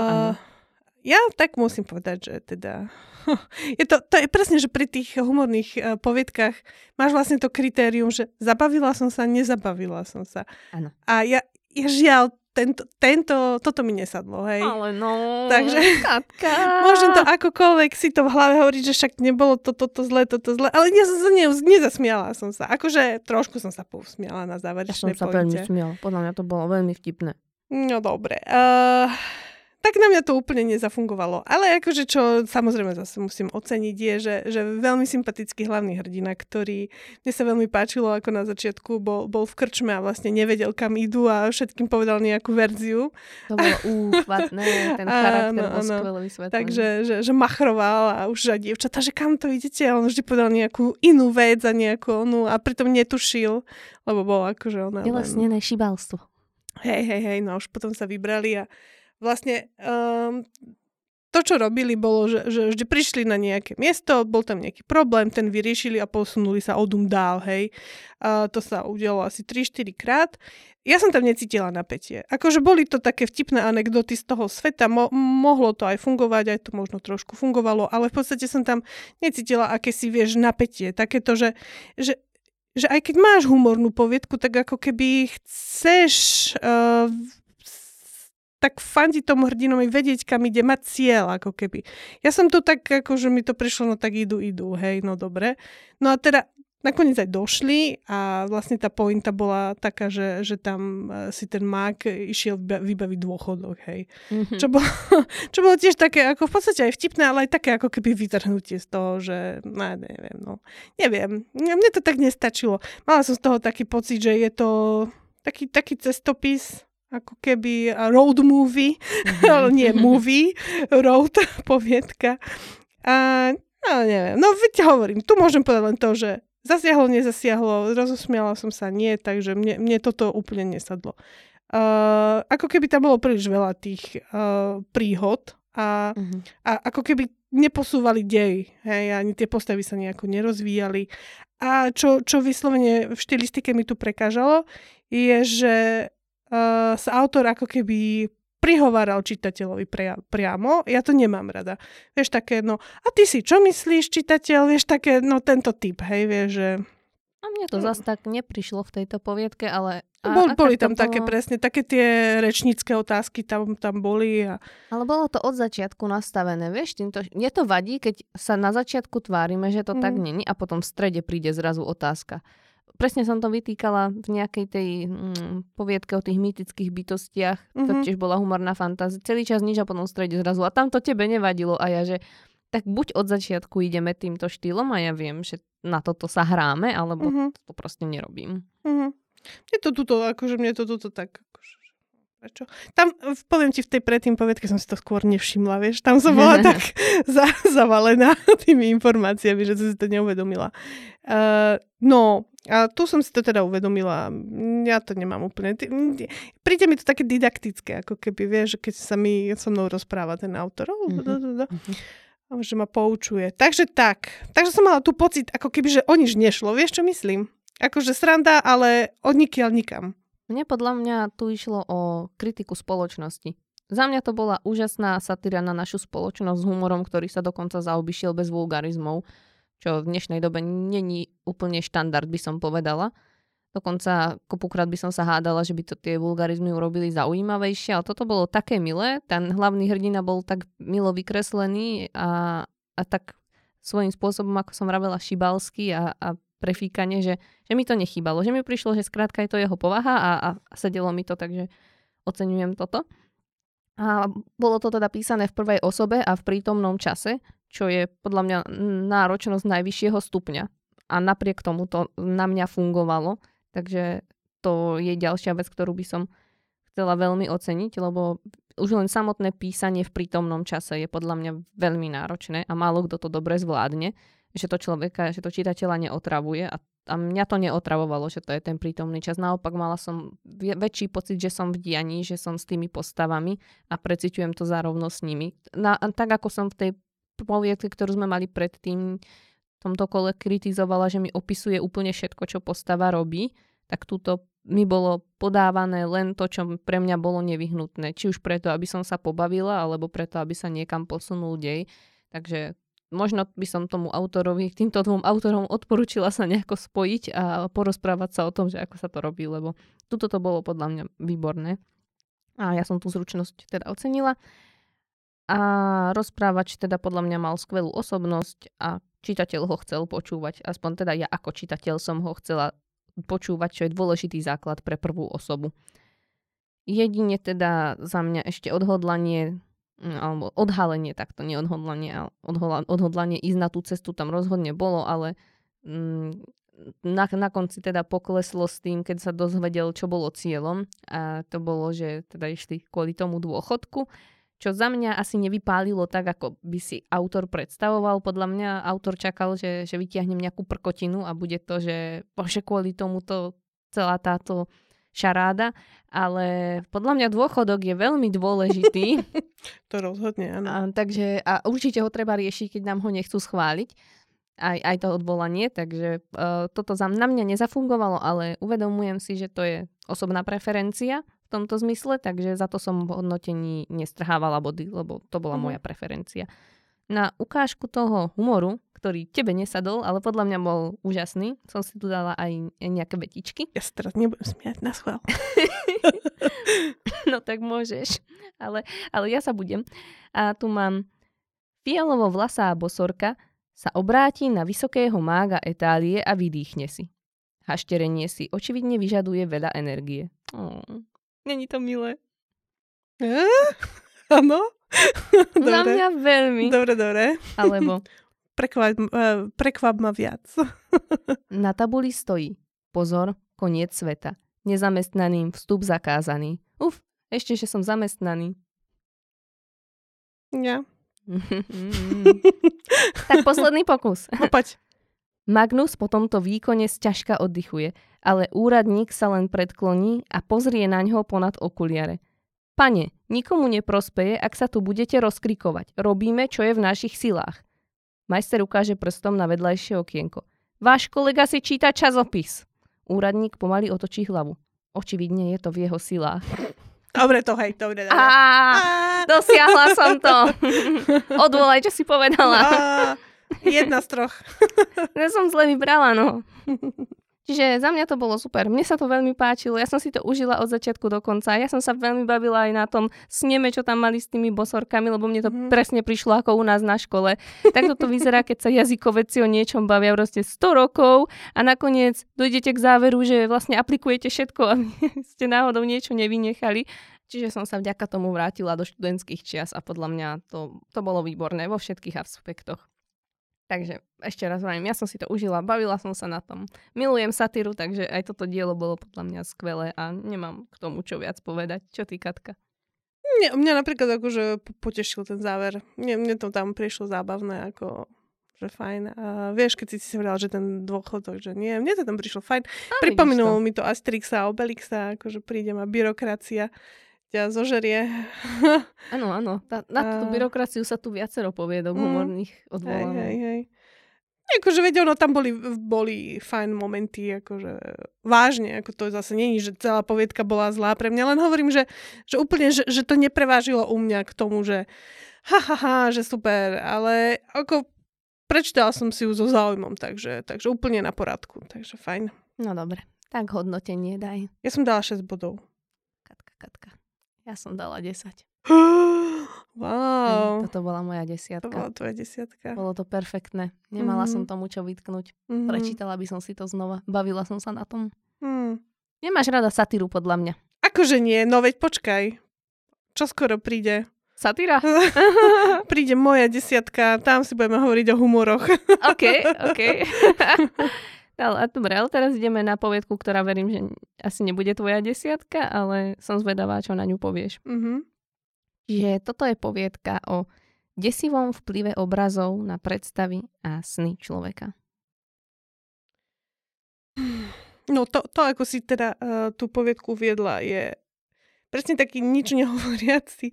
Speaker 2: ja tak musím povedať, že teda... [laughs] Je to, to je presne, že pri tých humorných e, poviedkach máš vlastne to kritérium, že zabavila som sa, nezabavila som sa.
Speaker 1: Áno.
Speaker 2: A ja, ja žiaľ, tento, tento, toto mi nesadlo, hej.
Speaker 1: Ale no,
Speaker 2: Takže-
Speaker 1: Katka. [laughs]
Speaker 2: Môžem to akokoľvek si to v hlave hovoriť, že však nebolo to, toto zle, toto zle, ale ja som sa ne, nezasmiala som sa. Akože trošku som sa povsmiala na
Speaker 1: Ja som
Speaker 2: záverečnej
Speaker 1: sa veľmi smiala. Podľa mňa to bolo veľmi vtipné.
Speaker 2: No dobre. Uh, tak na mňa to úplne nezafungovalo. Ale akože čo samozrejme zase musím oceniť je, že, že veľmi sympatický hlavný hrdina, ktorý mne sa veľmi páčilo, ako na začiatku bol, bol v krčme a vlastne nevedel, kam idú a všetkým povedal nejakú verziu.
Speaker 1: To bolo úchvatné, ten [laughs] charakter
Speaker 2: Áno,
Speaker 1: bol vysvetlený.
Speaker 2: Takže, že, že machroval a už že dievčatá, že kam to idete? A on vždy povedal nejakú inú vec a nejakú onú a pritom netušil, lebo bol akože ona.
Speaker 1: Telesnené šibalstvo.
Speaker 2: Hej, hej, hej, no už potom sa vybrali a vlastne um, to, čo robili, bolo, že, že vždy prišli na nejaké miesto, bol tam nejaký problém, ten vyriešili a posunuli sa odum dál, hej. A to sa udialo asi 3-4 krát. Ja som tam necítila napätie. Akože boli to také vtipné anekdoty z toho sveta, mo- mohlo to aj fungovať, aj to možno trošku fungovalo, ale v podstate som tam necítila aké si, vieš, napätie. Takéto, že, že že aj keď máš humornú poviedku, tak ako keby chceš uh, tak fandiť tomu hrdinovi, vedieť, kam ide, mať cieľ, ako keby. Ja som tu tak, ako že mi to prišlo, no tak idú, idú, hej, no dobre. No a teda nakoniec aj došli a vlastne tá pointa bola taká, že, že tam eh, si ten mák išiel vyba- vybaviť dôchodok, hej.
Speaker 1: Mhm.
Speaker 2: Čo bolo, [laughs] čo bolo tiež také, ako v podstate aj vtipné, ale aj také ako keby vytrhnutie z toho, že no, neviem, no. Neviem, mne to tak nestačilo. Mala som z toho taký pocit, že je to taký, taký cestopis, ako keby a road movie, ale [laughs] nie movie, road [laughs] poviedka. A no neviem, no veď hovorím, tu môžem povedať len to, že zasiahlo, nezasiahlo, rozosmiala som sa, nie, takže mne, mne toto úplne nesadlo. Uh, ako keby tam bolo príliš veľa tých uh, príhod a,
Speaker 1: Mhm.
Speaker 2: a ako keby neposúvali dej, hej, ani tie postavy sa nejako nerozvíjali. A čo, čo vyslovene v štilistike mi tu prekážalo, je, že uh, sa autor ako keby prihováral čitateľovi pria, priamo. Ja to nemám rada. Vieš, také, no, a ty si čo myslíš, čitateľ? Vieš, také, no, tento typ, hej, vieš, že...
Speaker 1: A mne to zase tak neprišlo v tejto poviedke, ale... A,
Speaker 2: Bol, boli tam také
Speaker 1: bolo-
Speaker 2: presne, také tie rečnícke otázky tam, tam boli a
Speaker 1: Ale bolo to od začiatku nastavené, vieš, týmto, mne to vadí, keď sa na začiatku tvárime, že to tak
Speaker 2: Mm.
Speaker 1: není a potom v strede príde zrazu otázka. Presne som to vytýkala v nejakej tej mm, poviedke o tých mýtických bytostiach, to
Speaker 2: Mhm.
Speaker 1: tiež bola humorná fantázia, celý čas nič a potom strede zrazu a tam to tebe nevadilo a ja, že tak buď od začiatku ideme týmto štýlom a ja viem, že na toto sa hráme, alebo
Speaker 2: Mhm.
Speaker 1: to proste nerobím.
Speaker 2: Mhm. Mne to tuto, akože mne to tuto tak, prečo? Tam, poviem ti, v tej predtým povedke som si to skôr nevšimla, vieš, tam som bola tak [laughs] za, zavalená [laughs] tými informáciami, že som si to neuvedomila. Uh, no, a tu som si to teda uvedomila. Ja to nemám úplne. Príde mi to také didaktické, ako keby, vieš, keď sa mi so mnou rozpráva ten autor. A že ma poučuje. Takže tak. Takže som mala tu pocit, ako keby, že o nič nešlo. Vieš, čo myslím? Akože sranda, ale od nikiaľ nikam.
Speaker 1: Mne podľa mňa tu išlo o kritiku spoločnosti. Za mňa to bola úžasná satyra na našu spoločnosť s humorom, ktorý sa dokonca zaobišiel bez vulgarizmov, čo v dnešnej dobe není úplne štandard, by som povedala. Dokonca kopukrát by som sa hádala, že by to tie vulgarizmy urobili zaujímavejšie, ale toto bolo také milé. Ten hlavný hrdina bol tak milo vykreslený a, a tak svojím spôsobom, ako som vravela, šibalský a, a prefíkanie, že, že mi to nechýbalo. Že mi prišlo, že skrátka je to jeho povaha a, a sedelo mi to, takže oceňujem toto. A bolo to teda písané v prvej osobe a v prítomnom čase, čo je podľa mňa náročnosť najvyššieho stupňa. A napriek tomu to na mňa fungovalo, takže to je ďalšia vec, ktorú by som chcela veľmi oceniť, lebo už len samotné písanie v prítomnom čase je podľa mňa veľmi náročné a málo kto to dobre zvládne, že to človeka, že to čitateľa neotravuje a, a mňa to neotravovalo, že to je ten prítomný čas. Naopak mala som väčší pocit, že som v dianí, že som s tými postavami a preciťujem to zárovno s nimi. Na, tak ako som v tej poviedke, ktorú sme mali predtým, tomto kole kritizovala, že mi opisuje úplne všetko, čo postava robí, tak túto mi bolo podávané len to, čo pre mňa bolo nevyhnutné. Či už preto, aby som sa pobavila, alebo preto, aby sa niekam posunul dej. Takže možno by som tomu autorovi, týmto dvom autorom odporúčila sa nejako spojiť a porozprávať sa o tom, že ako sa to robí, lebo tuto to bolo podľa mňa výborné. A ja som tú zručnosť teda ocenila. A rozprávač teda podľa mňa mal skvelú osobnosť a čitateľ ho chcel počúvať. Aspoň teda ja ako čitateľ som ho chcela počúvať, čo je dôležitý základ pre prvú osobu. Jedine teda za mňa ešte odhodlanie alebo odhalenie, takto nie odhodlanie, ale odhodlanie ísť na tú cestu tam rozhodne bolo, ale mm, na, na konci teda pokleslo s tým, keď sa dozvedel, čo bolo cieľom a to bolo, že teda išli kvôli tomu dôchodku čo za mňa asi nevypálilo tak, ako by si autor predstavoval. Podľa mňa autor čakal, že, že vytiahnem nejakú prkotinu a bude to, že bože, kvôli tomuto celá táto šaráda, ale podľa mňa dôchodok je veľmi dôležitý. [laughs]
Speaker 2: to rozhodne, áno.
Speaker 1: A, takže a určite ho treba riešiť, keď nám ho nechcú schváliť. Aj, aj to odvolanie, takže uh, toto za, na mňa nezafungovalo, ale uvedomujem si, že to je osobná preferencia tomto zmysle, takže za to som v hodnotení nestrhávala body, lebo to bola mm. moja preferencia. Na ukážku toho humoru, ktorý tebe nesadol, ale podľa mňa bol úžasný, som si tu dala aj nejaké vetičky.
Speaker 2: Ja sa teraz nebudem smiať na schvál. [laughs]
Speaker 1: no tak môžeš, ale, ale ja sa budem. A tu mám fialovo vlasá bosorka sa obráti na vysokého mága Etálie a vydýchne si. Hašterenie si očividne vyžaduje veľa energie. Oh. Není to milé.
Speaker 2: Áno?
Speaker 1: Za mňa veľmi.
Speaker 2: Dobre, dobre.
Speaker 1: Alebo... [laughs]
Speaker 2: Prekvap, prekvap ma viac. [laughs]
Speaker 1: Na tabuli stojí. Pozor, koniec sveta. Nezamestnaným vstup zakázaný. Uf, ešte, že som zamestnaný.
Speaker 2: Ja.
Speaker 1: tak posledný pokus. [laughs]
Speaker 2: Opaď.
Speaker 1: Magnus po tomto výkone sťažka oddychuje, ale úradník sa len predkloní a pozrie na ňo ponad okuliare. Pane, nikomu neprospeje, ak sa tu budete rozkrikovať. Robíme, čo je v našich silách. Majster ukáže prstom na vedľajšie okienko. Váš kolega si číta časopis. Úradník pomaly otočí hlavu. Očividne je to v jeho silách.
Speaker 2: Dobre to, hej, dobre, dobre.
Speaker 1: Á, dosiahla som to. [laughs] Odvolaj, čo si povedala. Á.
Speaker 2: Jedna z troch.
Speaker 1: ja som zle vybrala, no. [laughs] Čiže za mňa to bolo super. Mne sa to veľmi páčilo. Ja som si to užila od začiatku do konca. Ja som sa veľmi bavila aj na tom sneme, čo tam mali s tými bosorkami, lebo mne to mm. presne prišlo ako u nás na škole. Tak to vyzerá, keď sa jazykovedci o niečom bavia proste 100 rokov a nakoniec dojdete k záveru, že vlastne aplikujete všetko a [laughs] ste náhodou niečo nevynechali. Čiže som sa vďaka tomu vrátila do študentských čias a podľa mňa to, to bolo výborné vo všetkých aspektoch. Takže ešte raz hovorím, ja som si to užila, bavila som sa na tom. Milujem satíru, takže aj toto dielo bolo podľa mňa skvelé a nemám k tomu čo viac povedať. Čo ty, Katka?
Speaker 2: Mne, mňa napríklad akože potešil ten záver. Mne, mne to tam prišlo zábavné, ako že fajn. A vieš, keď si si hovorila, že ten dôchodok, že nie, mne to tam prišlo fajn. Pripomenulo mi to Astrixa a Obelixa, akože príde ma byrokracia ťa zožerie. [laughs]
Speaker 1: Áno, áno. Tá, na túto byrokraciu sa tu viacero poviedok mm, humorných odvoláva.
Speaker 2: Hej, hej, hej. Akože veď ono, tam boli, boli fajn momenty, akože vážne, ako to zase není, že celá poviedka bola zlá pre mňa, len hovorím, že, že úplne, že, že to neprevážilo u mňa k tomu, že ha, ha, ha, že super, ale ako prečítala som si ju so záujmom, takže, takže úplne na poradku, takže fajn.
Speaker 1: No dobre, tak hodnotenie daj.
Speaker 2: Ja som dala 6 bodov.
Speaker 1: Katka, Katka. Ja som dala 10. [gasps]
Speaker 2: Wow.
Speaker 1: Toto bola moja
Speaker 2: To
Speaker 1: desiatka.
Speaker 2: bola tvoja desiatka.
Speaker 1: Bolo to perfektné. Nemala som
Speaker 2: Mhm.
Speaker 1: tomu čo vytknúť.
Speaker 2: Mhm.
Speaker 1: Prečítala by som si to znova. Bavila som sa na tom.
Speaker 2: Hmm.
Speaker 1: Nemáš rada satíru podľa mňa.
Speaker 2: Akože nie, no veď počkaj. Čo skoro príde?
Speaker 1: Satíra? [laughs] [laughs]
Speaker 2: príde moja desiatka, tam si budeme hovoriť o humoroch.
Speaker 1: OK, OK. [laughs] ale, a dobre, ale teraz ideme na poviedku, ktorá verím, že asi nebude tvoja desiatka, ale som zvedavá, čo na ňu povieš.
Speaker 2: Mhm.
Speaker 1: Čiže toto je poviedka o desivom vplyve obrazov na predstavy a sny človeka.
Speaker 2: No to, to, ako si teda uh, tú poviedku viedla, je presne taký nič nehovoriaci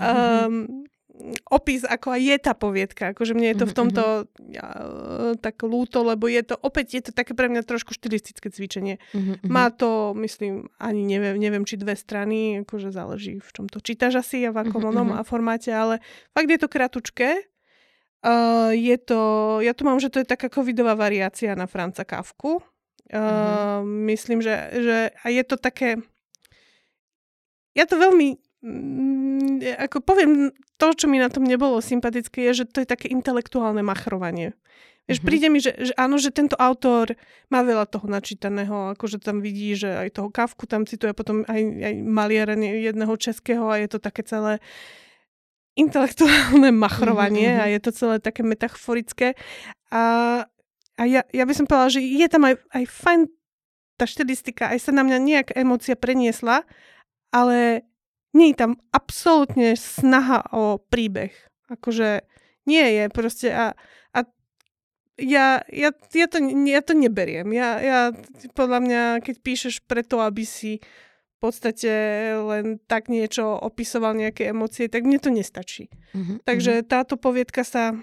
Speaker 2: um, [laughs] opis, ako aj je tá poviedka. Akože mne je to v
Speaker 1: Mhm,
Speaker 2: tomto uh, tak lúto, lebo je to, opäť je to také pre mňa trošku štilistické cvičenie.
Speaker 1: Mhm, mhm.
Speaker 2: Má to, myslím, ani neviem, neviem, či dve strany, akože záleží, v čom to čítaš asi a v akom
Speaker 1: Mhm,
Speaker 2: onom
Speaker 1: mhm.
Speaker 2: a formáte, ale fakt je to kratučké. Uh, je to, ja tu mám, že to je taká covidová variácia na Franca Kafku. Uh, Myslím, že, že a je to také... Ja to veľmi... Mm, ako poviem, to, čo mi na tom nebolo sympatické, je, že to je také intelektuálne machrovanie. Vieš,
Speaker 1: Mhm.
Speaker 2: príde mi, že, že áno, že tento autor má veľa toho načítaného, akože tam vidí, že aj toho Kafku tam cituje, potom aj, aj maliara jedného českého a je to také celé intelektuálne machrovanie
Speaker 1: Mhm, mhm.
Speaker 2: a je to celé také metaforické. A, a ja, ja by som povedala, že je tam aj, aj fajn tá štilistika, aj sa na mňa nejaká emócia preniesla, ale nie je tam absolútne snaha o príbeh. Akože nie je proste a, a ja, ja, ja, to, ja to neberiem. Ja, ja, podľa mňa, keď píšeš preto, aby si v podstate len tak niečo opisoval, nejaké emócie, tak mne to nestačí.
Speaker 1: Mhm,
Speaker 2: Takže táto poviedka sa...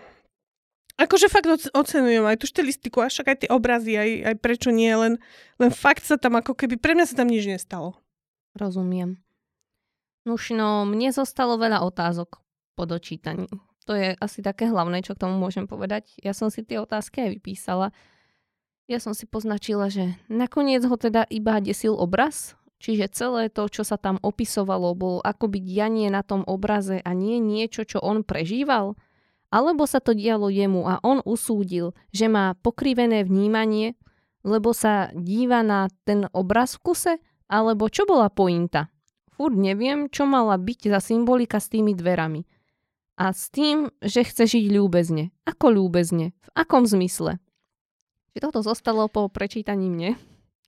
Speaker 2: Akože fakt oc- ocenujem aj tú štilistiku, a však aj tie obrazy, aj, aj prečo nie, len, len fakt sa tam ako keby, pre mňa sa tam nič nestalo.
Speaker 1: Rozumiem. Nuž, no, mne zostalo veľa otázok po dočítaní. To je asi také hlavné, čo k tomu môžem povedať. Ja som si tie otázky aj vypísala. Ja som si poznačila, že nakoniec ho teda iba desil obraz, čiže celé to, čo sa tam opisovalo, bolo akoby dianie na tom obraze a nie niečo, čo on prežíval. Alebo sa to dialo jemu a on usúdil, že má pokrivené vnímanie, lebo sa díva na ten obraz v kuse, alebo čo bola pointa? Furt neviem, čo mala byť za symbolika s tými dverami. A s tým, že chce žiť ľúbezne. Ako ľúbezne? V akom zmysle? Či toto zostalo po prečítaní mne?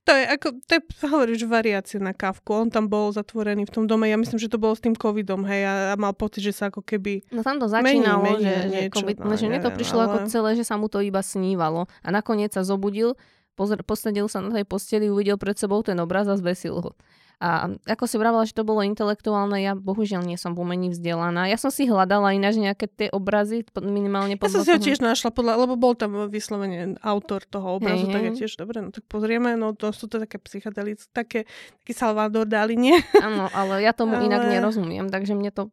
Speaker 2: To je ako, to je, hovoríš, variácia na kávku. On tam bol zatvorený v tom dome. Ja myslím, že to bolo s tým covidom, hej, a, a mal pocit, že sa ako keby...
Speaker 1: No tam to
Speaker 2: Mení,
Speaker 1: začínalo,
Speaker 2: mení
Speaker 1: že,
Speaker 2: na
Speaker 1: že,
Speaker 2: niečo,
Speaker 1: COVID,
Speaker 2: no,
Speaker 1: že mne to prišlo ako
Speaker 2: ale-
Speaker 1: celé, že sa mu to iba snívalo. A nakoniec sa zobudil, pozr- posadil sa na tej posteli, uvidel pred sebou ten obraz a zvesil ho. A ako si vravela, že to bolo intelektuálne, ja bohužiaľ nie som v umení vzdelaná. Ja som si hľadala ináč nejaké tie obrazy, minimálne
Speaker 2: Ja
Speaker 1: podľa
Speaker 2: som si ho tiež našla, podľa, lebo bol tam vyslovene autor toho obrazu,
Speaker 1: Hej,
Speaker 2: tak ja
Speaker 1: hej.
Speaker 2: tiež, dobre, no tak pozrieme, no to sú to také psychedelické, také, taký Salvador Dali, nie?
Speaker 1: Áno, ale ja tomu [laughs] inak
Speaker 2: Ale-
Speaker 1: nerozumiem, takže mne to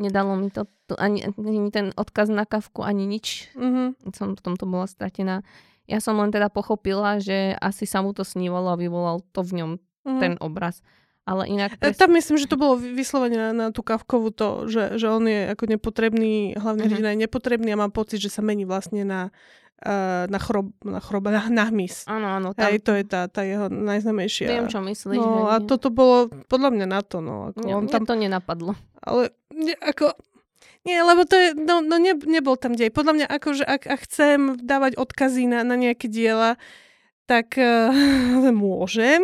Speaker 1: nedalo mi to, to ani, ani ten odkaz na kavku, ani nič.
Speaker 2: Mhm.
Speaker 1: Som v tomto bola stratená. Ja som len teda pochopila, že asi sa mu to snívalo a vyvolal to v ňom
Speaker 2: Mhm.
Speaker 1: ten obraz. Ale inak...
Speaker 2: E,
Speaker 1: Pres...
Speaker 2: Tam myslím, že to bolo vy- vyslovene na, tú Kavkovu to, že, že on je ako nepotrebný, hlavne
Speaker 1: Mhm.
Speaker 2: hrdina je nepotrebný a mám pocit, že sa mení vlastne na, uh, na chrob, na chrob, na, na hmyz.
Speaker 1: Áno, áno, tam
Speaker 2: Hej, to je tá, tá jeho najznamejšia.
Speaker 1: viem, čo myslíš.
Speaker 2: No
Speaker 1: hej,
Speaker 2: a toto bolo podľa mňa na to, no. Ako
Speaker 1: Mne,
Speaker 2: on tam,
Speaker 1: to nenapadlo.
Speaker 2: ale nie, ako... Nie, lebo to je, no, no ne, nebol tam dej. Podľa mňa, akože ak, ak chcem dávať odkazy na, na nejaké diela, tak uh, [laughs] môžem,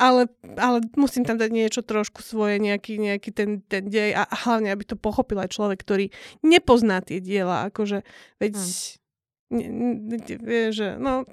Speaker 2: ale, ale musím tam dať niečo trošku svoje, nejaký, nejaký ten, ten dej a, hlavne, aby to pochopil aj človek, ktorý nepozná tie diela, akože, veď,
Speaker 1: Hm.
Speaker 2: ne, ne, vie, že, no,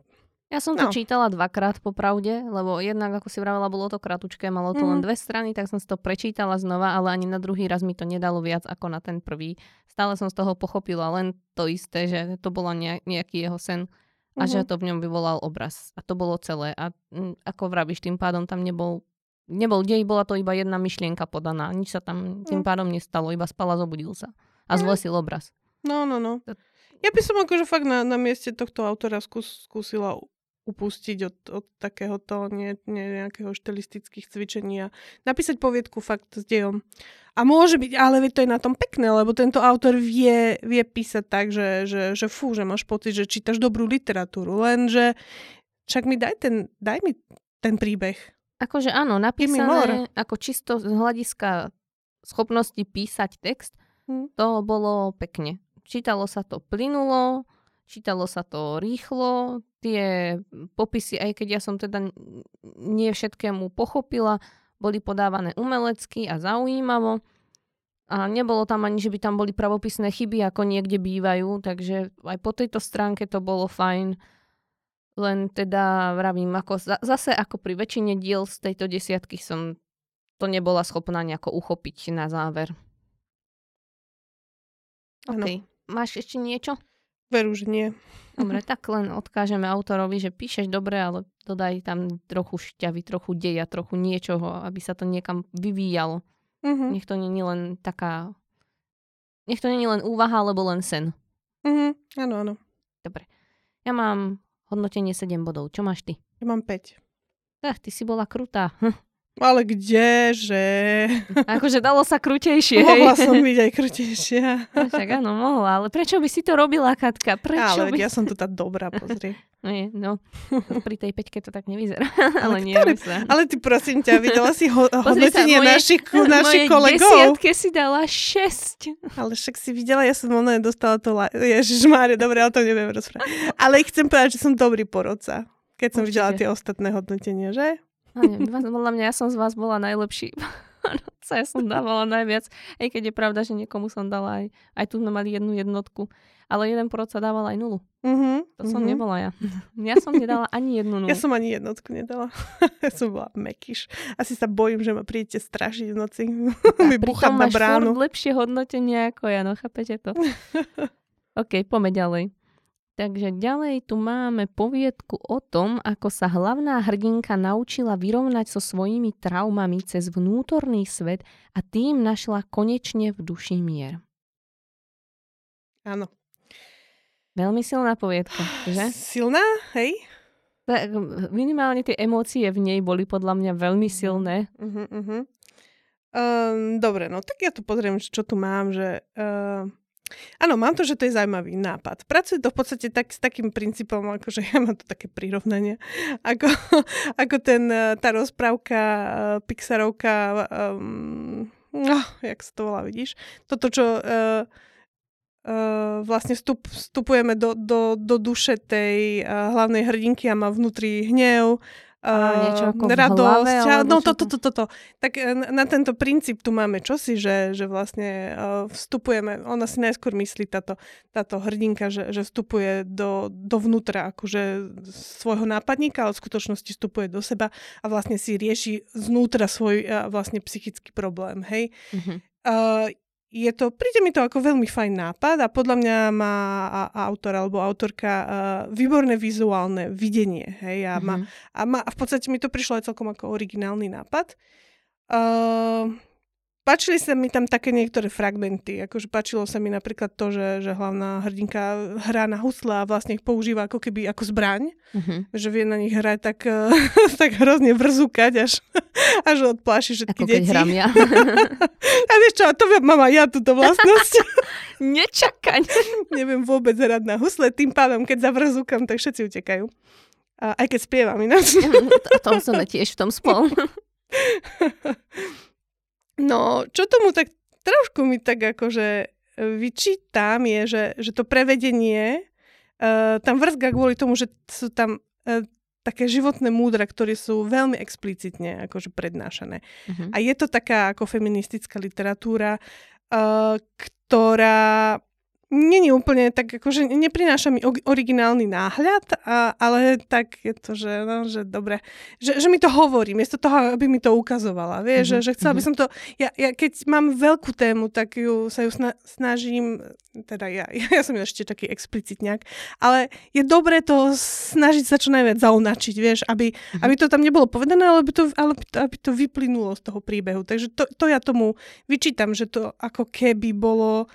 Speaker 1: Ja som to
Speaker 2: No.
Speaker 1: čítala dvakrát po pravde, lebo jednak, ako si vravela, bolo to kratučké, malo to len
Speaker 2: Mhm.
Speaker 1: dve strany, tak som si to prečítala znova, ale ani na druhý raz mi to nedalo viac ako na ten prvý. Stále som z toho pochopila len to isté, že to nejak, nejaký jeho sen a že
Speaker 2: Mhm.
Speaker 1: to v ňom vyvolal obraz. A to bolo celé. A mm, ako vravíš, tým pádom tam nebol nebol dej, bola to iba jedna myšlienka podaná. Nič sa tam tým
Speaker 2: Mm.
Speaker 1: pádom nestalo, iba spala, zobudil sa. A
Speaker 2: Mm.
Speaker 1: zlesil obraz.
Speaker 2: no, no, no. Ja by som akože fakt na, na mieste tohto autora skús, skúsila upustiť od, od takéhoto nie, nie, nejakého štilistických cvičení a napísať poviedku fakt s dejom. A môže byť, ale to je na tom pekné, lebo tento autor vie, vie písať tak, že, že, že fú, že máš pocit, že čítaš dobrú literatúru, lenže však mi daj ten, daj mi ten príbeh.
Speaker 1: Akože áno, napísané ako čisto z hľadiska schopnosti písať text, hm. to bolo pekne. Čítalo sa to plynulo, čítalo sa to rýchlo, tie popisy, aj keď ja som teda nie všetkému pochopila, boli podávané umelecky a zaujímavo. A nebolo tam ani, že by tam boli pravopisné chyby, ako niekde bývajú, takže aj po tejto stránke to bolo fajn. Len teda vravím, ako, zase ako pri väčšine diel z tejto desiatky som to nebola schopná nejako uchopiť na záver. OK. Máš ešte niečo?
Speaker 2: Veru, že nie.
Speaker 1: Dobre, tak len odkážeme autorovi, že píšeš dobre, ale dodaj tam trochu šťavy, trochu deja, trochu niečoho, aby sa to niekam vyvíjalo. Uh-huh. Nech to není len taká... Nech to není len úvaha, alebo len sen.
Speaker 2: Mhm, áno, áno.
Speaker 1: Dobre. Ja mám hodnotenie 7 bodov. Čo máš ty?
Speaker 2: Ja mám 5.
Speaker 1: Tak, ty si bola krutá. Hm. [laughs]
Speaker 2: Ale kdeže? [laughs]
Speaker 1: Akože dalo sa krutejšie.
Speaker 2: Mohla som byť aj krutejšia.
Speaker 1: No, však áno, mohla, ale prečo by si to robila, Katka? Prečo
Speaker 2: ale
Speaker 1: by...
Speaker 2: ja som tu tá dobrá, pozri. [laughs]
Speaker 1: No, je, no. Pri tej peťke to tak nevyzerá. [laughs] ale, ale nie,
Speaker 2: ktoré... ale ty prosím ťa, videla si ho- hodnotenie našich, našich kolegov?
Speaker 1: desiatke si dala 6.
Speaker 2: Ale však si videla, ja som ono dostala to... La... Ježišmáre, dobre, o tom neviem rozprávať. Ale chcem povedať, že som dobrý porodca. Keď som Určite. videla tie ostatné hodnotenia, že?
Speaker 1: Podľa mňa ja som z vás bola najlepší. [laughs] ja som dávala najviac. Aj keď je pravda, že niekomu som dala aj, aj tu sme mali jednu jednotku. Ale jeden porod sa dával aj nulu. Uh-huh, to som uh-huh. nebola ja. [laughs] Ja som nedala ani jednu nulu.
Speaker 2: Ja som ani jednotku nedala. [laughs] ja som bola mekyš. Asi sa bojím, že ma prídete strašiť v noci. Mi buchať na bránu.
Speaker 1: Máš lepšie hodnotenie ako ja, no chápete to? OK, poďme ďalej. Takže ďalej tu máme poviedku o tom, ako sa hlavná hrdinka naučila vyrovnať so svojimi traumami cez vnútorný svet a tým našla konečne v duši mier.
Speaker 2: Áno.
Speaker 1: Veľmi silná poviedka, že?
Speaker 2: Silná, hej?
Speaker 1: Tak, minimálne tie emócie v nej boli podľa mňa veľmi silné. Uh-huh, uh-huh.
Speaker 2: Um, dobre, no tak ja tu pozriem, čo tu mám, že... Uh Áno, mám to, že to je zaujímavý nápad. Pracuje to v podstate tak, s takým princípom, akože ja mám to také prirovnanie, ako, [laughs] ako ten, eh, tá rozprávka uh, Pixarovka, um, no, jak sa to volá, vidíš? Toto, čo uh, uh, vlastne vstup, vstupujeme do, do, do duše tej uh, hlavnej hrdinky a má vnútri hnev,
Speaker 1: Uh, niečo ako radosť. Hlave,
Speaker 2: no toto, toto, toto. Tak e, na tento princíp tu máme čosi, že, že vlastne uh, vstupujeme, ona si najskôr myslí táto, táto hrdinka, že, že vstupuje do, dovnútra akože svojho nápadníka, ale v skutočnosti vstupuje do seba a vlastne si rieši znútra svoj uh, vlastne psychický problém, hej. Uh-huh. Uh, je to, príde mi to ako veľmi fajn nápad a podľa mňa má autor alebo autorka uh, výborné vizuálne videnie. Hej, a, mm-hmm. má, mhm. a, má, a v podstate mi to prišlo aj celkom ako originálny nápad. Uh, Páčili sa mi tam také niektoré fragmenty. Akože páčilo sa mi napríklad to, že, že hlavná hrdinka hrá na husle a vlastne ich používa ako keby ako zbraň. Uh-huh. Že vie na nich hrať tak, [laughs] tak hrozne vrzúkať, až, [laughs] až odpláši všetky
Speaker 1: ako deti. Ako hrám ja. [laughs]
Speaker 2: a vieš čo, to mám aj ja túto vlastnosť.
Speaker 1: Nečakaň.
Speaker 2: Neviem vôbec hrať na husle, tým pádom, keď zavrzúkam, tak všetci utekajú. A aj keď spievam ináč.
Speaker 1: A tom sme tiež v tom spolu.
Speaker 2: No, čo tomu tak trošku mi tak akože e, vyčítam je, že, že to prevedenie uh, tam vrzga kvôli tomu, že sú tam uh, také životné múdra, ktoré sú veľmi explicitne akože prednášané. Uh-huh. A je to taká ako feministická literatúra, uh, ktorá Není úplne tak, akože neprináša mi originálny náhľad, a, ale tak je to, že, no, že dobre, že, že mi to hovorí, miesto toho, aby mi to ukazovala, vieš, mm-hmm. že, že chcela by mhm. som to, ja, ja keď mám veľkú tému, tak ju, sa ju snažím, teda ja, [laughs] ja som ešte taký explicitňák, ale je dobré to snažiť sa čo najviac zaunačiť, vieš, aby, mm-hmm. aby to tam nebolo povedané, ale aby to, ale aby to vyplynulo z toho príbehu. Takže to, to ja tomu vyčítam, že to ako keby bolo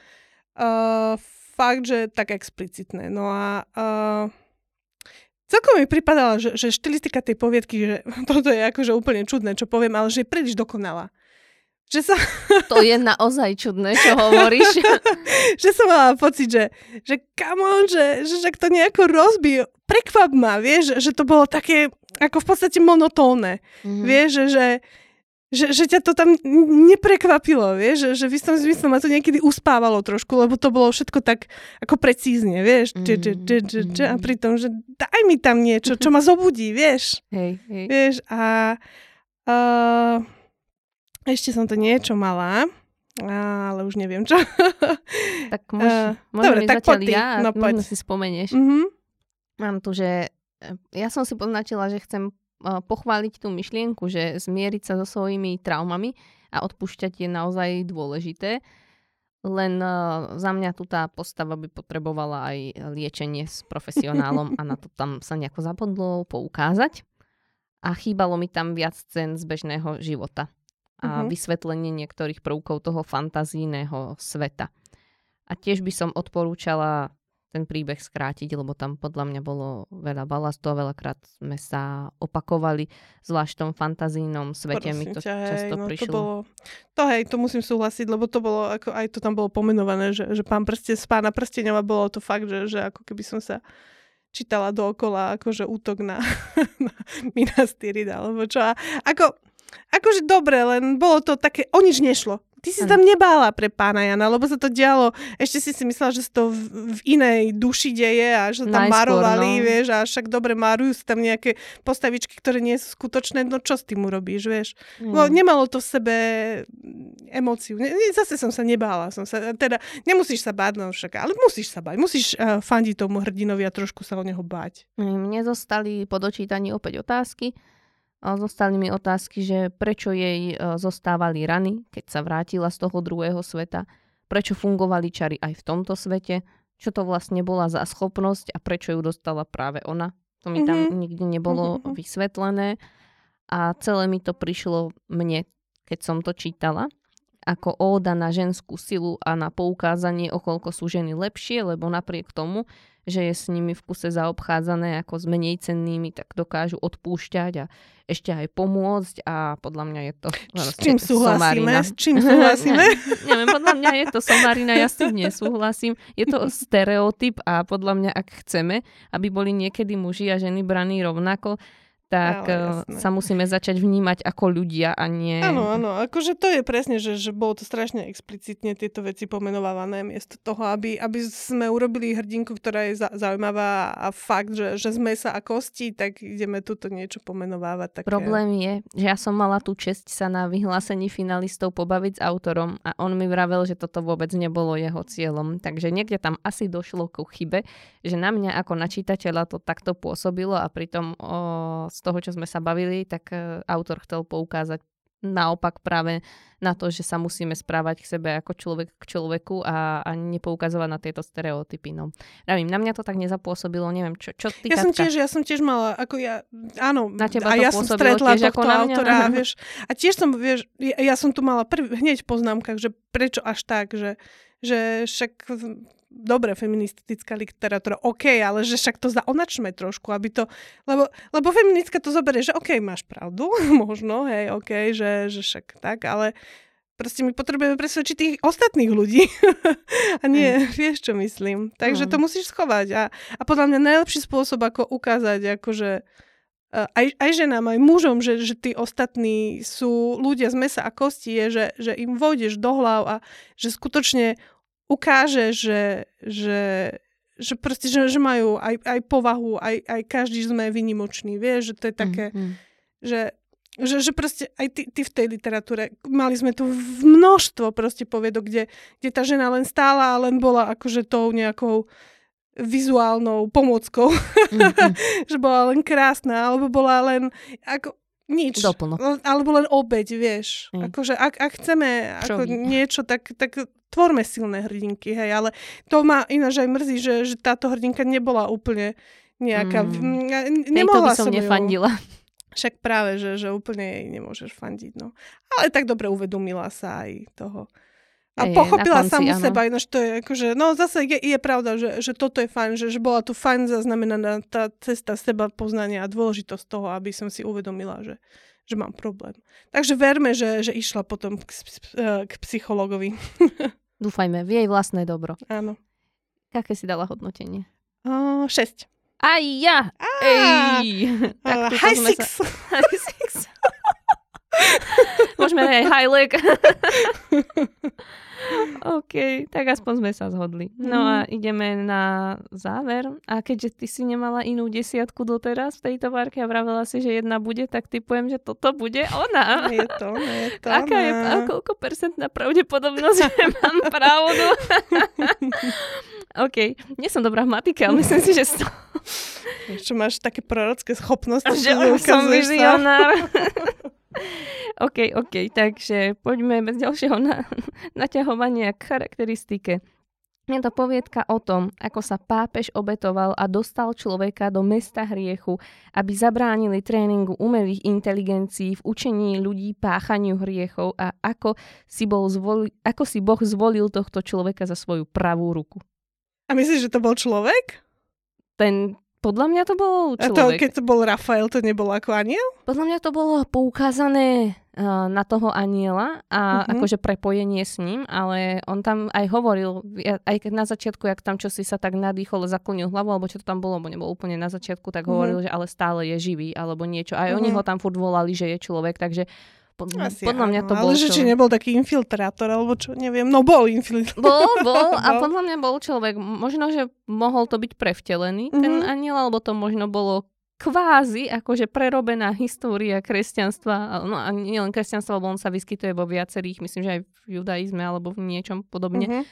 Speaker 2: Uh, fakt, že tak explicitné. No a uh, celkom mi pripadala, že, že štilistika tej poviedky, že [laughs] toto je akože úplne čudné, čo poviem, ale že je príliš dokonalá. Že sa... [laughs]
Speaker 1: To je naozaj čudné, čo hovoríš. [laughs]
Speaker 2: že som mala pocit, že, že come on, že, že, že to nejako rozbije. Prekvap ma, vieš, že to bolo také ako v podstate monotónne. Mm-hmm. Vieš, že, že, že, že ťa to tam neprekvapilo, vieš, že, že v istom zmysle ma to niekedy uspávalo trošku, lebo to bolo všetko tak ako precízne, vieš, če, če, če, če, če, a pritom, že daj mi tam niečo, čo ma zobudí, vieš.
Speaker 1: Hej, hej.
Speaker 2: Vieš, a... a ešte som to niečo mala, ale už neviem čo.
Speaker 1: Tak [laughs] môž, uh, dobre, tak ja no, možno si spomenieš. Mm-hmm. Mám tu, že ja som si poznačila, že chcem uh, pochváliť tú myšlienku, že zmieriť sa so svojimi traumami a odpúšťať je naozaj dôležité. Len za mňa tu tá postava by potrebovala aj liečenie s profesionálom a na to tam sa nejako zabudlo poukázať. A chýbalo mi tam viac cen z bežného života a uh-huh. vysvetlenie niektorých prvkov toho fantazijného sveta. A tiež by som odporúčala ten príbeh skrátiť, lebo tam podľa mňa bolo veľa balastu a veľakrát sme sa opakovali, zvlášť v tom fantazijnom svete Prosím mi to ťa, často hej, prišlo.
Speaker 2: No to, bolo, to hej, to musím súhlasiť, lebo to bolo, ako aj to tam bolo pomenované, že, že pán prste, z pána prstenova bolo to fakt, že, že ako keby som sa čítala dookola akože útok na, [laughs] na Minas Tirith, alebo čo. A ako, Akože dobre, len bolo to také, o nič nešlo. Ty si tam nebála pre pána Jana, lebo sa to dialo, ešte si si myslela, že sa to v, v inej duši deje a že tam Najskôr, marovali, no. vieš, a však dobre marujú sa tam nejaké postavičky, ktoré nie sú skutočné, no čo s tým urobíš, vieš. Mm. No, nemalo to v sebe emóciu. Ne, zase som sa nebála, som sa, teda nemusíš sa báť, no však, ale musíš sa báť, musíš uh, fandiť tomu hrdinovi a trošku sa o neho báť.
Speaker 1: Mne zostali po dočítaní opäť otázky. Zostali mi otázky, že prečo jej e, zostávali rany, keď sa vrátila z toho druhého sveta, prečo fungovali čary aj v tomto svete, čo to vlastne bola za schopnosť a prečo ju dostala práve ona. To mi tam mm-hmm. nikdy nebolo mm-hmm. vysvetlené a celé mi to prišlo mne, keď som to čítala, ako óda na ženskú silu a na poukázanie, okolko sú ženy lepšie, lebo napriek tomu, že je s nimi v kuse zaobchádzané ako s menej cennými, tak dokážu odpúšťať a ešte aj pomôcť a podľa mňa je to
Speaker 2: S čím súhlasíme? S čím súhlasíme? [laughs]
Speaker 1: Neviem, podľa mňa je to somarina, ja s tým nesúhlasím. Je to stereotyp a podľa mňa, ak chceme, aby boli niekedy muži a ženy braní rovnako, tak no, sa musíme začať vnímať ako ľudia a nie...
Speaker 2: Áno, áno, akože to je presne, že, že bolo to strašne explicitne tieto veci pomenovávané miesto toho, aby, aby sme urobili hrdinku, ktorá je za, zaujímavá a fakt, že, že sme sa a kosti, tak ideme tuto niečo pomenovávať. Také...
Speaker 1: Problém je, že ja som mala tú česť sa na vyhlásení finalistov pobaviť s autorom a on mi vravel, že toto vôbec nebolo jeho cieľom. Takže niekde tam asi došlo ku chybe, že na mňa ako na čitateľa to takto pôsobilo a pritom o, toho, čo sme sa bavili, tak e, autor chcel poukázať naopak práve na to, že sa musíme správať k sebe ako človek k človeku a, a nepoukazovať na tieto stereotypy. No. Ravím, na mňa to tak nezapôsobilo, neviem, čo, čo ty,
Speaker 2: ja som tiež, ja som tiež mala, ako ja, áno, na teba a ja som stretla tiež tohto ako na mňa? autora, [laughs] vieš, a tiež som, vieš, ja, ja som tu mala prv, hneď v poznámkach, že prečo až tak, že, že však dobre, feministická literatúra, OK, ale že však to zaonačme trošku, aby to, lebo, lebo feministka to zoberie, že OK, máš pravdu, [laughs] možno, hej, OK, že, že však tak, ale proste my potrebujeme presvedčiť tých ostatných ľudí. [laughs] a nie, mm. vieš, čo myslím. Takže mm. to musíš schovať. A, a podľa mňa najlepší spôsob, ako ukázať, akože aj, aj ženám, aj mužom, že, že tí ostatní sú ľudia z mesa a kosti, je, že, že im vôjdeš do hlav a že skutočne ukáže, že, že, že proste, že, že majú aj, aj povahu, aj, aj každý sme vynimočný, vieš, že to je také, mm, mm. že že, že proste aj ty, ty v tej literatúre, mali sme tu množstvo proste poviedok, kde, kde tá žena len stála a len bola akože tou nejakou vizuálnou pomôckou. Mm-hmm. [laughs] že bola len krásna, alebo bola len ako nič.
Speaker 1: Doplnok.
Speaker 2: Alebo len obeď, vieš. Mm. Akože ak, ak chceme ako niečo, tak, tak tvorme silné hrdinky, hej, ale to ma ináč aj mrzí, že, že táto hrdinka nebola úplne nejaká... Mm. Nemohla
Speaker 1: to by som, som nefandila.
Speaker 2: Ju, však práve, že, že úplne jej nemôžeš fandiť, no. Ale tak dobre uvedomila sa aj toho A
Speaker 1: Hej,
Speaker 2: pochopila
Speaker 1: konci,
Speaker 2: samú
Speaker 1: áno.
Speaker 2: seba, ináč to je akože, no zase je, je pravda, že, že toto je fajn, že, že bola tu fajn zaznamenaná tá cesta seba poznania a dôležitosť toho, aby som si uvedomila, že, že mám problém. Takže verme, že, že išla potom k, eh, k psychologovi. [laughs]
Speaker 1: Dúfajme, v jej vlastné dobro.
Speaker 2: Áno.
Speaker 1: Aké si dala hodnotenie?
Speaker 2: Uh, šesť.
Speaker 1: Aj ja!
Speaker 2: Á,
Speaker 1: Ej! [laughs]
Speaker 2: high six.
Speaker 1: Sa... High six. [laughs] Môžeme aj leg. [laughs] OK, tak aspoň sme sa zhodli. No a ideme na záver. A keďže ty si nemala inú desiatku doteraz v tejto várke a vravela si, že jedna bude, tak typujem, že toto bude ona.
Speaker 2: Je to, no je to.
Speaker 1: Aká je,
Speaker 2: no.
Speaker 1: a koľko percentná pravdepodobnosť, že mám pravdu? [laughs] OK, nie som dobrá v matike, ale myslím si, že, sto,
Speaker 2: Čo máš také prorocké schopnosti.
Speaker 1: že
Speaker 2: že
Speaker 1: som vizionár. OK, OK, takže poďme bez ďalšieho na, [laughs] naťahovania k charakteristike. Je to poviedka o tom, ako sa pápež obetoval a dostal človeka do mesta hriechu, aby zabránili tréningu umelých inteligencií v učení ľudí páchaniu hriechov a ako si, bol zvoli, ako si Boh zvolil tohto človeka za svoju pravú ruku.
Speaker 2: A myslíš, že to bol človek?
Speaker 1: Ten, podľa mňa to bol
Speaker 2: A to,
Speaker 1: človek.
Speaker 2: keď to bol Rafael, to nebol ako aniel?
Speaker 1: Podľa mňa to bolo poukázané uh, na toho aniela a
Speaker 2: Mhm.
Speaker 1: akože prepojenie s ním, ale on tam aj hovoril, aj keď na začiatku, jak tam čosi sa tak nadýchol, zaklonil hlavu, alebo čo to tam bolo, bo nebol úplne na začiatku, tak
Speaker 2: Mhm.
Speaker 1: hovoril, že ale stále je živý, alebo niečo. Aj oni
Speaker 2: Mhm.
Speaker 1: ho tam furt volali, že je človek, takže pod,
Speaker 2: Asi
Speaker 1: podľa mňa
Speaker 2: áno,
Speaker 1: to
Speaker 2: ale
Speaker 1: bol
Speaker 2: že či nebol taký infiltrátor, alebo čo, neviem. No bol infiltrátor.
Speaker 1: Bol, bol [laughs] a podľa mňa bol človek. Možno, že mohol to byť prevtelený, ten
Speaker 2: Mhm.
Speaker 1: aniel, alebo to možno bolo kvázi akože prerobená história kresťanstva, no a nielen kresťanstva, lebo on sa vyskytuje vo viacerých, myslím, že aj v judaizme alebo v niečom podobne,
Speaker 2: Mhm.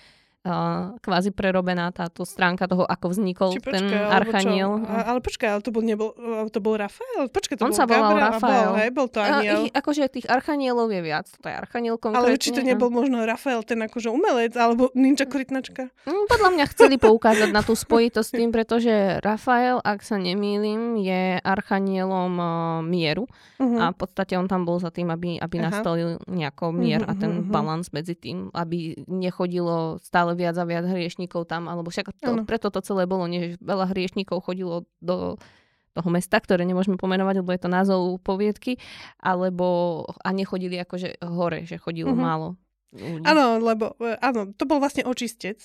Speaker 1: A kvázi prerobená táto stránka toho, ako vznikol
Speaker 2: Či
Speaker 1: ten archaniel.
Speaker 2: A, ale počkaj, ale to bol, nebol, to bol Rafael? Počkaj, to
Speaker 1: On
Speaker 2: bol
Speaker 1: sa volal
Speaker 2: Gabriel, a
Speaker 1: Rafael.
Speaker 2: Bol, hej, bol to
Speaker 1: A
Speaker 2: aniel.
Speaker 1: ich, akože tých archanielov je viac, to je archaniel konkrétne.
Speaker 2: Ale či to nebol možno Rafael, ten akože umelec, alebo ninja korytnačka?
Speaker 1: Mm, Podľa mňa chceli poukázať na tú spojitosť s tým, pretože Rafael, ak sa nemýlim, je archanielom uh, mieru
Speaker 2: Uh-huh.
Speaker 1: a v podstate on tam bol za tým, aby, aby
Speaker 2: Aha.
Speaker 1: nastolil nejako mier a
Speaker 2: Mhm,
Speaker 1: ten
Speaker 2: mhm.
Speaker 1: balans medzi tým, aby nechodilo stále viac a viac hriešnikov tam, alebo však to, preto to celé bolo, nie, že veľa hriešnikov chodilo do toho mesta, ktoré nemôžeme pomenovať, lebo je to názov poviedky, alebo a nechodili akože hore, že chodilo
Speaker 2: Mhm.
Speaker 1: málo.
Speaker 2: Áno, lebo e, áno, to bol vlastne očistec.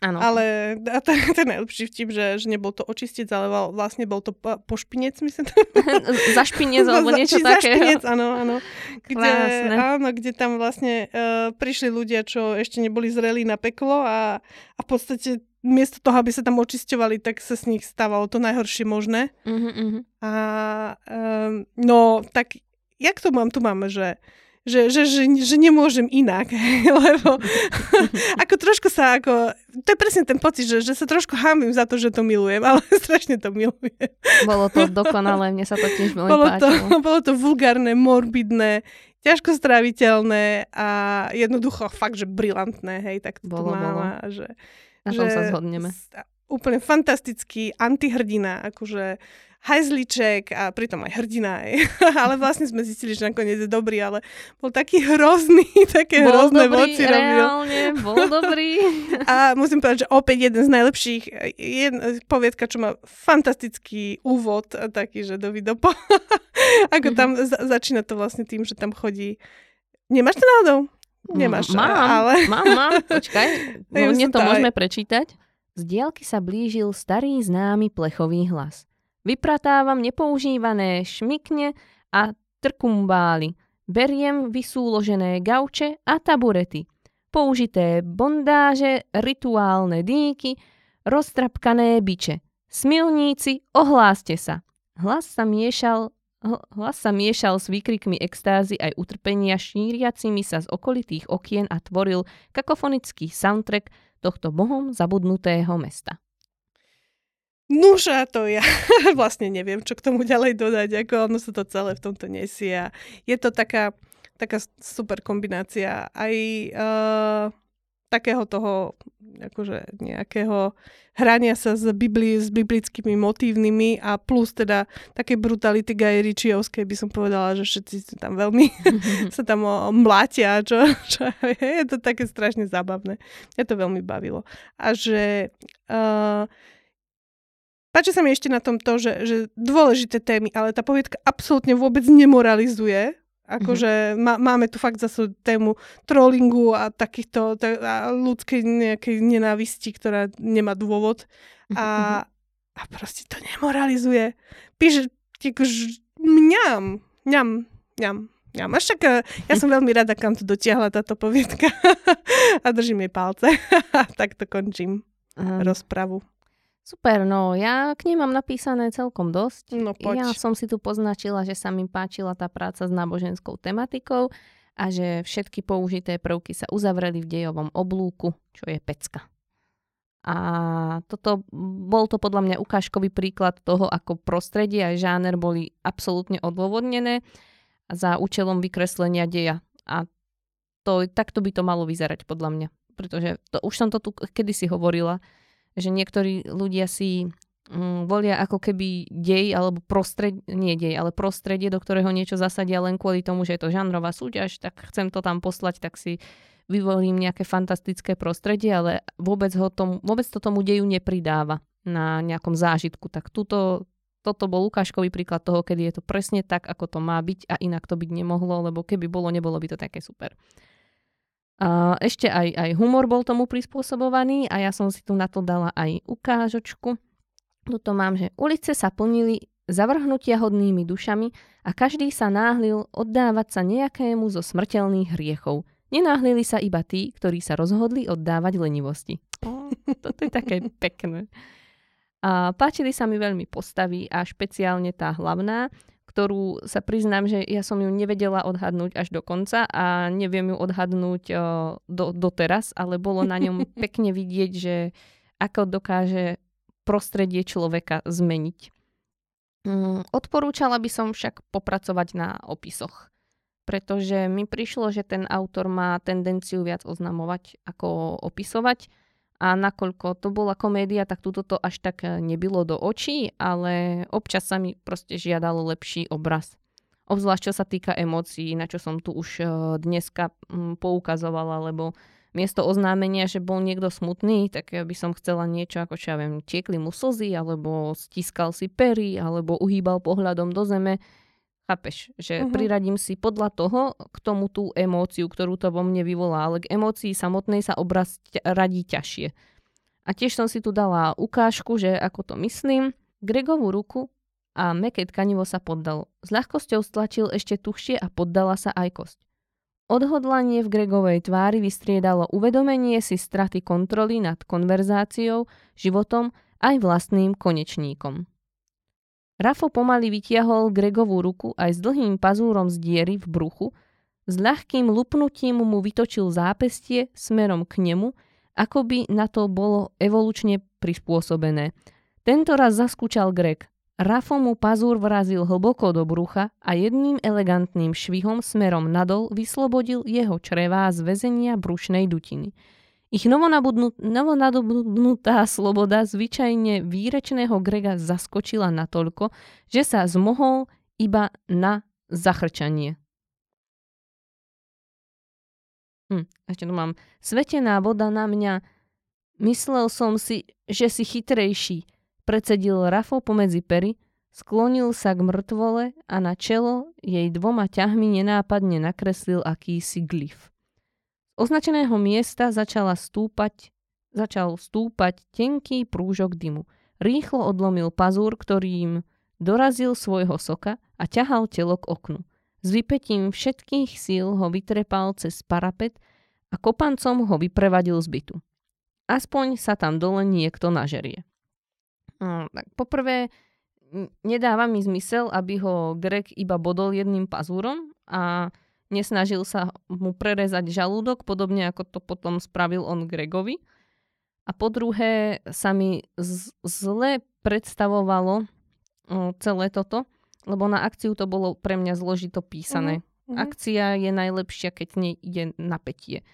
Speaker 1: Áno.
Speaker 2: Ale a je najlepší vtip, že, že nebol to očistec, ale vlastne bol to po- pošpinec, myslím. [laughs]
Speaker 1: za špinec alebo niečo
Speaker 2: či za
Speaker 1: takého.
Speaker 2: špinec, áno, áno. Kde,
Speaker 1: Krásne.
Speaker 2: áno, kde tam vlastne uh, prišli ľudia, čo ešte neboli zrelí na peklo a, a v podstate miesto toho, aby sa tam očisťovali, tak sa s nich stávalo to najhoršie možné.
Speaker 1: Uh-huh, uh-huh.
Speaker 2: A um, no, tak jak to mám? Tu máme, že že, že, že, že nemôžem inak, [laughs] lebo ako trošku sa ako, to je presne ten pocit, že, že sa trošku hámim za to, že to milujem, [laughs] ale strašne to milujem.
Speaker 1: Bolo to dokonalé, mne sa to tiež veľmi
Speaker 2: Bolo to,
Speaker 1: páčilo. [laughs]
Speaker 2: bolo to vulgárne, morbidné, ťažko stráviteľné a jednoducho fakt, že brilantné, hej, tak to
Speaker 1: Bolo,
Speaker 2: mám.
Speaker 1: bolo.
Speaker 2: Že,
Speaker 1: Na tom sa zhodneme.
Speaker 2: Úplne fantastický antihrdina, akože hajzliček a pritom aj hrdina. Aj. [laughs] ale vlastne sme zistili, že nakoniec je dobrý, ale bol taký hrozný, [laughs] také
Speaker 1: Bol
Speaker 2: hrozné
Speaker 1: dobrý,
Speaker 2: voci robil.
Speaker 1: bol [laughs] dobrý.
Speaker 2: A musím povedať, že opäť jeden z najlepších, jedna poviedka, čo má fantastický úvod, taký, že do videopo. Ako tam za- začína to vlastne tým, že tam chodí... Nemáš to náhodou? Nemáš,
Speaker 1: Mm, Mám,
Speaker 2: ale...
Speaker 1: mám, mám. Počkaj, no, mne to môžeme prečítať. Z diálky sa blížil starý známy plechový hlas. Vypratávam nepoužívané šmikne a trkumbály. Beriem vysúložené gauče a taburety. Použité bondáže, rituálne dýky, roztrapkané biče. Smilníci, ohláste sa. Hlas sa miešal Hl- Hlas sa miešal s výkrikmi extázy aj utrpenia šíriacimi sa z okolitých okien a tvoril kakofonický soundtrack tohto bohom zabudnutého mesta.
Speaker 2: Nuža to ja [laughs] vlastne neviem, čo k tomu ďalej dodať, ako ono sa to celé v tomto nesie. A je to taká, taká super kombinácia aj uh, takého toho akože nejakého hrania sa s, Bibli, s biblickými motívnymi a plus teda také brutality Guy Ritchiovskej by som povedala, že všetci tam veľmi [laughs] sa tam mlátia, čo, čo je to také strašne zábavné. Mňa to veľmi bavilo. A že uh, Páči sa mi ešte na tom to, že, že dôležité témy, ale tá poviedka absolútne vôbec nemoralizuje Akože mm-hmm. má, máme tu fakt zase tému trollingu a takýchto a ľudskej nejakej nenávisti, ktorá nemá dôvod. A, mm-hmm. a proste to nemoralizuje. Píše akož mňam, mňam, mňam. mňam. Až tak, eh, ja som veľmi rada, kam to dotiahla táto poviedka [laughs] a držím jej palce. [laughs] tak to končím uh-huh. rozpravu.
Speaker 1: Super, no ja k nej mám napísané celkom dosť.
Speaker 2: No poď.
Speaker 1: Ja som si tu poznačila, že sa mi páčila tá práca s náboženskou tematikou a že všetky použité prvky sa uzavreli v dejovom oblúku, čo je pecka. A toto, bol to podľa mňa ukážkový príklad toho, ako prostredie a žáner boli absolútne odôvodnené za účelom vykreslenia deja. A to, takto by to malo vyzerať podľa mňa. Pretože to, už som to tu kedysi hovorila, že niektorí ľudia si mm, volia ako keby dej alebo prostredie, nie dej, ale prostredie, do ktorého niečo zasadia len kvôli tomu, že je to žánrová súťaž, tak chcem to tam poslať, tak si vyvolím nejaké fantastické prostredie, ale vôbec, ho tom, vôbec to tomu deju nepridáva na nejakom zážitku. Tak túto, toto bol ukážkový príklad toho, kedy je to presne tak, ako to má byť a inak to byť nemohlo, lebo keby bolo, nebolo by to také super. Ešte aj, aj humor bol tomu prispôsobovaný a ja som si tu na to dala aj ukážočku. Tuto mám, že ulice sa plnili zavrhnutia hodnými dušami a každý sa náhlil oddávať sa nejakému zo smrteľných hriechov. Nenáhlili sa iba tí, ktorí sa rozhodli oddávať lenivosti. [laughs] Toto je také pekné. A páčili sa mi veľmi postavy a špeciálne tá hlavná, ktorú sa priznám, že ja som ju nevedela odhadnúť až do konca a neviem ju odhadnúť uh, do, doteraz, ale bolo na ňom [laughs] pekne vidieť, že ako dokáže prostredie človeka zmeniť. Um, odporúčala by som však popracovať na opisoch, pretože mi prišlo, že ten autor má tendenciu viac oznamovať ako opisovať a nakoľko to bola komédia, tak túto to až tak eh, nebylo do očí, ale občas sa mi proste žiadalo lepší obraz. Obzvlášť čo sa týka emócií, na čo som tu už eh, dneska mm, poukazovala, lebo miesto oznámenia, že bol niekto smutný, tak by som chcela niečo ako, čo ja viem, tiekli mu slzy, alebo stiskal si pery, alebo uhýbal pohľadom do zeme. Chápeš, že uh-huh. priradím si podľa toho k tomu tú emóciu, ktorú to vo mne vyvolá, ale k emócii samotnej sa obraz radí ťažšie. A tiež som si tu dala ukážku, že ako to myslím, Gregovú ruku a meké tkanivo sa poddalo. S ľahkosťou stlačil ešte tuhšie a poddala sa aj kosť. Odhodlanie v Gregovej tvári vystriedalo uvedomenie si straty kontroly nad konverzáciou, životom aj vlastným konečníkom. Rafo pomaly vytiahol Gregovú ruku aj s dlhým pazúrom z diery v bruchu, s ľahkým lupnutím mu vytočil zápestie smerom k nemu, ako by na to bolo evolučne prispôsobené. Tento raz zaskúčal Greg. Rafo mu pazúr vrazil hlboko do brucha a jedným elegantným švihom smerom nadol vyslobodil jeho črevá z väzenia brušnej dutiny. Ich novonadobnutá sloboda zvyčajne výrečného Grega zaskočila natoľko, že sa zmohol iba na zachrčanie. Hm, ešte tu mám. Svetená voda na mňa. Myslel som si, že si chytrejší. Precedil Rafo pomedzi pery, sklonil sa k mŕtvole a na čelo jej dvoma ťahmi nenápadne nakreslil akýsi glyf označeného miesta začala stúpať, začal stúpať tenký prúžok dymu. Rýchlo odlomil pazúr, ktorým dorazil svojho soka a ťahal telo k oknu. S vypetím všetkých síl ho vytrepal cez parapet a kopancom ho vyprevadil z bytu. Aspoň sa tam dole niekto nažerie. No, tak poprvé, nedáva mi zmysel, aby ho Greg iba bodol jedným pazúrom a nesnažil sa mu prerezať žalúdok, podobne ako to potom spravil on Gregovi. A po druhé sa mi z- zle predstavovalo celé toto, lebo na akciu to bolo pre mňa zložito písané. Uh-huh. Akcia je najlepšia, keď nej ide napätie.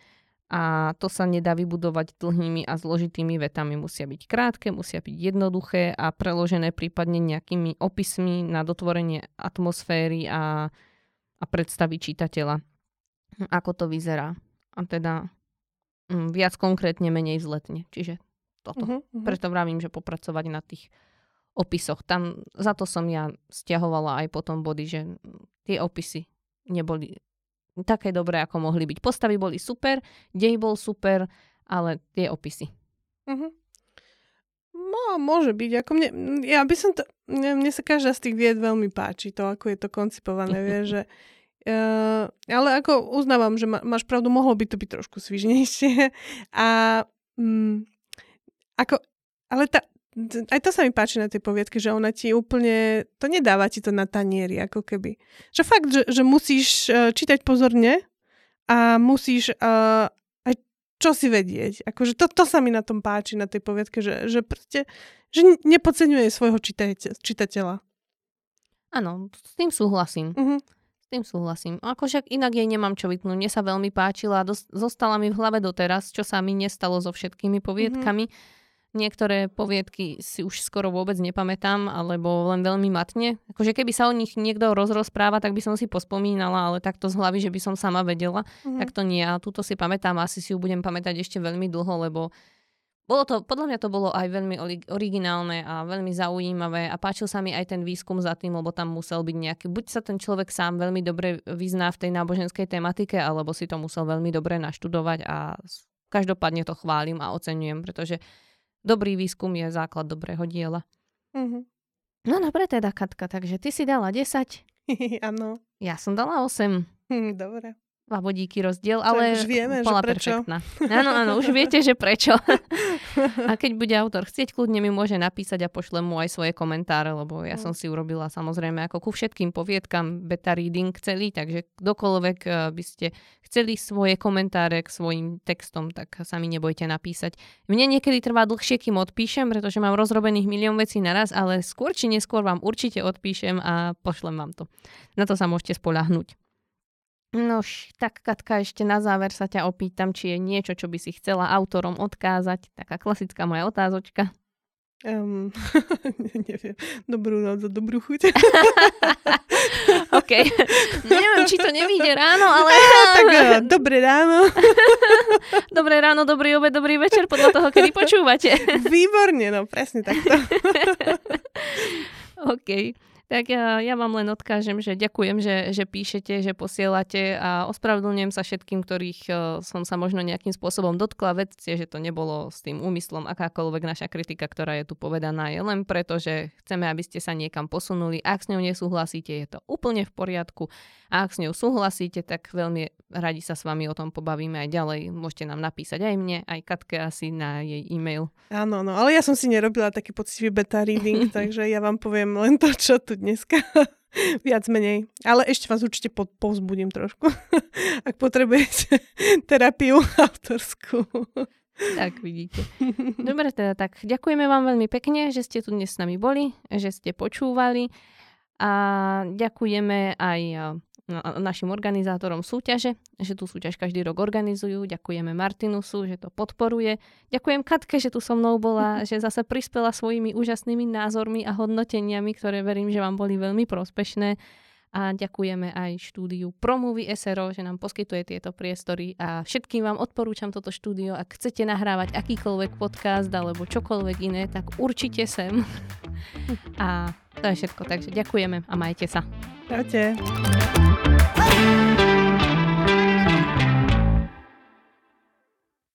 Speaker 1: a to sa nedá vybudovať dlhými a zložitými vetami. Musia byť krátke, musia byť jednoduché a preložené prípadne nejakými opismi na dotvorenie atmosféry a, a predstavy čitateľa. Ako to vyzerá. A teda mm, viac konkrétne, menej vzletne. Čiže toto. Uh-huh, uh-huh. Preto vravím, že popracovať na tých opisoch. Tam za to som ja stiahovala aj potom body, že tie opisy neboli také dobré, ako mohli byť. Postavy boli super, dej bol super, ale tie opisy. Uh-huh.
Speaker 2: No, môže byť. Ako mne, ja by som to, mne, mne sa každá z tých vied veľmi páči, to, ako je to koncipované, vie, [laughs] že Uh, ale ako uznávam, že ma, máš pravdu, mohlo by to byť trošku svižnejšie. A um, ako, ale tá, aj to sa mi páči na tej poviedke, že ona ti úplne, to nedáva ti to na tanieri, ako keby. Že fakt, že, že musíš uh, čítať pozorne a musíš uh, čo si vedieť. Akože to, to sa mi na tom páči, na tej poviedke, že, že proste, že nepodceňuje svojho čitateľa. čitateľa.
Speaker 1: Áno, s tým súhlasím. Uh-huh. S tým súhlasím. Akože inak jej nemám čo vytnúť. Mne sa veľmi páčila, dos- zostala mi v hlave doteraz, čo sa mi nestalo so všetkými poviedkami. Uh-huh Niektoré poviedky si už skoro vôbec nepamätám, alebo len veľmi matne. Akože keby sa o nich niekto rozpráva, tak by som si pospomínala, ale takto z hlavy, že by som sama vedela, mm-hmm. tak to nie. A túto si pamätám, asi si ju budem pamätať ešte veľmi dlho, lebo bolo to, podľa mňa to bolo aj veľmi originálne a veľmi zaujímavé a páčil sa mi aj ten výskum za tým, lebo tam musel byť nejaký, buď sa ten človek sám veľmi dobre vyzná v tej náboženskej tematike, alebo si to musel veľmi dobre naštudovať a každopádne to chválim a oceňujem, pretože dobrý výskum je základ dobrého diela. Mm-hmm. No dobre teda, Katka, takže ty si dala 10. [laughs]
Speaker 2: Áno.
Speaker 1: ja som dala 8.
Speaker 2: Hm, [laughs] dobre
Speaker 1: dva bodíky rozdiel, ale
Speaker 2: už vieme, bola že prečo. perfektná.
Speaker 1: Áno, áno, už viete, že prečo. [laughs] a keď bude autor chcieť, kľudne mi môže napísať a pošlem mu aj svoje komentáre, lebo ja som si urobila samozrejme ako ku všetkým poviedkam beta reading celý, takže kdokoľvek eh, by ste chceli svoje komentáre k svojim textom, tak sa mi nebojte napísať. Mne niekedy trvá dlhšie, kým odpíšem, pretože mám rozrobených milión vecí naraz, ale skôr či neskôr vám určite odpíšem a pošlem vám to. Na to sa môžete spolahnúť. Nož, tak Katka, ešte na záver sa ťa opýtam, či je niečo, čo by si chcela autorom odkázať. Taká klasická moja otázočka.
Speaker 2: Um, [laughs] neviem. Dobrú noc a dobrú chuť. [laughs]
Speaker 1: OK. Neviem, či to nevíde ráno, ale... [laughs]
Speaker 2: tak uh, dobré ráno.
Speaker 1: dobré ráno, dobrý obed, dobrý večer, podľa toho, kedy počúvate.
Speaker 2: Výborne, no presne takto.
Speaker 1: OK. Tak ja, ja vám len odkážem, že ďakujem, že, že píšete, že posielate a ospravedlňujem sa všetkým, ktorých uh, som sa možno nejakým spôsobom dotkla. Vedzte, že to nebolo s tým úmyslom. Akákoľvek naša kritika, ktorá je tu povedaná, je len preto, že chceme, aby ste sa niekam posunuli. Ak s ňou nesúhlasíte, je to úplne v poriadku. A ak s ňou súhlasíte, tak veľmi radi sa s vami o tom pobavíme aj ďalej. Môžete nám napísať aj mne, aj Katke asi na jej e-mail.
Speaker 2: Áno, no, ale ja som si nerobila taký poctivý beta reading, [laughs] takže ja vám poviem len to, čo tu dneska. [laughs] Viac menej. Ale ešte vás určite pod, povzbudím trošku, [laughs] ak potrebujete [laughs] terapiu autorskú.
Speaker 1: Tak vidíte. Dobre teda, tak ďakujeme vám veľmi pekne, že ste tu dnes s nami boli, že ste počúvali a ďakujeme aj našim organizátorom súťaže, že tú súťaž každý rok organizujú. Ďakujeme Martinusu, že to podporuje. Ďakujem Katke, že tu so mnou bola, [laughs] že zase prispela svojimi úžasnými názormi a hodnoteniami, ktoré verím, že vám boli veľmi prospešné. A ďakujeme aj štúdiu Promovy SRO, že nám poskytuje tieto priestory a všetkým vám odporúčam toto štúdio. Ak chcete nahrávať akýkoľvek podcast alebo čokoľvek iné, tak určite sem. [laughs] A to je všetko, takže ďakujeme a majte sa.
Speaker 2: Čaute.